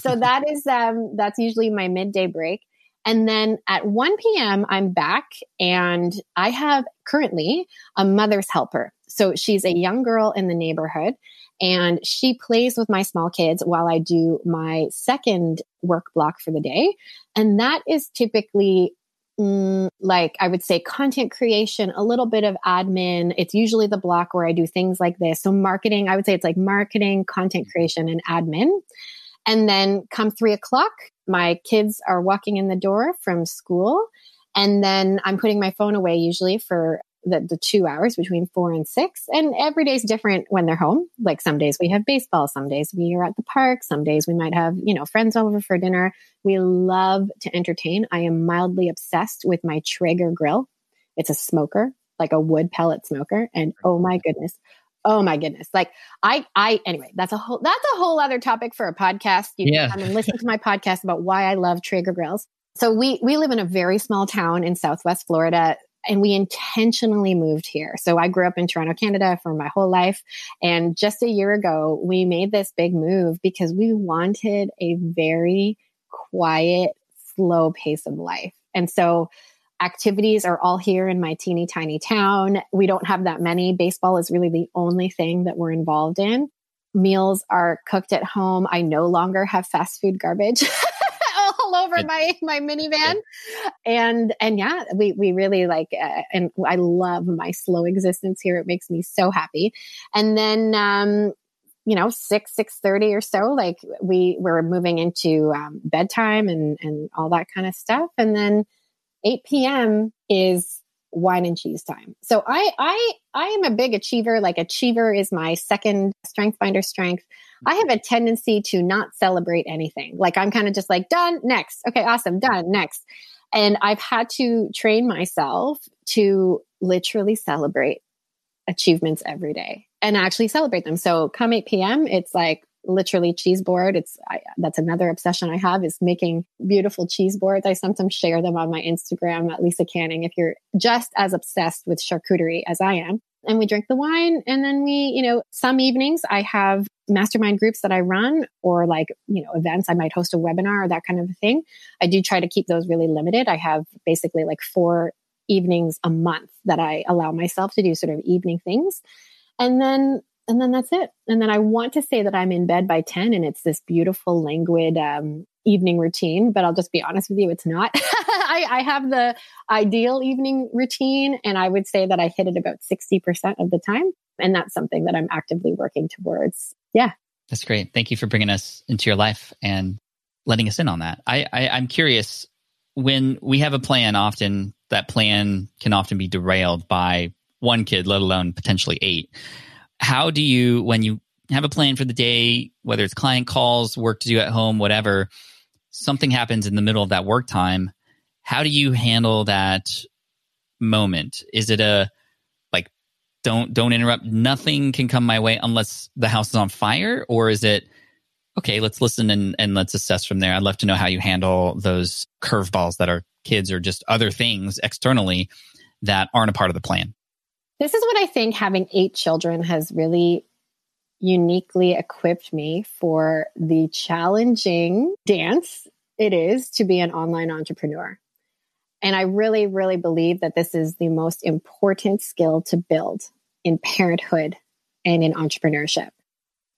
So *laughs* that is, um, that's usually my midday break. And then at 1 p.m., I'm back and I have currently a mother's helper. So she's a young girl in the neighborhood and she plays with my small kids while I do my second work block for the day. And that is typically mm, like I would say content creation, a little bit of admin. It's usually the block where I do things like this. So marketing, I would say it's like marketing, content creation, and admin. And then come three o'clock, my kids are walking in the door from school. And then I'm putting my phone away usually for the, the two hours between four and six. And every day's different when they're home. Like some days we have baseball, some days we are at the park, some days we might have, you know, friends over for dinner. We love to entertain. I am mildly obsessed with my Traeger grill. It's a smoker, like a wood pellet smoker. And oh my goodness. Oh my goodness. Like I, I, anyway, that's a whole, that's a whole other topic for a podcast. You Yeah. can come and listen to my podcast about why I love Traeger grills. So we, we live in a very small town in Southwest Florida and we intentionally moved here. So I grew up in Toronto, Canada for my whole life. And just a year ago, we made this big move because we wanted a very quiet, slow pace of life. And so activities are all here in my teeny tiny town. We don't have that many. Baseball is really the only thing that we're involved in. Meals are cooked at home. I no longer have fast food garbage. *laughs* all over my my minivan and and yeah we we really like uh, and i love my slow existence here it makes me so happy and then um you know six six thirty or so like we we're moving into um, bedtime and and all that kind of stuff and then 8 p.m is wine and cheese time so i i i am a big achiever like achiever is my second strength finder strength I have a tendency to not celebrate anything. Like I'm kind of just like, done, next. Okay, awesome, done, next. And I've had to train myself to literally celebrate achievements every day and actually celebrate them. So come 8 p.m., it's like literally cheese board. It's I, that's another obsession I have is making beautiful cheese boards. I sometimes share them on my Instagram at Lisa Canning if you're just as obsessed with charcuterie as I am. And we drink the wine and then we, you know, some evenings I have mastermind groups that I run or like, you know, events. I might host a webinar or that kind of a thing. I do try to keep those really limited. I have basically like four evenings a month that I allow myself to do sort of evening things. And then and then that's it. And then I want to say that I'm in bed by 10 and it's this beautiful languid um, evening routine, but I'll just be honest with you, it's not. *laughs* I, I have the ideal evening routine and I would say that I hit it about 60% of the time. And that's something that I'm actively working towards. Yeah. That's great. Thank you for bringing us into your life and letting us in on that. I, I I'm curious when we have a plan. Often that plan can often be derailed by one kid, let alone potentially eight. How do you when you have a plan for the day, whether it's client calls, work to do at home, whatever, something happens in the middle of that work time. How do you handle that moment? Is it a like don't don't interrupt nothing can come my way unless the house is on fire or is it okay let's listen and, and let's assess from there i'd love to know how you handle those curveballs that are kids or just other things externally that aren't a part of the plan This is what I think having eight children has really uniquely equipped me for the challenging dance it is to be an online entrepreneur. And I really, really believe that this is the most important skill to build in parenthood and in entrepreneurship.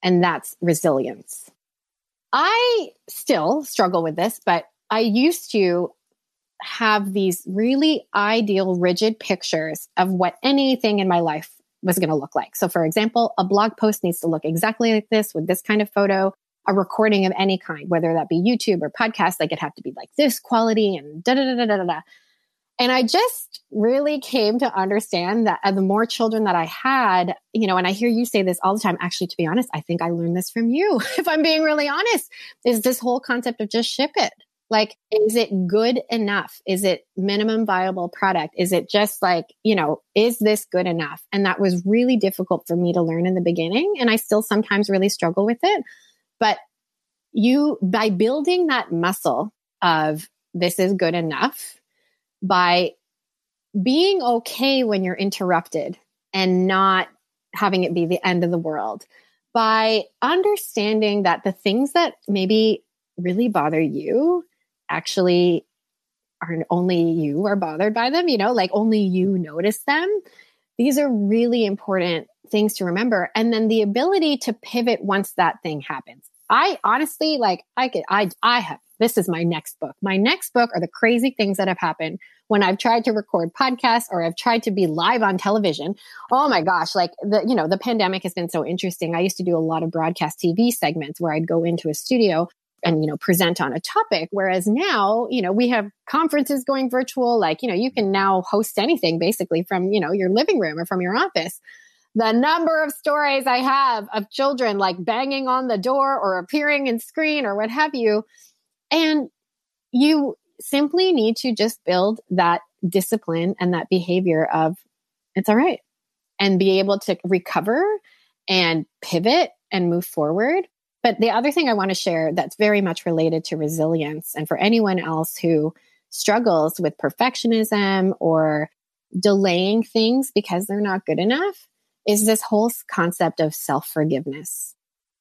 And that's resilience. I still struggle with this, but I used to have these really ideal, rigid pictures of what anything in my life was going to look like. So for example, a blog post needs to look exactly like this with this kind of photo, a recording of any kind, whether that be YouTube or podcast, like it have to be like this quality and da da da da da da. And I just really came to understand that uh, the more children that I had, you know, and I hear you say this all the time. Actually, to be honest, I think I learned this from you, *laughs* if I'm being really honest, is this whole concept of just ship it. Like, is it good enough? Is it minimum viable product? Is it just like, you know, is this good enough? And that was really difficult for me to learn in the beginning. And I still sometimes really struggle with it. But you, by building that muscle of this is good enough, by being okay when you're interrupted and not having it be the end of the world by understanding that the things that maybe really bother you actually are only you are bothered by them, you know, like only you notice them. These are really important things to remember. And then the ability to pivot once that thing happens. I honestly like I could I I have this is my next book. My next book are the crazy things that have happened when I've tried to record podcasts or I've tried to be live on television. Oh my gosh, like the you know, the pandemic has been so interesting. I used to do a lot of broadcast TV segments where I'd go into a studio and you know present on a topic. Whereas now you know we have conferences going virtual like you know you can now host anything basically from you know your living room or from your office. The number of stories i have of children like banging on the door or appearing in screen or what have you. And you simply need to just build that discipline and that behavior of it's all right and be able to recover and pivot and move forward. But the other thing I want to share that's very much related to resilience and for anyone else who struggles with perfectionism or delaying things because they're not good enough is this whole concept of self forgiveness.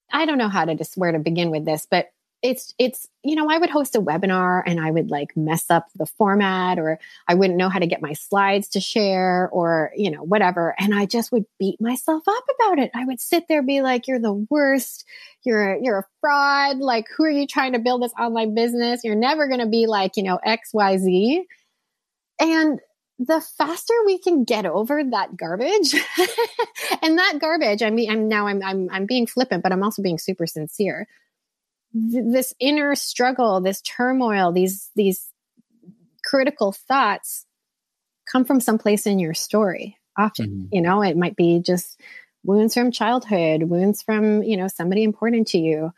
I don't know how to just where to begin with this, but it's it's you know i would host a webinar and i would like mess up the format or i wouldn't know how to get my slides to share or you know whatever. And i just would beat myself up about it. I would sit there be like you're the worst. You're you're a fraud. Like who are you trying to build this online business? You're never going to be like you know xyz and the faster we can get over that garbage *laughs* and that garbage i mean i'm now I'm, I'm i'm being flippant but i'm also being super sincere th- this inner struggle, this turmoil, these these critical thoughts come from someplace in your story. Often, mm-hmm. you know, it might be just wounds from childhood, wounds from, you know, somebody important to you.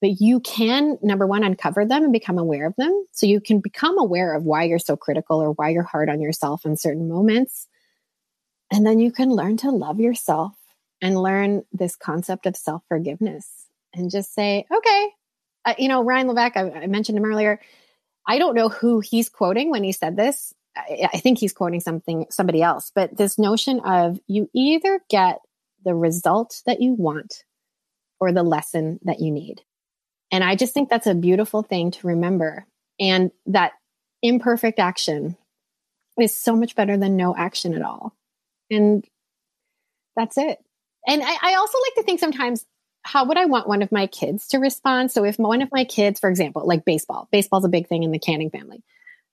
But you can, number one, uncover them and become aware of them. So you can become aware of why you're so critical or why you're hard on yourself in certain moments. And then you can learn to love yourself and learn this concept of self forgiveness and just say, okay, uh, you know, Ryan Levesque, I, I, mentioned him earlier. I don't know who he's quoting when he said this. I, I think he's quoting something, somebody else, but this notion of you either get the result that you want or the lesson that you need. And I just think that's a beautiful thing to remember. And that imperfect action is so much better than no action at all. And that's it. And I, I also like to think sometimes how would I want one of my kids to respond? So if one of my kids, for example, like baseball, baseball's a big thing in the Canning family.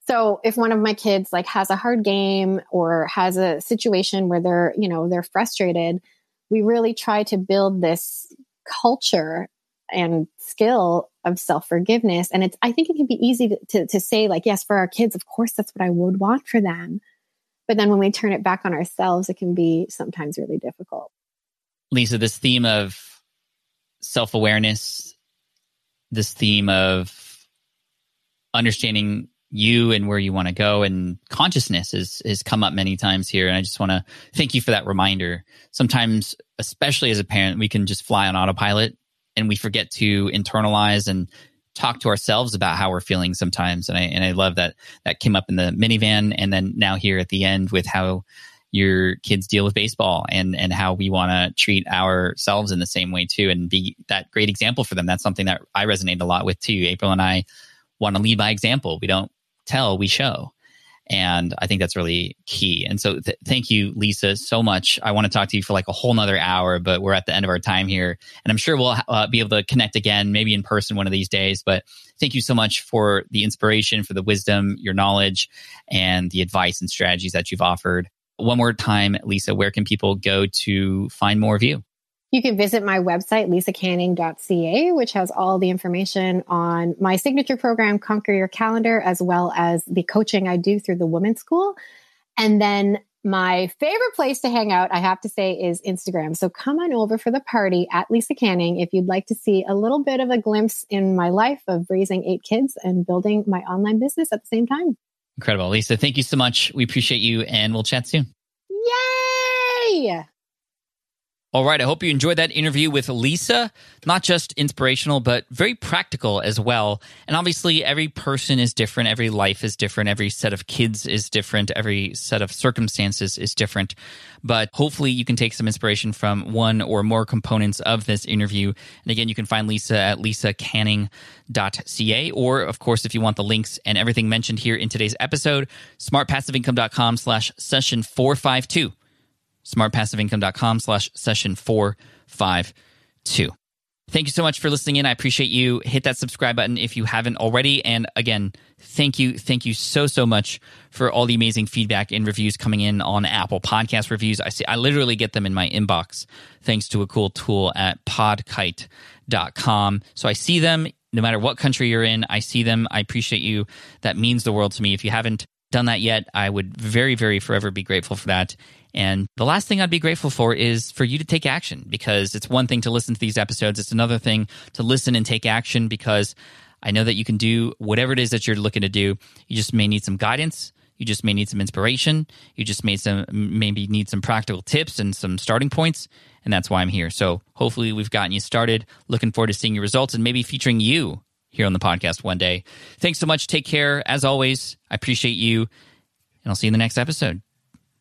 So if one of my kids like has a hard game or has a situation where they're, you know, they're frustrated, we really try to build this culture and skill of self-forgiveness. And it's, I think it can be easy to, to, to say like, yes, for our kids, of course, that's what I would want for them. But then when we turn it back on ourselves, it can be sometimes really difficult. Lisa, this theme of self awareness, this theme of understanding you and where you want to go and consciousness has has come up many times here and i just want to thank you for that reminder. Sometimes especially as a parent we can just fly on autopilot and we forget to internalize and talk to ourselves about how we're feeling sometimes and i and i love that that came up in the minivan and then now here at the end with how your kids deal with baseball and and how we want to treat ourselves in the same way too. And be that great example for them. That's something that i resonate a lot with too. April and i want to lead by example. We don't tell we show. And i think that's really key. And so th- thank you lisa so much. I want to talk to you for like a whole nother hour but we're at the end of our time here. And i'm sure we'll uh, be able to connect again maybe in person one of these days. But thank you so much for the inspiration for the wisdom your knowledge and the advice and strategies that you've offered one more time, Lisa, where can people go to find more of you? You can visit my website, lisacanning.ca, which has all the information on my signature program, Conquer Your Calendar, as well as the coaching I do through the Women's School. And then my favorite place to hang out, I have to say, is Instagram. So come on over for the party at Lisa Canning if you'd like to see a little bit of a glimpse in my life of raising eight kids and building my online business at the same time. Incredible. Lisa, thank you so much. We appreciate you and we'll chat soon. Yay! All right. I hope you enjoyed that interview with Lisa. Not just inspirational, but very practical as well. And obviously, every person is different. Every life is different. Every set of kids is different. Every set of circumstances is different. But hopefully, you can take some inspiration from one or more components of this interview. And again, you can find Lisa at lisacanning.ca. Or, of course, if you want the links and everything mentioned here in today's episode, smartpassiveincome.com slash session 452 smartpassiveincome.com slash session 452. Thank you so much for listening in. I appreciate you. Hit that subscribe button if you haven't already. And again, thank you. Thank you so, so much for all the amazing feedback and reviews coming in on Apple Podcast reviews. I see, I literally get them in my inbox thanks to a cool tool at podkite.com. So I see them no matter what country you're in. I see them. I appreciate you. That means the world to me. If you haven't done that yet, I would very, very forever be grateful for that. And the last thing I'd be grateful for is for you to take action because it's one thing to listen to these episodes, it's another thing to listen and take action because I know that you can do whatever it is that you're looking to do. You just may need some guidance. You just may need some inspiration. You just may some maybe need some practical tips and some starting points, and that's why I'm here. So hopefully we've gotten you started. Looking forward to seeing your results and maybe featuring you here on the podcast one day. Thanks so much. Take care. As always, I appreciate you, and I'll see you in the next episode.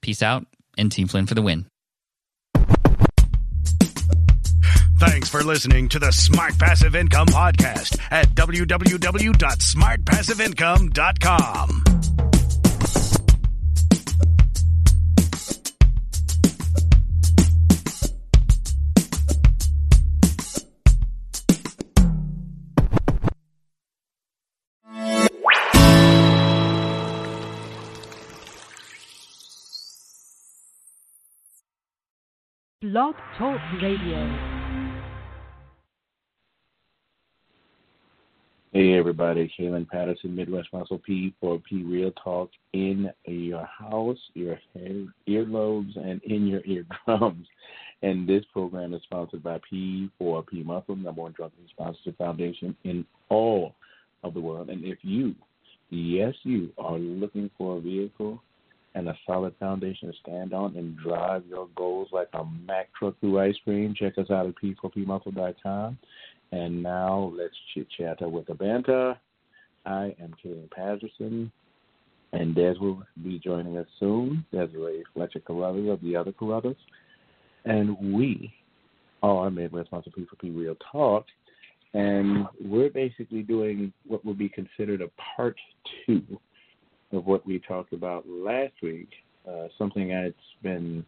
Peace out and Team Flynn for the win. Thanks for listening to the Smart Passive Income Podcast at www.smartpassiveincome.com. Blog Talk Radio. Hey everybody, Kaylin Patterson, Midwest Muscle P for P Real Talk in your house, your head, earlobes, and in your eardrums. And this program is sponsored by P for P Muscle, number one drug sponsorship foundation in all of the world. And if you, yes, you are looking for a vehicle and a solid foundation to stand on and drive your goals like a Mack truck through ice cream, check us out at p4pmuscle.com. And now let's chit chat with the banter. I am Kaylin Patterson, and Des will be joining us soon. Desiree Fletcher Carruthers of the other Carruthers. And we are Midwest Muscle P4P Real Talk. And we're basically doing what would be considered a part two of what we talked about last week, uh, something that's been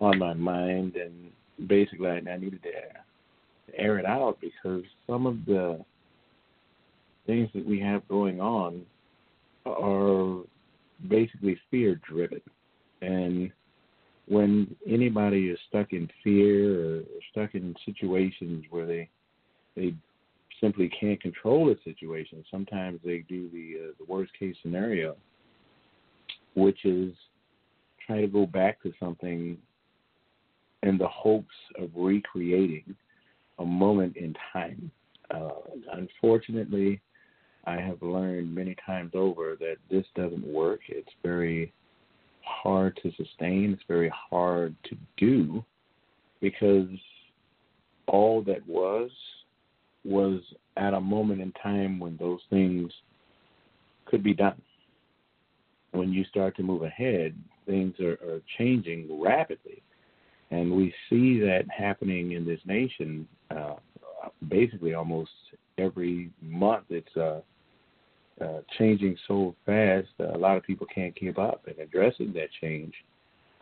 on my mind, and basically I, I needed to air it out because some of the things that we have going on are basically fear driven. And when anybody is stuck in fear or stuck in situations where they they simply can't control the situation. Sometimes they do the uh, the worst case scenario, which is try to go back to something in the hopes of recreating a moment in time. Uh, unfortunately, I have learned many times over that this doesn't work. It's very hard to sustain. It's very hard to do because all that was was at a moment in time when those things could be done. When you start to move ahead, things are, are changing rapidly. And we see that happening in this nation uh, basically almost every month. It's uh, uh, changing so fast, a lot of people can't keep up. And addressing that change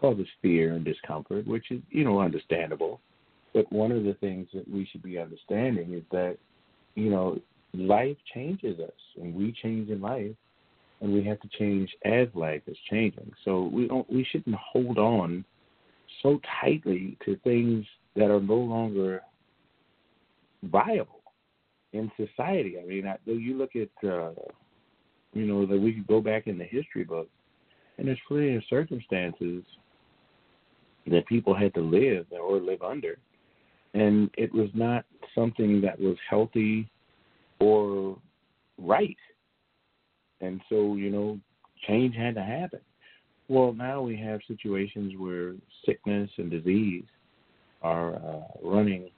causes fear and discomfort, which is, you know, understandable. But one of the things that we should be understanding is that, you know, life changes us and we change in life. and we have to change as life is changing. So we don't we shouldn't hold on so tightly to things that are no longer viable in society. I mean, I, you look at uh, you know that we could go back in the history books, and there's plenty of circumstances that people had to live or live under, and it was not something that was healthy or right. And so, you know, change had to happen. Well, now we have situations where sickness and disease are uh, running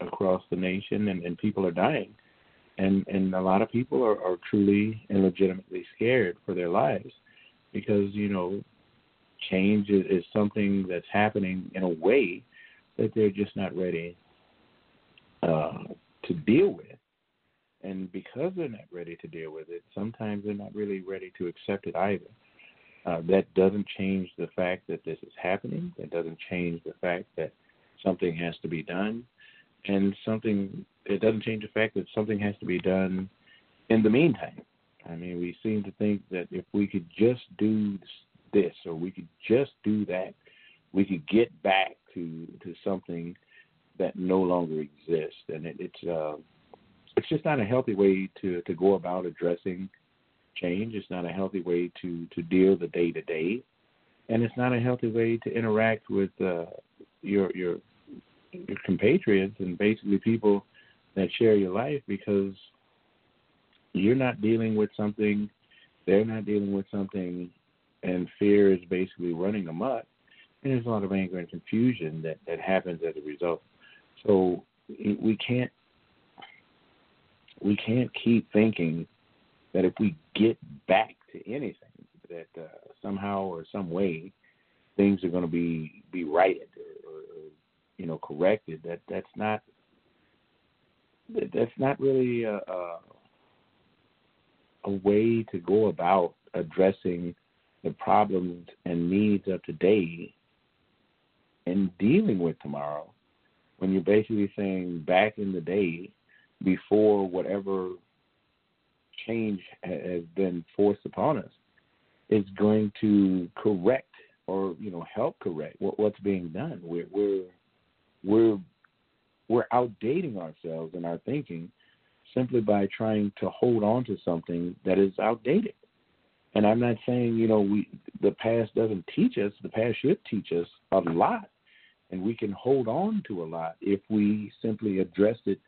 across the nation and, and people are dying. And, and a lot of people are, are truly and legitimately scared for their lives because, you know, change is, is something that's happening in a way that they're just not ready uh, to deal with. And because they're not ready to deal with it, sometimes they're not really ready to accept it either. Uh, that doesn't change the fact that this is happening. That doesn't change the fact that something has to be done, and something. It doesn't change the fact that something has to be done in the meantime. I mean, we seem to think that if we could just do this or we could just do that, we could get back to to something that no longer exists, and it, it's uh, it's just not a healthy way to to go about addressing change. It's not a healthy way to to deal the day to day, and it's not a healthy way to interact with uh, your your your compatriots and basically people that share your life because you're not dealing with something, they're not dealing with something, and fear is basically running amok. And there's a lot of anger and confusion that, that happens as a result. So we can't we can't keep thinking that if we get back to anything, that uh, somehow or some way things are going to be be righted or, or, you know corrected. That that's not that's not really a, a, a way to go about addressing the problems and needs of today and dealing with tomorrow when you're basically saying back in the day before whatever change has been forced upon us is going to correct or you know help correct what, what's being done. We're we're we're we're outdating ourselves in our thinking simply by trying to hold on to something that is outdated. And I'm not saying you know we the past doesn't teach us. The past should teach us a lot, and we can hold on to a lot if we simply address it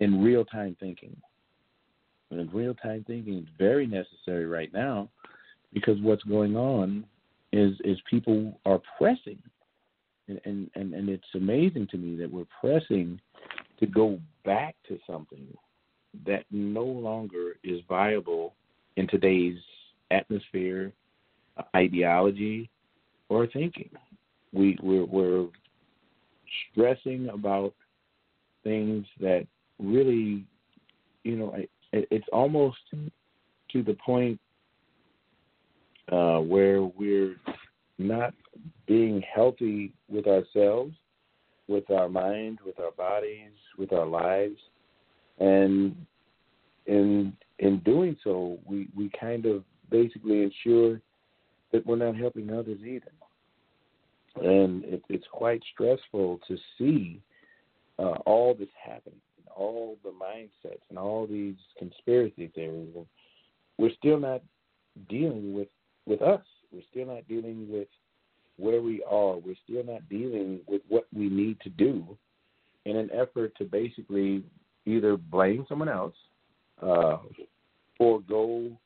in real time thinking. And real time thinking is very necessary right now because what's going on is is people are pressing and, and, and, and it's amazing to me that we're pressing to go back to something that no longer is viable in today's atmosphere, ideology, or thinking. We we're, we're stressing about things that really, you know, it's almost to the point uh, where we're not being healthy with ourselves, with our mind, with our bodies, with our lives, and in in doing so, we we kind of basically ensure that we're not helping others either, and it, it's quite stressful to see uh, all this happening and all the mindsets and all these conspiracy theories, and we're still not dealing with with us. We're still not dealing with where we are. We're still not dealing with what we need to do in an effort to basically either blame someone else, uh, forego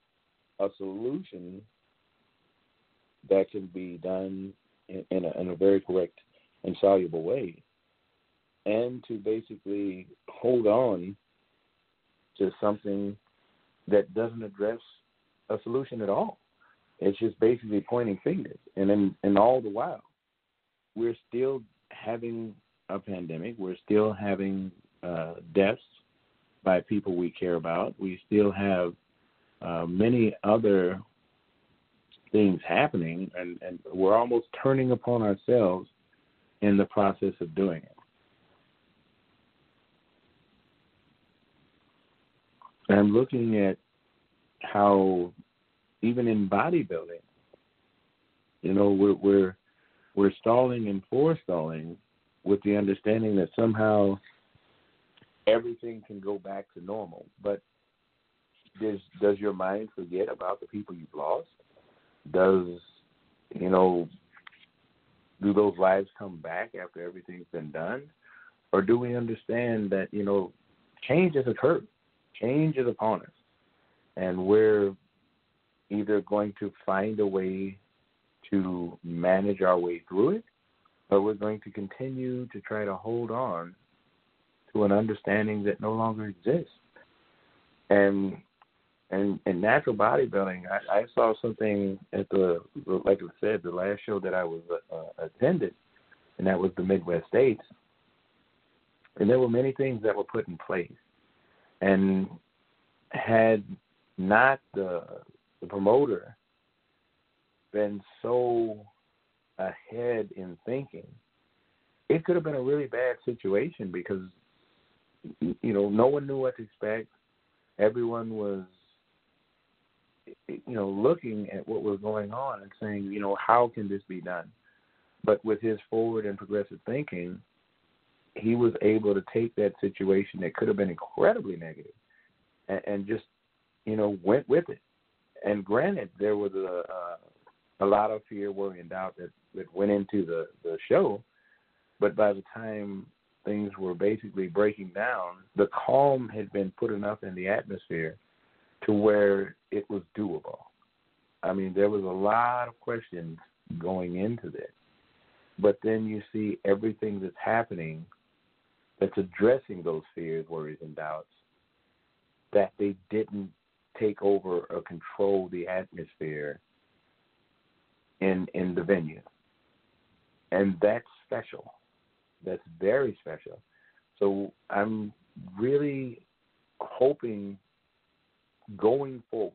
a solution that can be done in, in, a, in a very correct and soluble way, and to basically hold on to something that doesn't address a solution at all. It's just basically pointing fingers. And then and all the while, we're still having a pandemic. We're still having uh, deaths by people we care about. We still have uh, many other things happening, and, and we're almost turning upon ourselves in the process of doing it. I'm looking at how even in bodybuilding, you know, we're we're we're stalling and forestalling with the understanding that somehow everything can go back to normal. But does does your mind forget about the people you've lost? Does you know do those lives come back after everything's been done? Or do we understand that, you know, change has occurred. Change is upon us. And we're either going to find a way to manage our way through it, or we're going to continue to try to hold on to an understanding that no longer exists. And and in natural bodybuilding, I, I saw something at the like I said, the last show that I was uh, attended, and that was the Midwest States. And there were many things that were put in place, and had not the the promoter been so ahead in thinking, it could have been a really bad situation because you know no one knew what to expect. Everyone was you know looking at what was going on and saying, you know, how can this be done? But with his forward and progressive thinking, he was able to take that situation that could have been incredibly negative and, and just you know went with it. And granted, there was a uh, a lot of fear, worry, and doubt that that went into the the show. But by the time things were basically breaking down, the calm had been put enough in the atmosphere to where it was doable. I mean, there was a lot of questions going into this. But then you see everything that's happening that's addressing those fears, worries, and doubts, that they didn't take over or control the atmosphere in in the venue. And that's special. That's very special. So I'm really hoping going forward,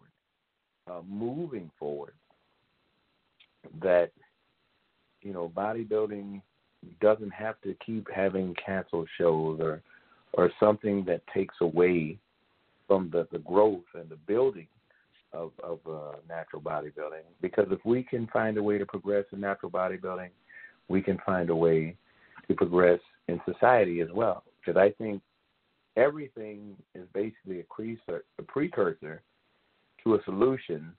uh, moving forward, that you know bodybuilding doesn't have to keep having canceled shows or or something that takes away from the, the growth and the building of, of uh, natural bodybuilding. Because if we can find a way to progress in natural bodybuilding, we can find a way to progress in society as well. Because I think everything is basically a, precursor, a precursor to a solution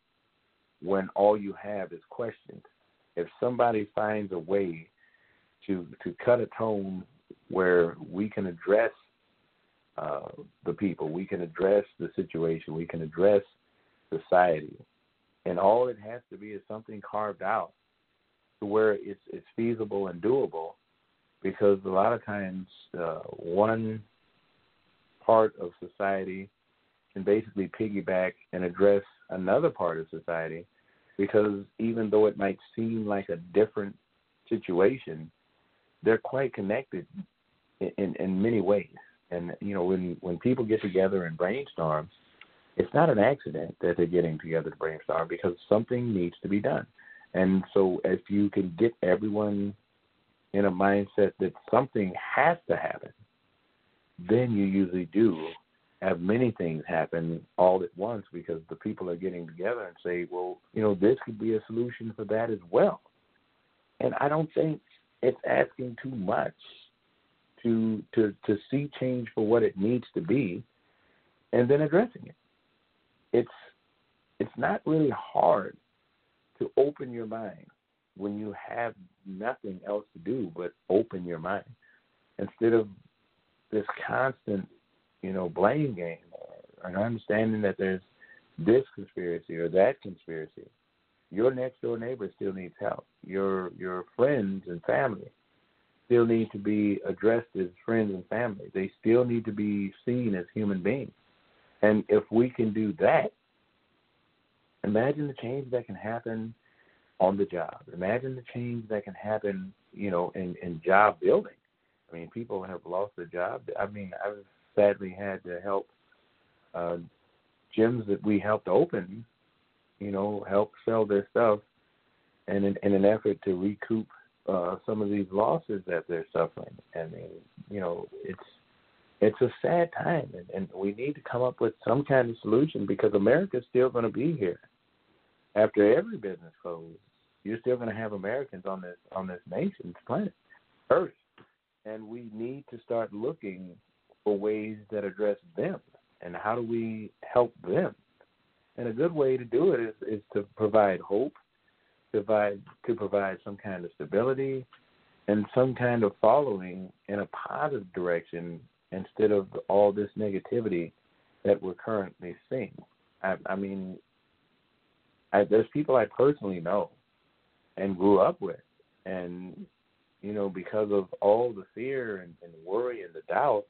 when all you have is questions. If somebody finds a way to to cut a tone where we can address uh, the people, we can address the situation, we can address society, and all it has to be is something carved out to where it's it's feasible and doable. Because a lot of times, uh, one part of society can basically piggyback and address another part of society because even though it might seem like a different situation, they're quite connected in, in, in many ways. And you know, when when people get together and brainstorm, it's not an accident that they're getting together to brainstorm because something needs to be done. And so, if you can get everyone in a mindset that something has to happen, then you usually do have many things happen all at once because the people are getting together and say, well, you know, this could be a solution for that as well. And I don't think it's asking too much to to to see change for what it needs to be and then addressing it. It's it's not really hard to open your mind when you have nothing else to do but open your mind instead of this constant, you know, blame game or an understanding that there's this conspiracy or that conspiracy. Your next door neighbor still needs help. Your your friends and family still need to be addressed as friends and family. They still need to be seen as human beings. And if we can do that, imagine the change that can happen on the job. Imagine the change that can happen, you know, in, in job building. I mean, people have lost their job. I mean, I've sadly had to help uh, gyms that we helped open, you know, help sell their stuff, and in, in an effort to recoup uh, some of these losses that they're suffering. I mean, you know, it's it's a sad time, and, and we need to come up with some kind of solution because America's still going to be here. after every business closes, you're still going to have Americans on this on this nation's planet, Earth, and we need to start looking for ways that address them and how do we help them. And a good way to do it is, is to provide hope, to provide to provide some kind of stability, and some kind of following in a positive direction instead of all this negativity that we're currently seeing. I, I mean, I, there's people I personally know and grew up with, and you know, because of all the fear and, and worry and the doubt,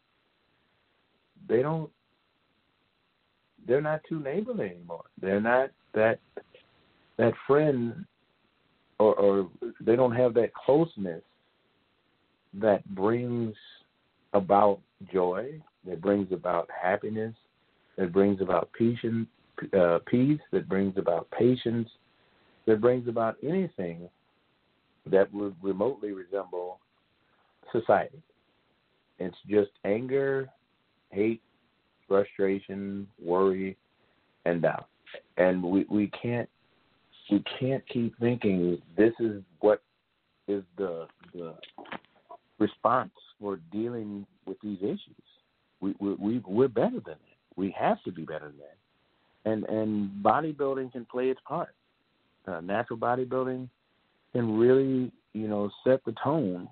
they don't. They're not too neighborly anymore. They're not that that friend, or, or they don't have that closeness that brings about joy, that brings about happiness, that brings about peace, and, uh, peace, that brings about patience, that brings about anything that would remotely resemble society. It's just anger, hate, frustration, worry, and doubt. And we, we can't we can't keep thinking this is what is the the response for dealing with these issues. We, we, we we're better than that. We have to be better than that. And and bodybuilding can play its part. Uh, natural bodybuilding can really you know set the tone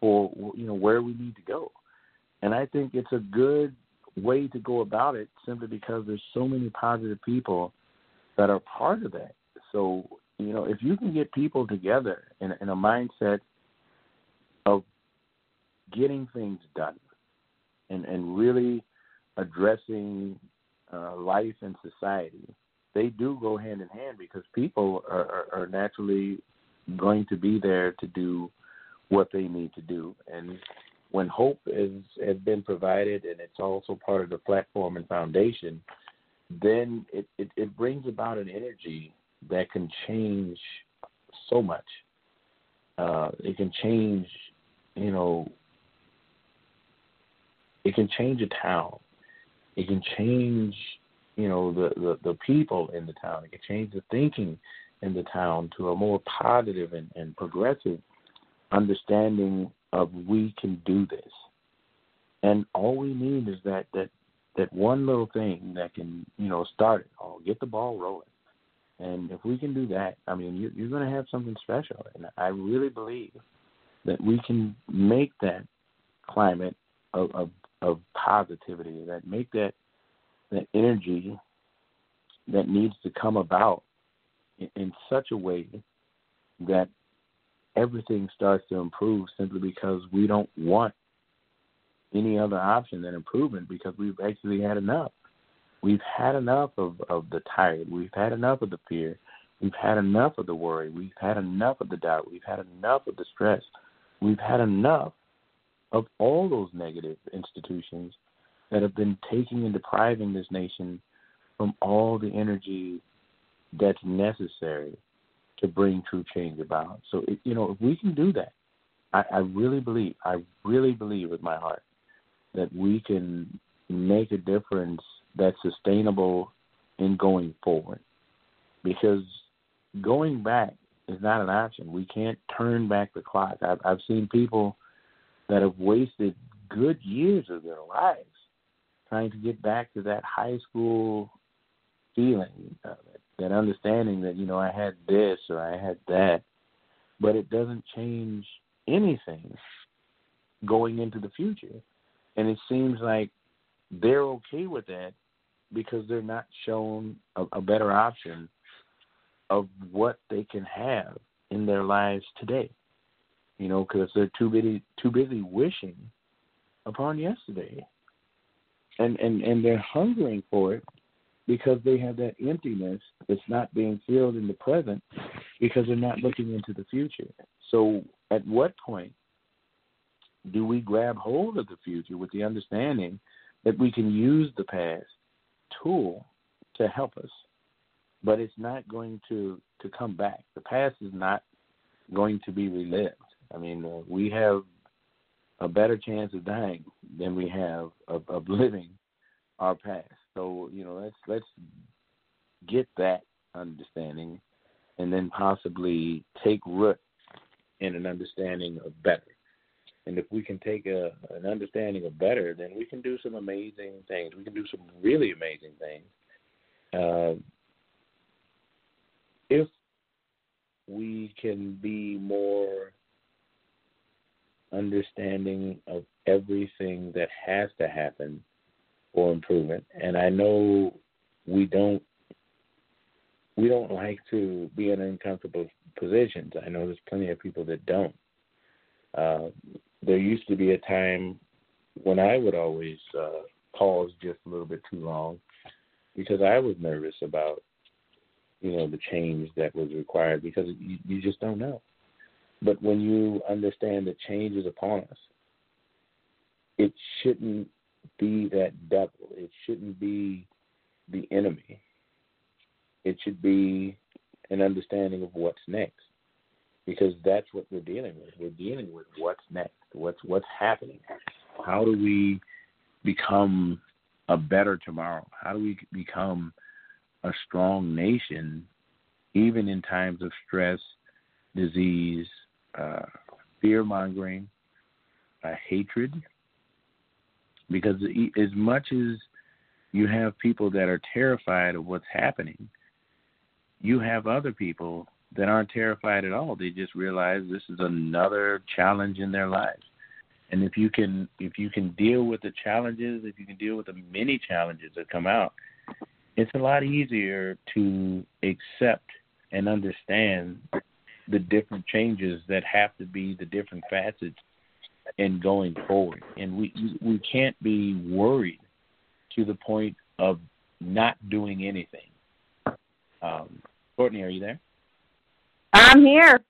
for you know where we need to go. And I think it's a good way to go about it simply because there's so many positive people that are part of that. So, you know, if you can get people together in, in a mindset of getting things done and, and really addressing uh, life and society, they do go hand in hand because people are, are, are naturally going to be there to do what they need to do. And when hope is has been provided and it's also part of the platform and foundation, then it, it, it brings about an energy that can change so much. Uh, it can change, you know, it can change a town. It can change, you know, the, the, the people in the town. It can change the thinking in the town to a more positive and, and progressive understanding of we can do this. And all we need is that that that one little thing that can, you know, start it all, get the ball rolling. And if we can do that, I mean, you, you're going to have something special. And I really believe that we can make that climate of, of, of positivity, that make that that energy that needs to come about in, such a way that everything starts to improve simply because we don't want any other option than improvement because we've actually had enough. We've had enough of, of the tired. We've had enough of the fear. We've had enough of the worry. We've had enough of the doubt. We've had enough of the stress. We've had enough of all those negative institutions that have been taking and depriving this nation from all the energy that's necessary to bring true change about. So, it, you know, if we can do that, I, I really believe, I really believe with my heart that we can make a difference that's sustainable in going forward. Because going back is not an option. We can't turn back the clock. I've, I've seen people that have wasted good years of their lives trying to get back to that high school feeling, uh, that that understanding that you know I had this or I had that, but it doesn't change anything going into the future. And it seems like they're okay with that because they're not shown a, a better option of what they can have in their lives today. You know, because they're too busy too busy wishing upon yesterday, and and and they're hungering for it because they have that emptiness that's not being filled in the present because they're not looking into the future. So, at what point do we grab hold of the future with the understanding that we can use the past tool to help us, but it's not going to to come back. The past is not going to be relived. I mean, uh, we have a better chance of dying than we have of, of *laughs* living our past. So you know, let's let's get that understanding and then possibly take root in an understanding of better. And if we can take a, an understanding of better, then we can do some amazing things. We can do some really amazing things. Uh, if we can be more understanding of everything that has to happen for improvement. And I know we don't we don't like to be in uncomfortable positions. I know there's plenty of people that don't. Uh, there used to be a time when I would always uh, pause just a little bit too long because I was nervous about you know the change that was required because you, you just don't know. But when you understand that change is upon us, it shouldn't be that devil. It shouldn't be the enemy. It should be an understanding of what's next. Because that's what we're dealing with. We're dealing with what's next, what's what's happening. How do we become a better tomorrow? How do we become a strong nation even in times of stress, disease, uh, fear mongering, uh, hatred. Because as much as you have people that are terrified of what's happening, you have other people that aren't terrified at all. They just realize this is another challenge in their lives. And if you can if you can deal with the challenges, if you can deal with the many challenges that come out, it's a lot easier to accept and understand the different changes that have to be the different facets in going forward. And we we can't be worried to the point of not doing anything. Um, Courtney, are you there? I'm here.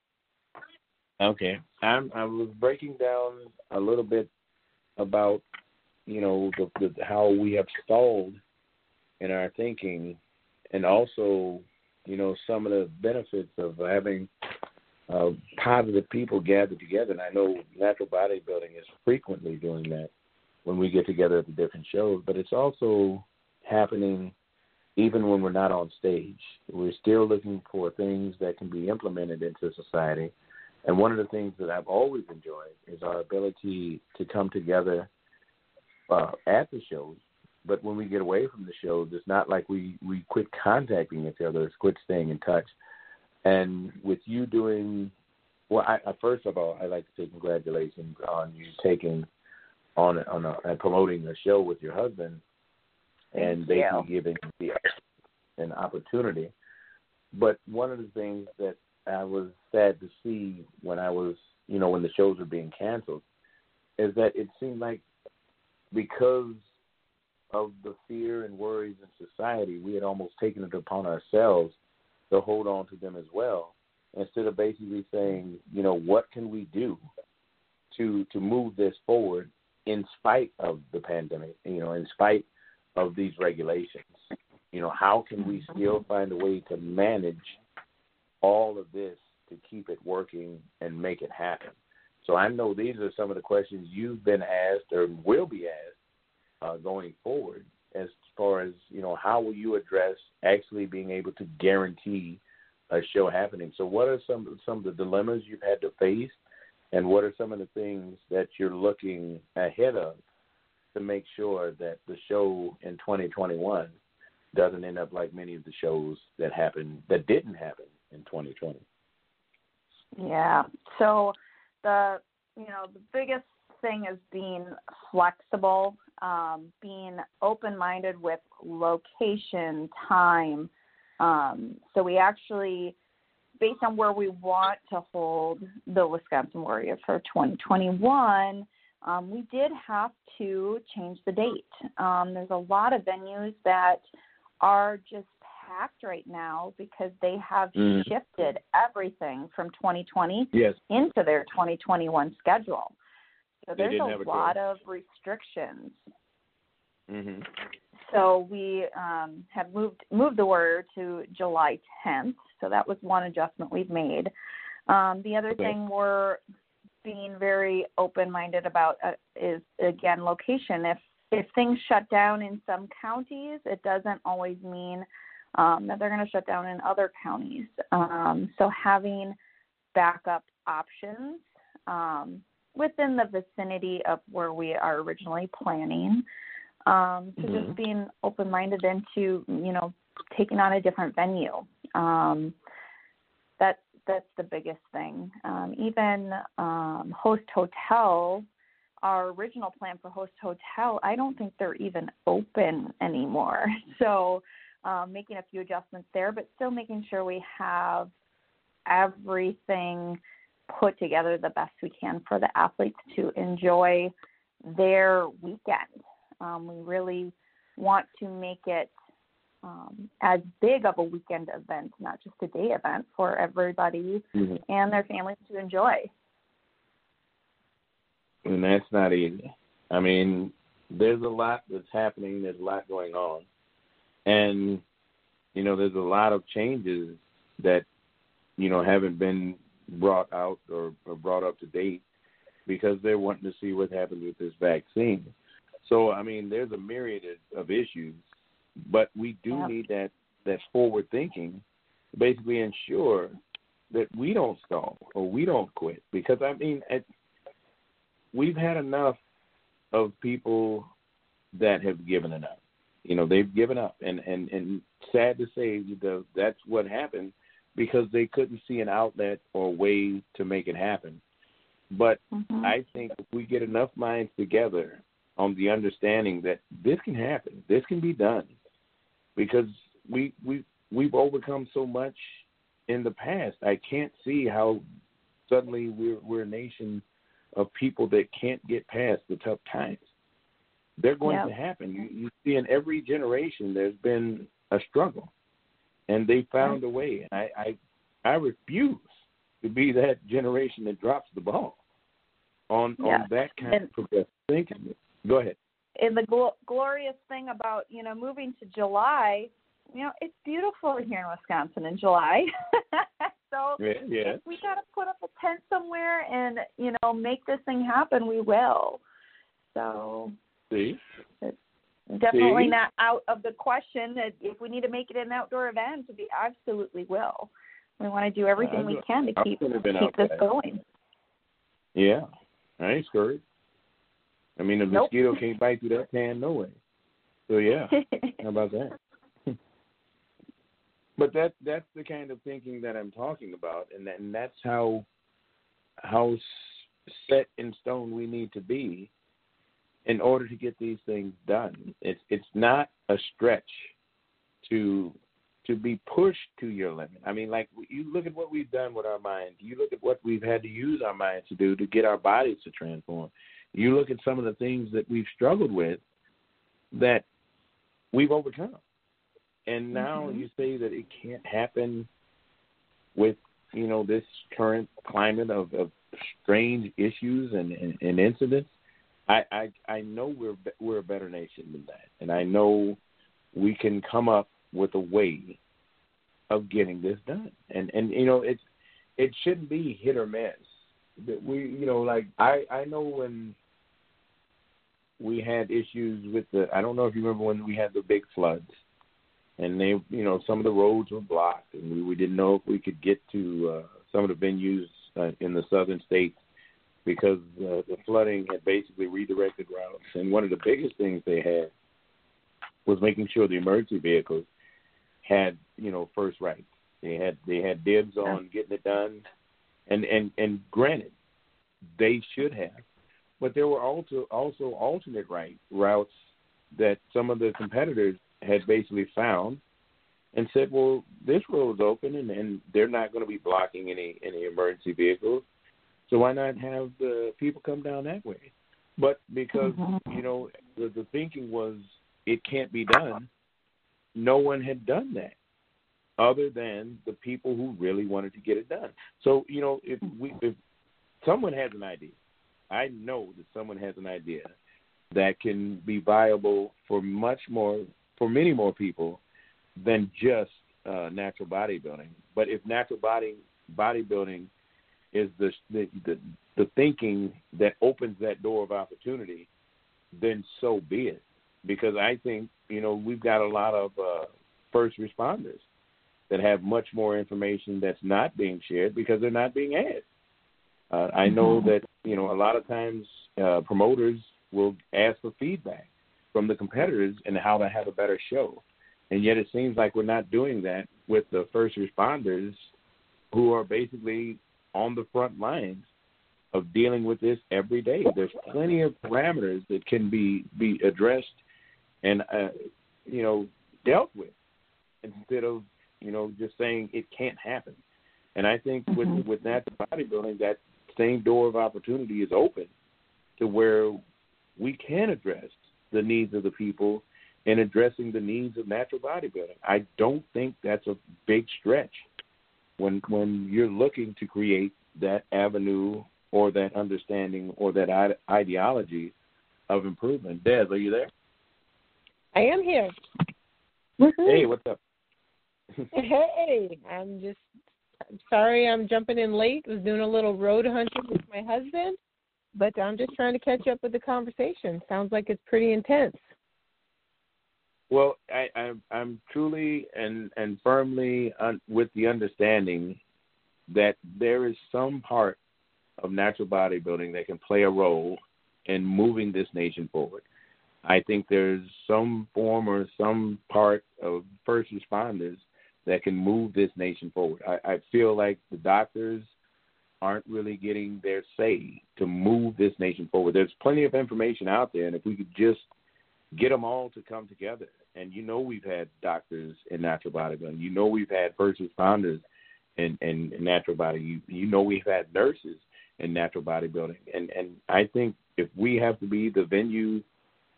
Okay, I'm. I was breaking down a little bit about you know the, the how we have stalled in our thinking, and also you know some of the benefits of having uh, positive people gathered together. And I know natural bodybuilding is frequently doing that when we get together at the different shows, but it's also happening even when we're not on stage. We're still looking for things that can be implemented into society. And one of the things that I've always enjoyed is our ability to come together uh, at the shows. But when we get away from the shows, it's not like we, we quit contacting each other, it's quit staying in touch. And with you doing, well, I, I, first of all, I'd like to say congratulations on you taking on on a, and promoting a show with your husband, and Thank basically giving the an opportunity. But one of the things that I was sad to see when I was, you know, when the shows were being canceled, is that it seemed like because of the fear and worries in society, we had almost taken it upon ourselves to hold on to them as well, instead of basically saying, you know, what can we do to to move this forward in spite of the pandemic, you know, in spite of these regulations. You know, how can we still find a way to manage all of this to keep it working and make it happen? So I know these are some of the questions you've been asked or will be asked uh, going forward as far as you know how will you address actually being able to guarantee a show happening? So what are some some of the dilemmas you've had to face? And what are some of the things that you're looking ahead of to make sure that the show in 2021 doesn't end up like many of the shows that happened that didn't happen in 2020 Yeah. So the you know the biggest thing is being flexible, um, being open minded with location, time. Um, so we actually, based on where we want to hold the Wisconsin Warrior for 2021, um, we did have to change the date. Um, there's a lot of venues that are just packed right now because they have Mm. shifted everything from 2020 Yes. into their 2021 schedule. So They there's a a lot of restrictions. Mm-hmm. So we um, have moved moved the Warrior to July 10th. So that was one adjustment we've made. Um, the other Okay. thing we're being very open minded about uh, is again location. If if things shut down in some counties, it doesn't always mean um, that they're going to shut down in other counties. Um, so having backup options um, within the vicinity of where we are originally planning. Um, to Mhm. just being open minded into, you know, taking on a different venue. Um, that that's the biggest thing. Um, even um, host hotel, our original plan for host hotel, I don't think they're even open anymore. *laughs* So um, making a few adjustments there, but still making sure we have everything put together the best we can for the athletes to enjoy their weekend. Um, we really want to make it um, as big of a weekend event, not just a day event, for everybody Mhm. and their families to enjoy. and that's not easy. I mean, there's a lot that's happening. There's a lot going on, and you know, there's a lot of changes that you know haven't been brought out or, or brought up to date because they're wanting to see what happens with this vaccine. So, I mean, there's a myriad of of issues, but we do Yeah. need that that forward thinking to basically ensure that we don't stall or we don't quit because I mean, at, we've had enough of people that have given it up. You know, they've given up, and and and sad to say, the, that's what happened because they couldn't see an outlet or way to make it happen. But mm-hmm. I think if we get enough minds together on the understanding that this can happen, this can be done, because we we we've overcome so much in the past. I can't see how suddenly we're we're a nation of people that can't get past the tough times. They're going Yeah. to happen. You, you see, in every generation, there's been a struggle, and they found a way. And I, I I refuse to be that generation that drops the ball on Yeah. on that kind And- of progressive thinking. Go ahead. and the gl- glorious thing about you know moving to July, you know it's beautiful here in Wisconsin in July. *laughs* so Yeah, yeah. if we got to put up a tent somewhere and you know make this thing happen, we will. So See, definitely See? not out of the question that if we need to make it an outdoor event, we absolutely will. We want to do everything we can to keep keep this outside. going. yeah, I ain't scared. I mean, a Nope. mosquito can't bite through that can no way. So yeah, *laughs* how about that? *laughs* but that that's the kind of thinking that I'm talking about, and that, and that's how how set in stone we need to be in order to get these things done. It's it's not a stretch to to be pushed to your limit. I mean, like you look at what we've done with our minds. You look at what we've had to use our minds to do to get our bodies to transform. You look at some of the things that we've struggled with that we've overcome. And now Mhm. you say that it can't happen with, you know, this current climate of, of strange issues and, and, and incidents. I, I I know we're we're a better nation than that, and I know we can come up with a way of getting this done. And and you know it's it shouldn't be hit or miss. That we you know like I I know when we had issues with the I don't know if you remember when we had the big floods and they you know some of the roads were blocked and we, we didn't know if we could get to uh, some of the venues uh, in the southern states because uh, the flooding had basically redirected routes and one of the biggest things they had was making sure the emergency vehicles had you know first rights. They had they had dibs on getting it done and and and granted they should have but there were also also alternate right routes that some of the competitors had basically found and said, well, this road's open and, and they're not going to be blocking any any emergency vehicles, so why not have the people come down that way? But because you know the, the thinking was it can't be done, no one had done that other than the people who really wanted to get it done. So you know if we if someone has an idea, I know that someone has an idea that can be viable for much more for many more people than just uh, natural bodybuilding. But if natural body bodybuilding is the, the the the thinking that opens that door of opportunity, then so be it. Because I think you know we've got a lot of uh, first responders that have much more information that's not being shared because they're not being asked. Uh, I know Mm-hmm. that you know a lot of times uh, promoters will ask for feedback from the competitors and how to have a better show, and yet it seems like we're not doing that with the first responders who are basically on the front lines of dealing with this every day. There's plenty of parameters that can be be addressed and uh, you know dealt with instead of you know just saying it can't happen. And I think with with natural bodybuilding, that same door of opportunity is open to where we can address the needs of the people and addressing the needs of natural bodybuilding. I don't think that's a big stretch when when you're looking to create that avenue or that understanding or that ide- ideology of improvement. Des, are you there? I am here. Hey, what's up? *laughs* Hey, I'm just I'm sorry I'm jumping in late. I Was doing a little road hunting with my husband, but I'm just trying to catch up with the conversation. Sounds like it's pretty intense. Well, I, I'm I'm truly and and firmly un, with the understanding that there is some part of natural bodybuilding that can play a role in moving this nation forward. I think there's some form or some part of first responders that can move this nation forward. I, I feel like the doctors aren't really getting their say to move this nation forward. There's plenty of information out there, and if we could just get them all to come together. And you know we've had doctors in natural bodybuilding. You know we've had first responders in, in, in natural body. You, you know we've had nurses in natural bodybuilding. And and I think if we have to be the venue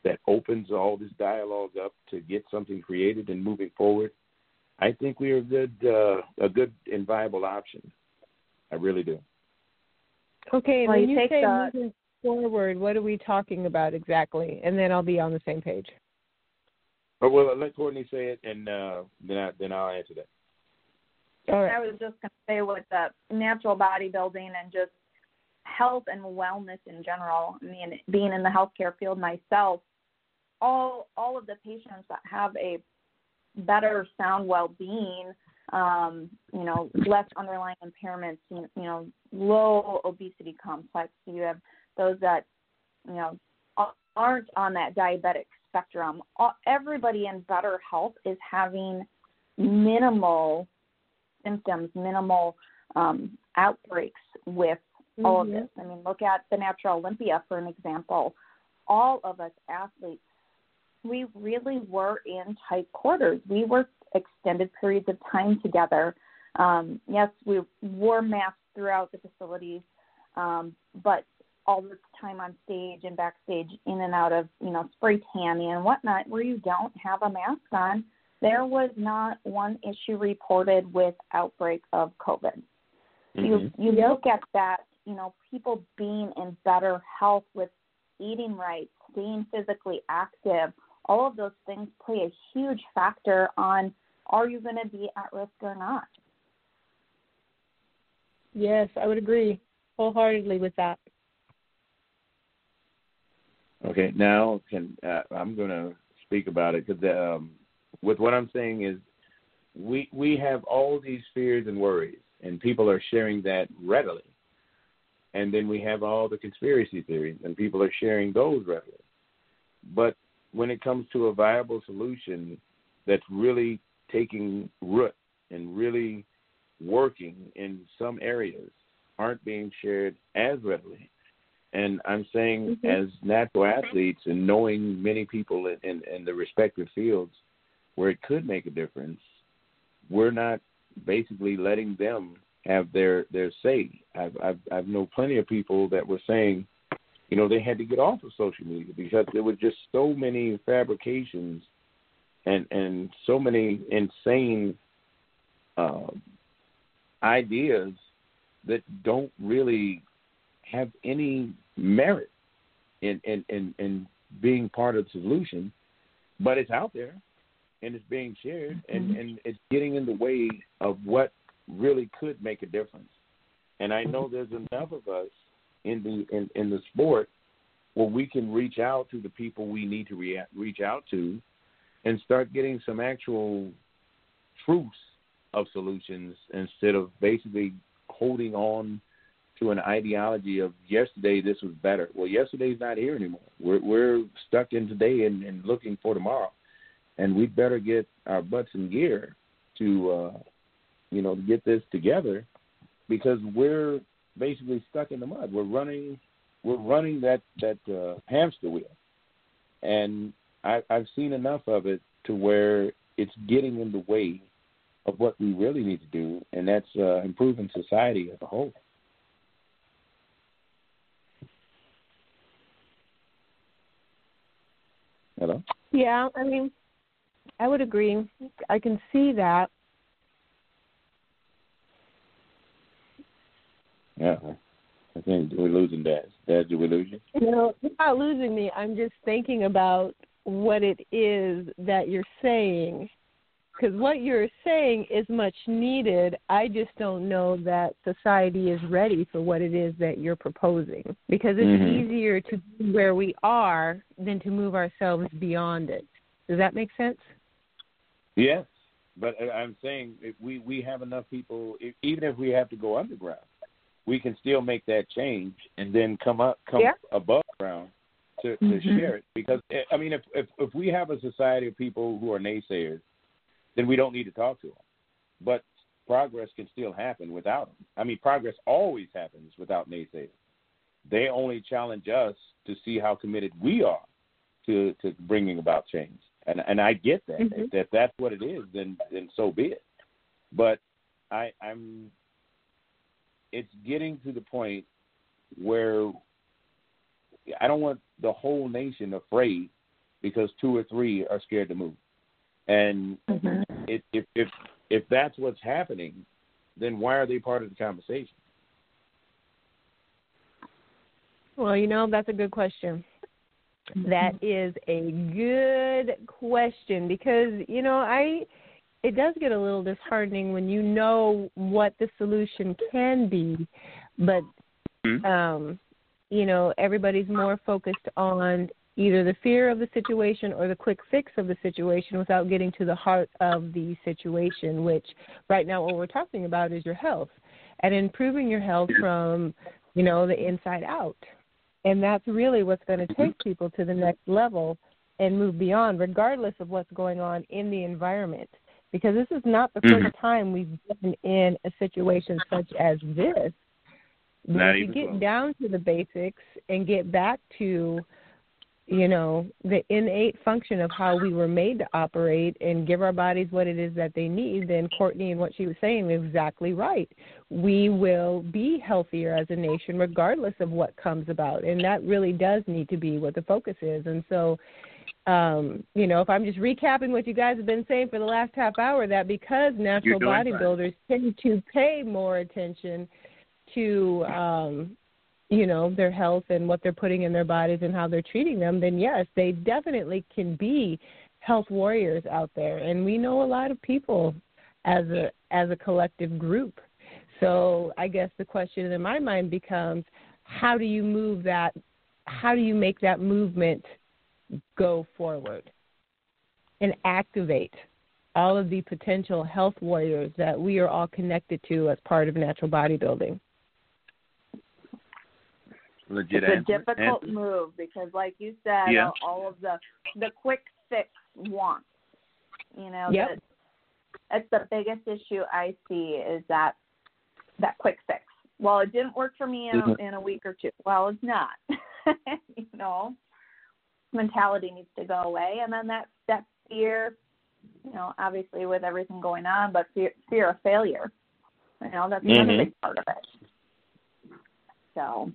that opens all this dialogue up to get something created and moving forward, I think we are a good uh, a good and viable option. I really do. Okay, Well, when you you take say the- moving forward, what are we talking about exactly? And then I'll be on the same page. But well, let Courtney say it, and uh, then I, then I'll answer that. All right. I was just going to say with the natural bodybuilding and just health and wellness in general. I mean, being in the healthcare field myself, all all of the patients that have a better sound well-being, um, you know, less underlying impairments, you, you know, low obesity complex. You have those that, you know, aren't on that diabetic spectrum. Everybody in better health is having minimal symptoms, minimal um, outbreaks with all of Mhm. this. I mean, look at the Natural Olympia for an example. All of us athletes, we really were in tight quarters. We worked extended periods of time together. Um, yes, we wore masks throughout the facilities, um, but all this time on stage and backstage, in and out of you know spray tanning and whatnot, where you don't have a mask on, there was not one issue reported with outbreak of COVID. You mm-hmm. you look at that, you know, people being in better health with eating right, staying physically active, all of those things play a huge factor on are you going to be at risk or not. Yes, I would agree wholeheartedly with that. Okay, now can uh, I'm going to speak about it because um, with what I'm saying is we we have all these fears and worries, and people are sharing that readily, and then we have all the conspiracy theories, and people are sharing those readily. But when it comes to a viable solution that's really taking root and really working in some areas, aren't being shared as readily. And I'm saying, as natural athletes and knowing many people in, in, in the respective fields where it could make a difference, we're not basically letting them have their their say. I've I've I've known plenty of people that were saying, you know, they had to get off of social media because there were just so many fabrications and and so many insane uh, ideas that don't really have any merit in, in, in, in being part of the solution, but it's out there and it's being shared mm-hmm. and, and it's getting in the way of what really could make a difference. And I know there's enough of us in the in, in the sport where we can reach out to the people we need to rea- reach out to and start getting some actual truths of solutions instead of basically holding on to an ideology of yesterday this was better. Well, yesterday's not here anymore. We're we're stuck in today and, and looking for tomorrow, and we better get our butts in gear to uh, you know get this together because we're basically stuck in the mud. We're running we're running that that uh, hamster wheel, and I, I've seen enough of it to where it's getting in the way of what we really need to do, and that's uh, improving society as a whole. Hello. Yeah, I mean, I would agree. I can see that. Yeah, I think we're losing Dad. Dad, did we lose you? No, you're not losing me. I'm just thinking about what it is that you're saying. Because what you're saying is much needed. I just don't know that society is ready for what it is that you're proposing. Because it's Mhm. easier to be where we are than to move ourselves beyond it. Does that make sense? Yes, but I- I'm saying if we we have enough people. Even if we have to go underground, we can still make that change and then come up come Yeah. above ground to to Mhm. share it. Because eh, I mean, if if if we have a society of people who are naysayers, then we don't need to talk to them. But progress can still happen without them. I mean, progress always happens without naysayers. They only challenge us to see how committed we are to to bringing about change. And and I get that. Mhm. If, if that's what it is, then then so be it. But I I'm it's getting to the point where I don't want the whole nation afraid because two or three are scared to move. And mm-hmm. if if if if that's what's happening, then why are they part of the conversation? Well, you know, that's a good question. Mm-hmm. That is a good question because, you know, I it does get a little disheartening when you know what the solution can be, but hmm? um you know, everybody's more focused on either the fear of the situation or the quick fix of the situation without getting to the heart of the situation, which right now what we're talking about is your health and improving your health from, you know, the inside out. And that's really what's going to take people to the next level and move beyond, regardless of what's going on in the environment. Because this is not the Mhm. first time we've been in a situation such as this. But Not if you get down to the basics and get back to, you know, the innate function of how we were made to operate and give our bodies what it is that they need, then Courtney and what she was saying is exactly right. We will be healthier as a nation regardless of what comes about. And that really does need to be what the focus is. And so um, you know, if I'm just recapping what you guys have been saying for the last half hour, that because natural bodybuilders tend to pay more attention to um you know their health and what they're putting in their bodies and how they're treating them then yes they definitely can be health warriors out there. And we know a lot of people as a as a collective group. So i guess the question in my mind becomes how do you move that how do you make that movement go forward and activate all of the potential health warriors that we are all connected to as part of natural bodybuilding Legit it's a answer. difficult Answer. move because, like you said, Yeah. uh, all of the the quick fix wants. You know, Yep. that- that's the biggest issue I see is that that quick fix. Well, it didn't work for me in, Mhm. a, in a week or two. Well, it's not. *laughs* you know, mentality needs to go away, and then that that fear. You know, obviously with everything going on, but fear fear of failure. You know, that's another Mhm. big part of it. So,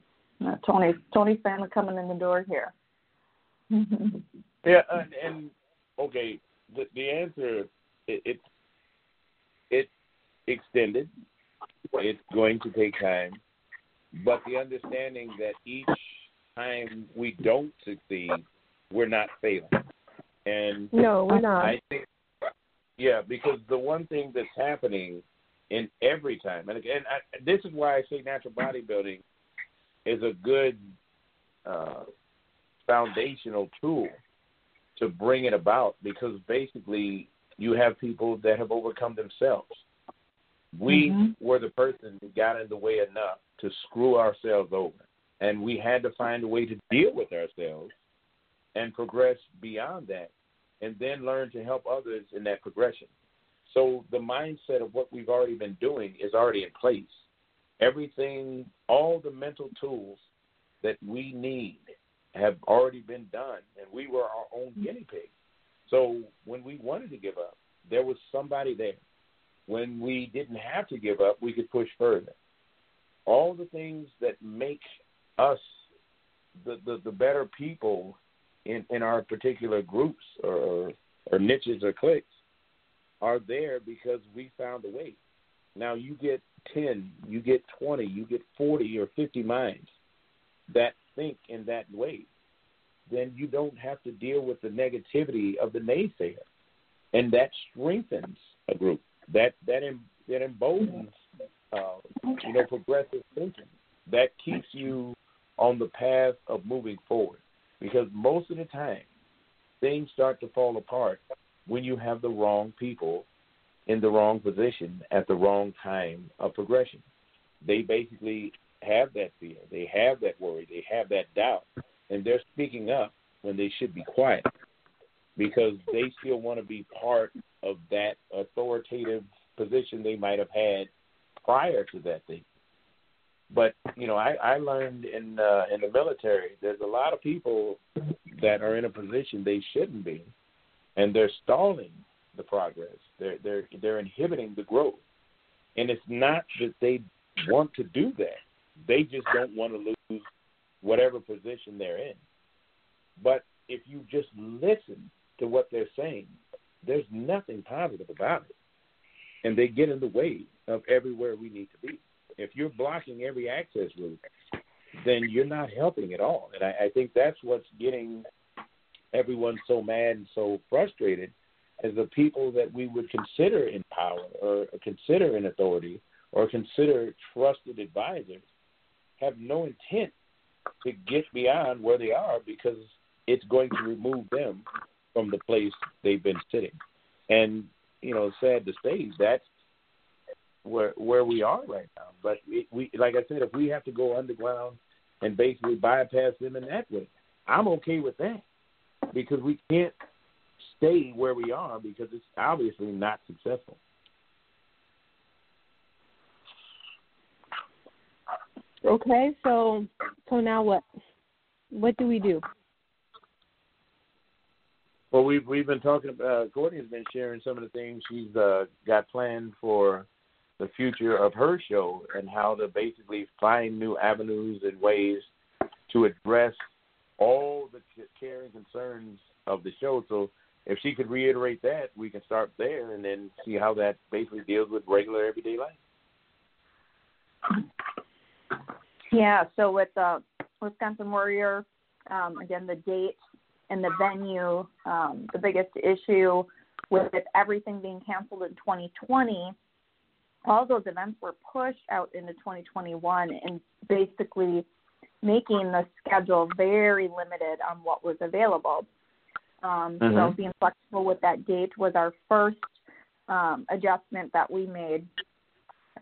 uh, Tony Tony's family coming in the door here. *laughs* Yeah, and, and okay, the the answer it, it it's extended. It's going to take time, but the understanding that each time we don't succeed, we're not failing. And No, we're not. I think, yeah, because the one thing that's happening in every time, and again, I, this is why I say natural bodybuilding is a good uh, foundational tool to bring it about because basically you have people that have overcome themselves. We Mm-hmm. were the person who got in the way enough to screw ourselves over. And we had to find a way to deal with ourselves and progress beyond that and then learn to help others in that progression. So the mindset of what we've already been doing is already in place. Everything, all the mental tools that we need have already been done, and we were our own mm-hmm. guinea pig. So when we wanted to give up, there was somebody there. When we didn't have to give up, we could push further. All the things that make us the, the, the better people in, in our particular groups or, or niches or cliques are there because we found a way. Now you get 10, you get 20, you get 40 or 50 minds that think in that way. Then you don't have to deal with the negativity of the naysayer. And that strengthens a group. That that em, that emboldens uh, you know progressive thinking. That keeps you on the path of moving forward. Because most of the time, things start to fall apart when you have the wrong people in the wrong position at the wrong time of progression. They basically have that fear, they have that worry, they have that doubt, and they're speaking up when they should be quiet because they still want to be part of that authoritative position they might have had prior to that thing. But you know, I, I learned in uh, in the military, there's a lot of people that are in a position they shouldn't be, and they're stalling the progress. They're they're they're inhibiting the growth, and it's not that they want to do that. They just don't want to lose whatever position they're in. But if you just listen to what they're saying, there's nothing positive about it, and they get in the way of everywhere we need to be. If you're blocking every access route, then you're not helping at all. And I, I think that's what's getting everyone so mad and so frustrated is the people that we would consider in power or consider in authority or consider trusted advisors have no intent to get beyond where they are because it's going to remove them from the place they've been sitting. And, you know, sad to say, that's where where we are right now. But we, we like I said, if we have to go underground and basically bypass them in that way, I'm okay with that because we can't stay where we are because it's obviously not successful. Okay, so so now what? What do we do? Well, we've we've been talking about. Courtney's been sharing some of the things she's uh, got planned for the future of her show and how to basically find new avenues and ways to address all the care and concerns of the show. So if she could reiterate that, we can start there and then see how that basically deals with regular everyday life. Yeah, so with uh, Wisconsin Warrior, um, again, the date and the venue, um, the biggest issue with everything being canceled in 2020, all those events were pushed out into 2021 and basically making the schedule very limited on what was available. Um, So Mhm. being flexible with that date was our first um, adjustment that we made,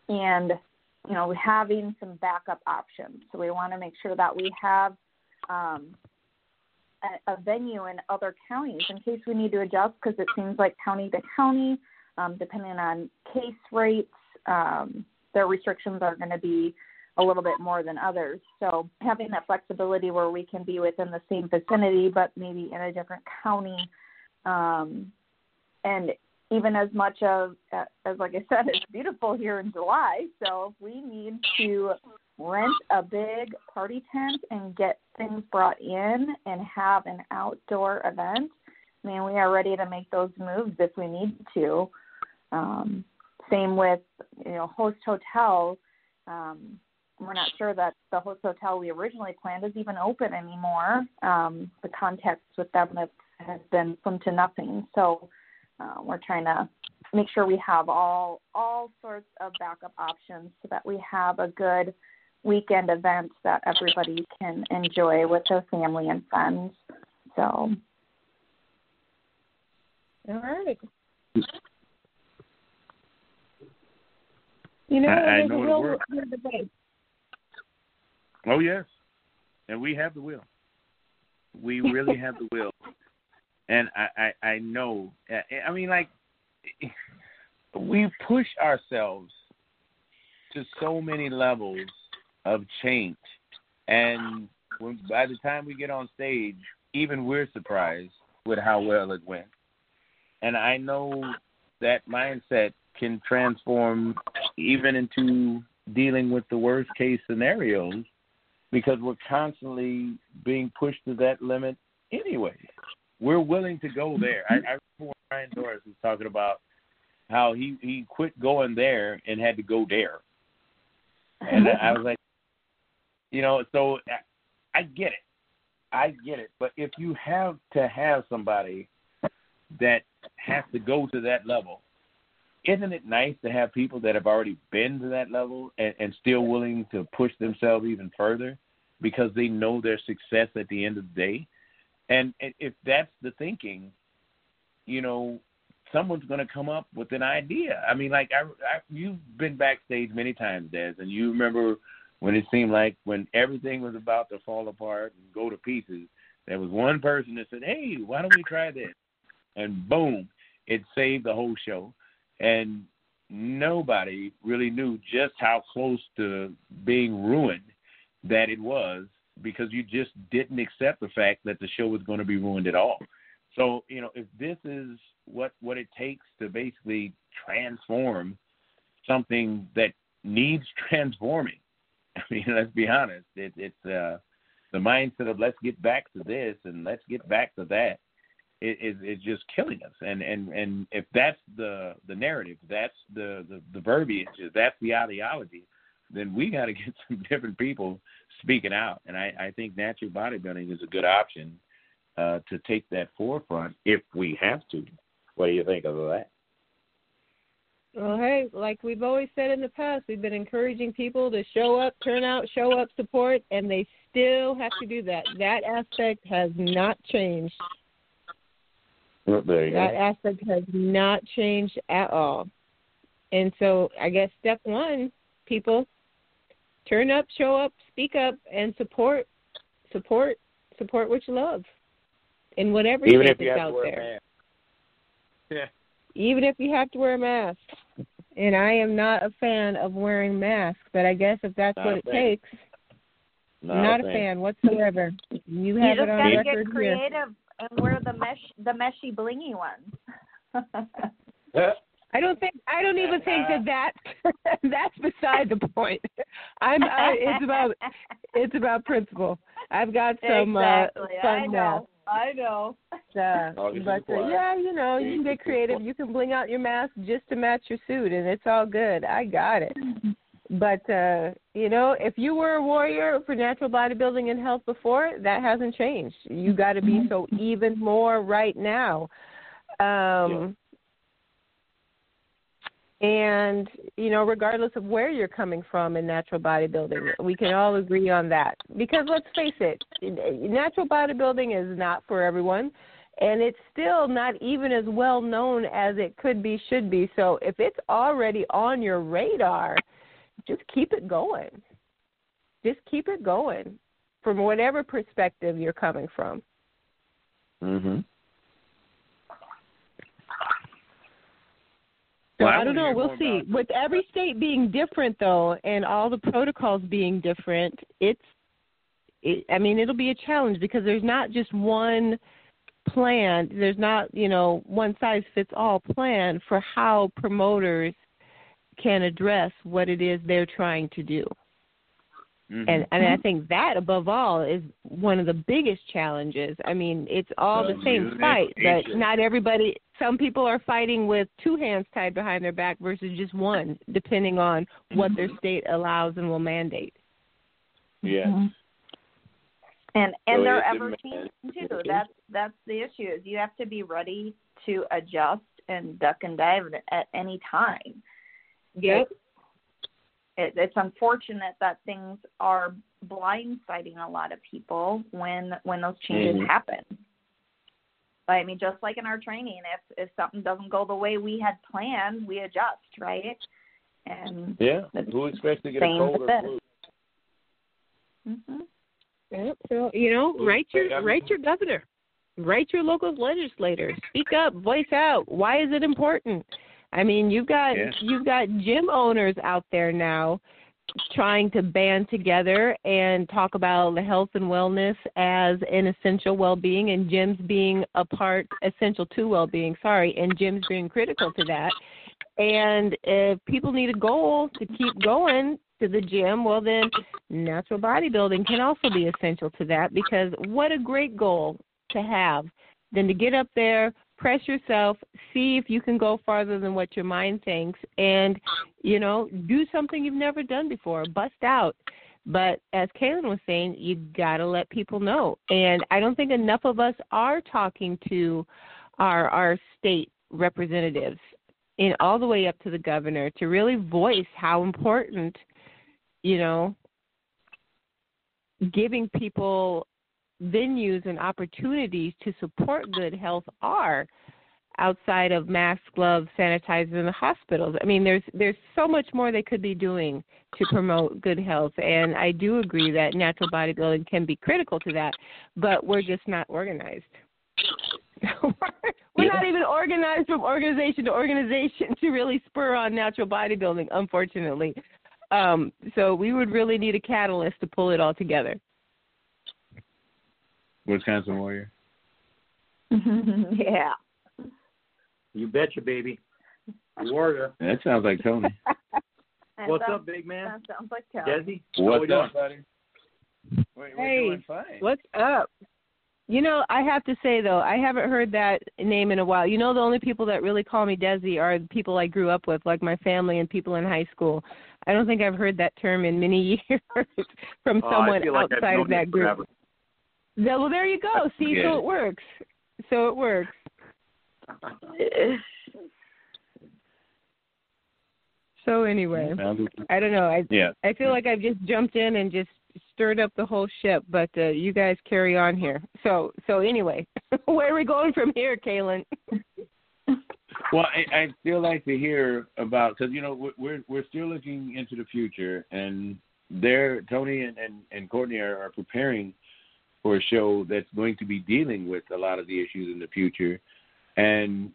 and you know having some backup options. So we want to make sure that we have um, a, a venue in other counties in case we need to adjust because it seems like county to county, um, depending on case rates, um, their restrictions are going to be a little bit more than others. So having that flexibility where we can be within the same vicinity but maybe in a different county, um, and even as much of as like I said, *laughs* it's beautiful here in July. So if we need to rent a big party tent and get things brought in and have an outdoor event, I mean, we are ready to make those moves if we need to. Um, same with you know host hotels. Um, we're not sure that the host hotel we originally planned is even open anymore. Um, the contacts with them have, have been slim to nothing. So uh, we're trying to make sure we have all all sorts of backup options so that we have a good weekend event that everybody can enjoy with their family and friends. So All right. You know, I- I there's know a the will word. with the way. Oh yes, and we have the will. We really have the will, and I, I I know. I- mean, like we push ourselves to so many levels of change, and when by the time we get on stage, even we're surprised with how well it went. And I know that mindset can transform even into dealing with the worst case scenarios because we're constantly being pushed to that limit anyway. We're willing to go there. I, I remember when Ryan Doris was talking about how he he quit going there and had to go there, and I was like, you know, so I, I get it, I get it. But if you have to have somebody that has to go to that level, isn't it nice to have people that have already been to that level and, and still willing to push themselves even further because they know their success at the end of the day? And if that's the thinking, you know, someone's going to come up with an idea. I mean, like I, I, you've been backstage many times, Des, and you remember when it seemed like when everything was about to fall apart and go to pieces, there was one person that said, "Hey, why don't we try this?" And boom, it saved the whole show. And nobody really knew just how close to being ruined that it was because you just didn't accept the fact that the show was going to be ruined at all. So, you know, if this is what what it takes to basically transform something that needs *laughs* transforming, I mean, let's be honest, it, it's uh, the mindset of let's get back to this and let's get back to that is just killing us. And and and if that's the the narrative, that's the the, the verbiage, that's the ideology, then we got to *laughs* get some different people speaking out. And I I think natural bodybuilding is a good option uh, to take that forefront if we have to. What do you think of that? Well, hey, like we've always said in the past, we've been encouraging people to show up, turn out, show up, support, and they still have to do that. That aspect has not changed. Well, there you That go. aspect has not changed at all. And so I guess step one, people, turn up, show up, speak up, and support, support, support what you love, in whatever Even if you it's have out to wear there. a mask. *laughs* Yeah. Even if you have to wear a mask. And I am not a fan of wearing masks, but I guess if that's Not what it fan. takes, Not, not a a fan. fan whatsoever. You You have just it on gotta record get here. Creative and wear the mesh, the meshy blingy ones. I don't think I don't even think that that *laughs* that's beside the point. I'm I, it's about it's about principle. I've got some exactly. uh, I fun know. I know. Uh, but uh, yeah, you know, you can get creative. You can bling out your mask just to match your suit, and it's all good. I got it. But uh, you know, if you were a warrior for natural bodybuilding and health before, that hasn't changed. You got to be so even more right now. Um, And you know, regardless of where you're coming from in natural bodybuilding, we can all agree on that. Because let's face it, natural bodybuilding is not for everyone, and it's still not even as well known as it could be, should be. So if it's already on your radar, just keep it going. Just keep it going from whatever perspective you're coming from. Mhm. So Well, I I don't know. We'll see. about- With every state being different, though, and all the protocols being different, it's. It, I mean, it'll be a challenge because there's not just one plan. There's not, you know, one size fits all plan for how promoters can address what it is they're trying to do. Mhm. And and I think that above all is one of the biggest challenges. I mean, it's all the same fight, but not everybody. Some people are fighting with two hands tied behind their back versus just one, depending on what their state allows and will mandate. Yes. Mm-hmm. And and So they're ever changing too. That's that's the issue. Is you have to be ready to adjust and duck and dive at, at any time. Yep. It, it's unfortunate that things are blindsiding a lot of people when when those changes Mhm. happen. But I mean, just like in our training, if if something doesn't go the way we had planned, we adjust, right? And Yeah. Who expects to get a Same cold with or this. flu? hmm Yep. So you know, write your write your governor, write your local legislator, speak up, voice out. Why is it important? I mean, you've got Yeah. you've got gym owners out there now trying to band together and talk about the health and wellness as an essential well-being and gyms being a part essential to well-being sorry and gyms being critical to that and if people need a goal to keep going to the gym well then natural bodybuilding can also be essential to that because what a great goal to have than to get up there press yourself see if you can go farther than what your mind thinks and you know do something you've never done before bust out but as Kaylin was saying, you got to let people know. And I don't think enough of us are talking to our our state representatives and all the way up to the governor to really voice how important, you know, giving people venues and opportunities to support good health are outside of masks, gloves, sanitizers in the hospitals. I mean, there's there's so much more they could be doing to promote good health, and I do agree that natural bodybuilding can be critical to that, but we're just not organized. *laughs* we're not even organized from organization to organization to really spur on natural bodybuilding, unfortunately. Um, so we would really need a catalyst to pull it all together. Wisconsin Warrior. *laughs* yeah. You betcha, baby. *laughs* Warrior. That sounds like Tony. *laughs* What's sounds- up, big man? That sounds like Kelly. Desi? How we What's doing? up, buddy? We're, we're Hey, doing fine. what's up? You know, I have to say though, I haven't heard that name in a while. You know, the only people that really call me Desi are the people I grew up with, like my family and people in high school. I don't think I've heard that term in many years from Oh, someone feel like outside of that group. forever. Yeah, well, there you go. See, Yeah. so it works. So it works. So anyway, I don't know. I Yeah. I feel like I've just jumped in and just stirred up the whole ship, but uh, you guys carry on here. So so anyway, *laughs* where are we going from here, Kaylin? *laughs* Well, I, I'd still like to hear about because you know we're- we're still looking into the future, and there Tony and and, and Courtney are, are preparing for a show that's going to be dealing with a lot of the issues in the future. And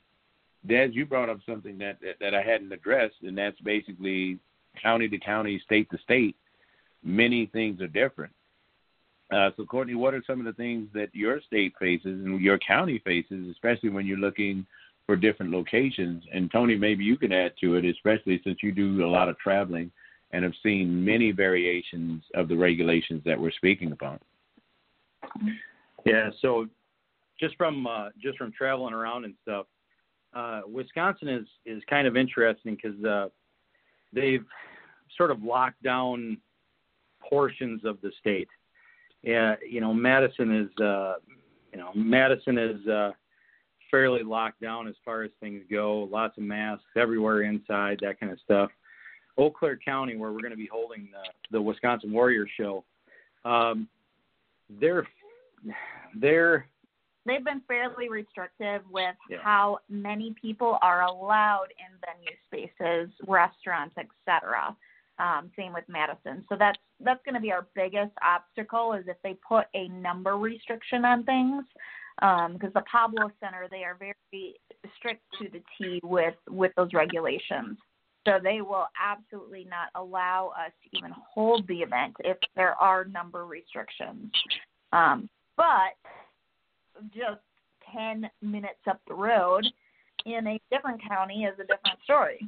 Dad, you brought up something that, that that I hadn't addressed, and that's basically county to county, state to state. Many things are different. Uh, so, Courtney, what are some of the things that your state faces and your county faces, especially when you're looking for different locations? And Tony, maybe you can add to it, especially since you do a lot of traveling and have seen many variations of the regulations that we're speaking about. Yeah, so just from uh, just from traveling around and stuff, uh, Wisconsin is is kind of interesting because uh, they've sort of locked down portions of the state. Yeah, you know, Madison is uh, you know Madison is uh, fairly locked down as far as things go. Lots of masks everywhere inside, that kind of stuff. Eau Claire County, where we're going to be holding the, the Wisconsin Warrior Show, um, they're they're They've been fairly restrictive with Yeah. how many people are allowed in venue spaces, restaurants, etc. Um, same with Madison. So that's that's going to be our biggest obstacle is if they put a number restriction on things. Because the Pablo Center, they are very strict to the T with with those regulations. So they will absolutely not allow us to even hold the event if there are number restrictions. Um, but just 10 minutes up the road in a different county is a different story.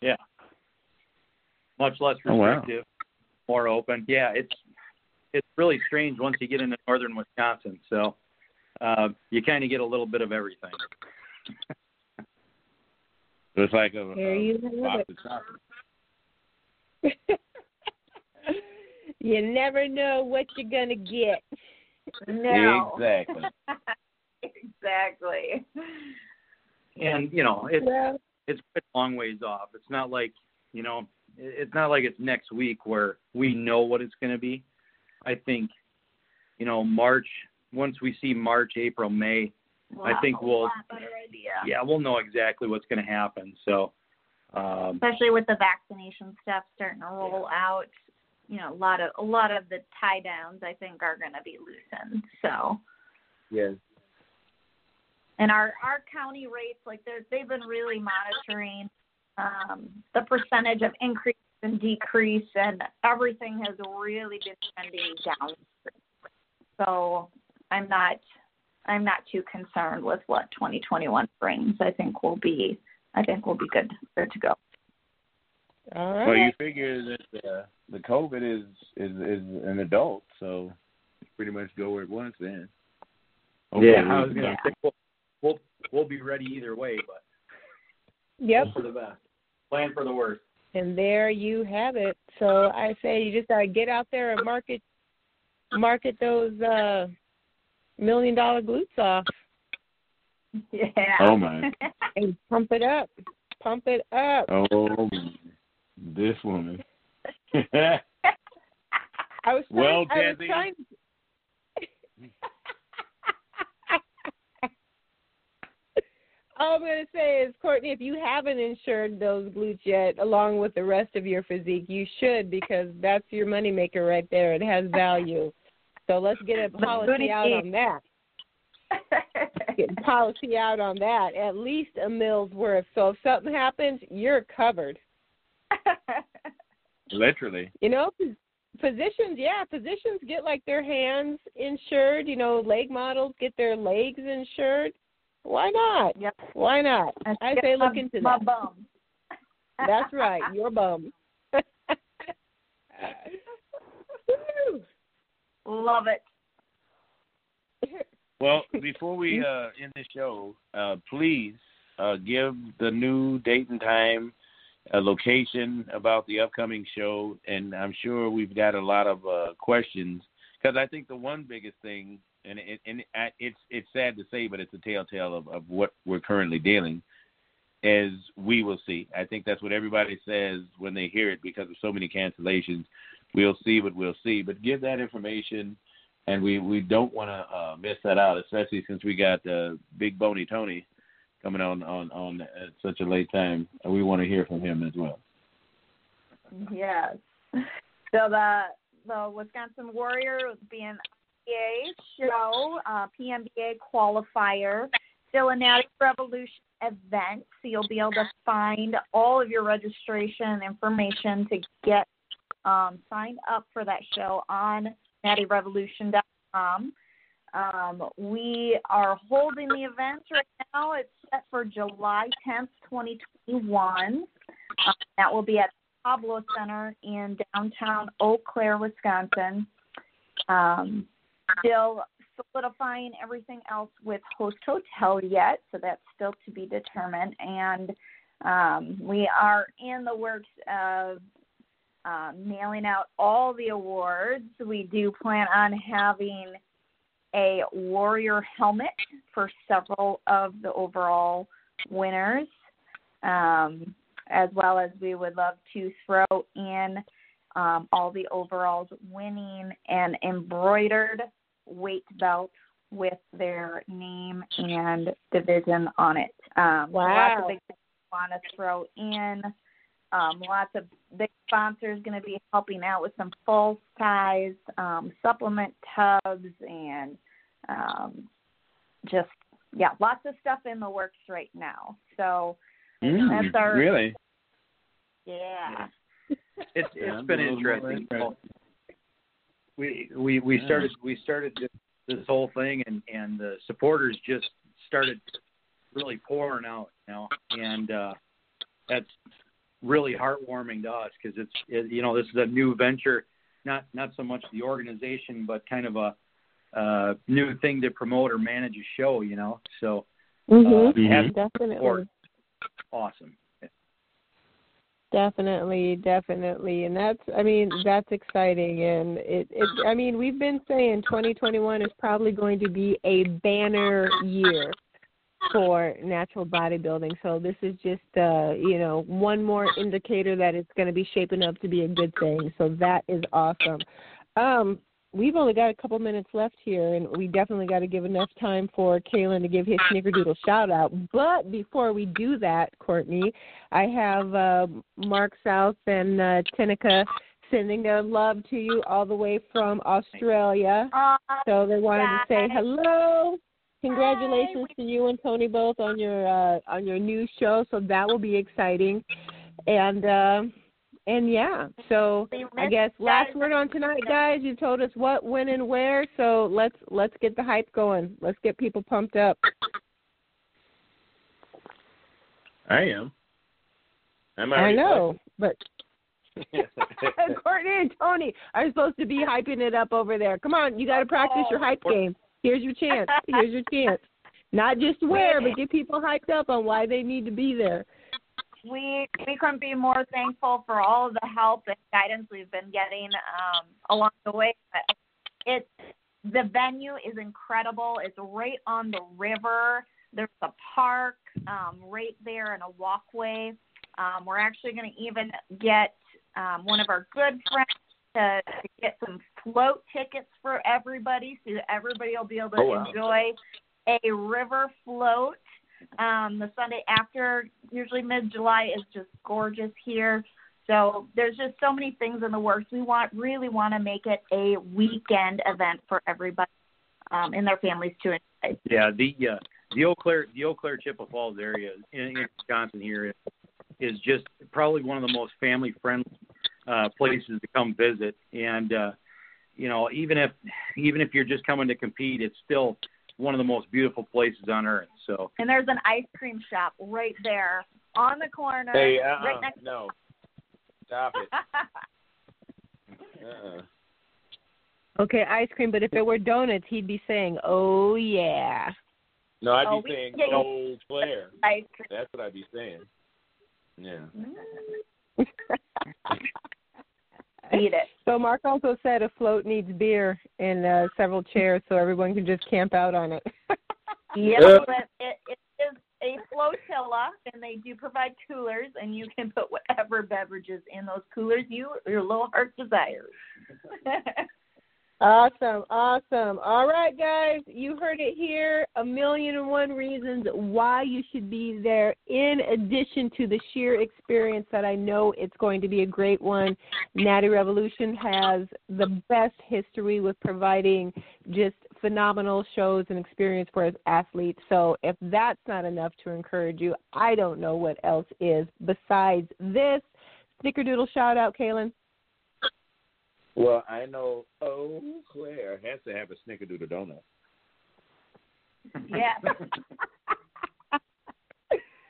yeah much less Oh, wow. restrictive, more open. Yeah, it's it's really strange once you get into northern Wisconsin. So uh, you kind of get a little bit of everything. It's like a, There a you have box of chocolates. *laughs* you never know what you're gonna get. No. Exactly. *laughs* exactly. And you know, it's Well, it's quite a long ways off. It's not like you know, it's not like it's next week where we know what it's going to be. I think, you know, March once we see March, April, May, I think we'll idea. yeah we'll know exactly what's going to happen. So um, especially with the vaccination stuff starting to roll out. You know, a lot of a lot of the tie downs I think are going to be loosened. So, Yes. and our our county rates, like they're they've been really monitoring um, the percentage of increase and decrease, and everything has really been trending down. So, I'm not I'm not too concerned with what 2021 brings. I think we'll be I think we'll be good good to go. All Well, you figure that uh, the COVID is is is an adult, so pretty much go where it wants then. yeah, I was going to say we'll, we'll we'll be ready either way, but Yep. for the best. Plan for the worst. And there you have it. So I say you just gotta get out there and market market those uh million dollar glutes off Yeah. Oh my. and pump it up. Pump it up. Oh, this woman. *laughs* I was trying, Well, I was trying *laughs* All I'm going to say is, Courtney, if you haven't insured those glutes yet, along with the rest of your physique, you should because that's your moneymaker right there. It has value. So let's get a *laughs* policy out teeth. on that. Get policy out on that. At least a mill's worth. So if something happens, you're covered. Literally. You know, phys- physicians, yeah, physicians get like their hands insured. You know, leg models get their legs insured. Why not? Yep. Why not? I say look into my that. bum. That's right, your bum. *laughs* Love it. Well, before we uh, end the show, uh, please uh, give the new date and time, a location about the upcoming show, and I'm sure we've got a lot of uh, questions because I think the one biggest thing, and it, and it's it's sad to say, but it's a telltale of, of what we're currently dealing. Is we will see. I think that's what everybody says when they hear it because of so many cancellations. We'll see what we'll see, but give that information and we we don't want to uh, miss that out, especially since we got uh, Big Boney Tony coming on on on at such a late time. We want to hear from him as well. Yes. So the the Wisconsin Warriors being PA show, uh, PMBA qualifier, Natty Revolution event. So you'll be able to find all of your registration information to get um, signed up for that show on nattyrevolution.com. Um, we are holding the event right now. It's set for July 10th, 2021. Um, that will be at Pablo Center in downtown Eau Claire, Wisconsin. Um, still solidifying everything else with Host Hotel yet, so that's still to be determined. And um, we are in the works of um, mailing out all the awards. We do plan on having a warrior helmet for several of the overall winners, um, as well as we would love to throw in um, all the overalls winning an embroidered weight belt with their name and division on it. Um, so Lots of big things we want to throw in. Um, lots of big sponsors going to be helping out with some full size um, supplement tubs and um, just yeah, lots of stuff in the works right now. So Mm, that's our really? yeah. *laughs* It's Yeah, it's been I'm a little more interesting. We we we Yeah. started we started this, this whole thing and and the supporters just started really pouring out, you know, and uh, that's really heartwarming to us because it's it, you know this is a new venture, not not so much the organization, but kind of a uh, new thing to promote or manage a show, you know. So Mhm. uh, Definitely. support, awesome. Definitely, definitely. And that's I mean, that's exciting and it it I mean, we've been saying 2021 is probably going to be a banner year for natural bodybuilding. So this is just uh, you know, one more indicator that it's going to be shaping up to be a good thing. So that is awesome. Um we've only got a couple minutes left here, and we definitely got to give enough time for Kalen to give his snickerdoodle shout out. But before we do that, Courtney, I have uh, Mark South and uh, Tenica sending their love to you all the way from Australia. So they wanted to say hello. Congratulations to you and Tony both on your uh, on your new show. So that will be exciting. And uh, and yeah, so I guess last word on tonight, guys. You told us what, when, and where. So let's let's get the hype going. Let's get people pumped up. I am. I'm I know, but *laughs* *laughs* Courtney and Tony are supposed to be hyping it up over there. Come on, you got to practice your hype game. Here's your chance. Here's your chance. Not just *laughs* where, but get people hyped up on why they need to be there. we we couldn't be more thankful for all of the help and guidance we've been getting um, along the way. It's the venue is incredible. It's right on the river. There's a park um, right there and a walkway. Um, we're actually going to even get um, one of our good friends to, to get some float tickets for everybody, so that everybody will be able to Oh, wow. enjoy a river float um, the Sunday after, usually mid July, is just gorgeous here. So there's just so many things in the works. We want really want to make it a weekend event for everybody um, and their families to enjoy. Yeah, the uh, the Eau Claire the Eau Claire Chippewa Falls area in, in Wisconsin here is, is just probably one of the most family friendly uh, places to come visit. And uh, you know, even if even if you're just coming to compete, it's still one of the most beautiful places on earth. So And there's an ice cream shop right there on the corner, Hey, uh-uh, right next. no. Stop it. *laughs* Uh-uh. Okay, ice cream, but if it were donuts, he'd be saying, "Oh yeah." No, I'd Oh, be saying can get Claire. ice cream. That's what I'd be saying. Yeah. Mm-hmm. *laughs* Eat it. So Mark also said a float needs beer and uh, several chairs, so everyone can just camp out on it. *laughs* Yep, Uh, but it, it is a flotilla, and they do provide coolers, and you can put whatever beverages in those coolers you your little heart desires. *laughs* Awesome, awesome. All right, guys, you heard it here. A million and one reasons why you should be there, in addition to the sheer experience that I know it's going to be a great one. Natty Revolution has the best history with providing just phenomenal shows and experience for athletes. So if that's not enough to encourage you, I don't know what else is besides this. Snickerdoodle shout out, Kaylin. Well, I know oh Claire has to have a snickerdoodle donut. yeah. *laughs*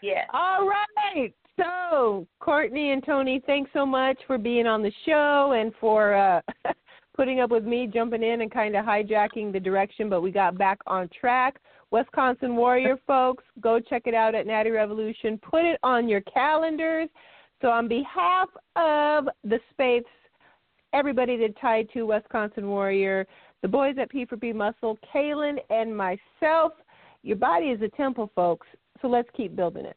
yeah. All right. So, Courtney and Tony, thanks so much for being on the show and for uh, *laughs* putting up with me jumping in and kind of hijacking the direction, but we got back on track. Wisconsin Warrior *laughs* folks, go check it out at Natty Revolution. Put it on your calendars. So, on behalf of the Spates, everybody that tied to Wisconsin Warrior, the boys at P4P Muscle, Kaylin, and myself, your body is a temple, folks. So let's keep building it.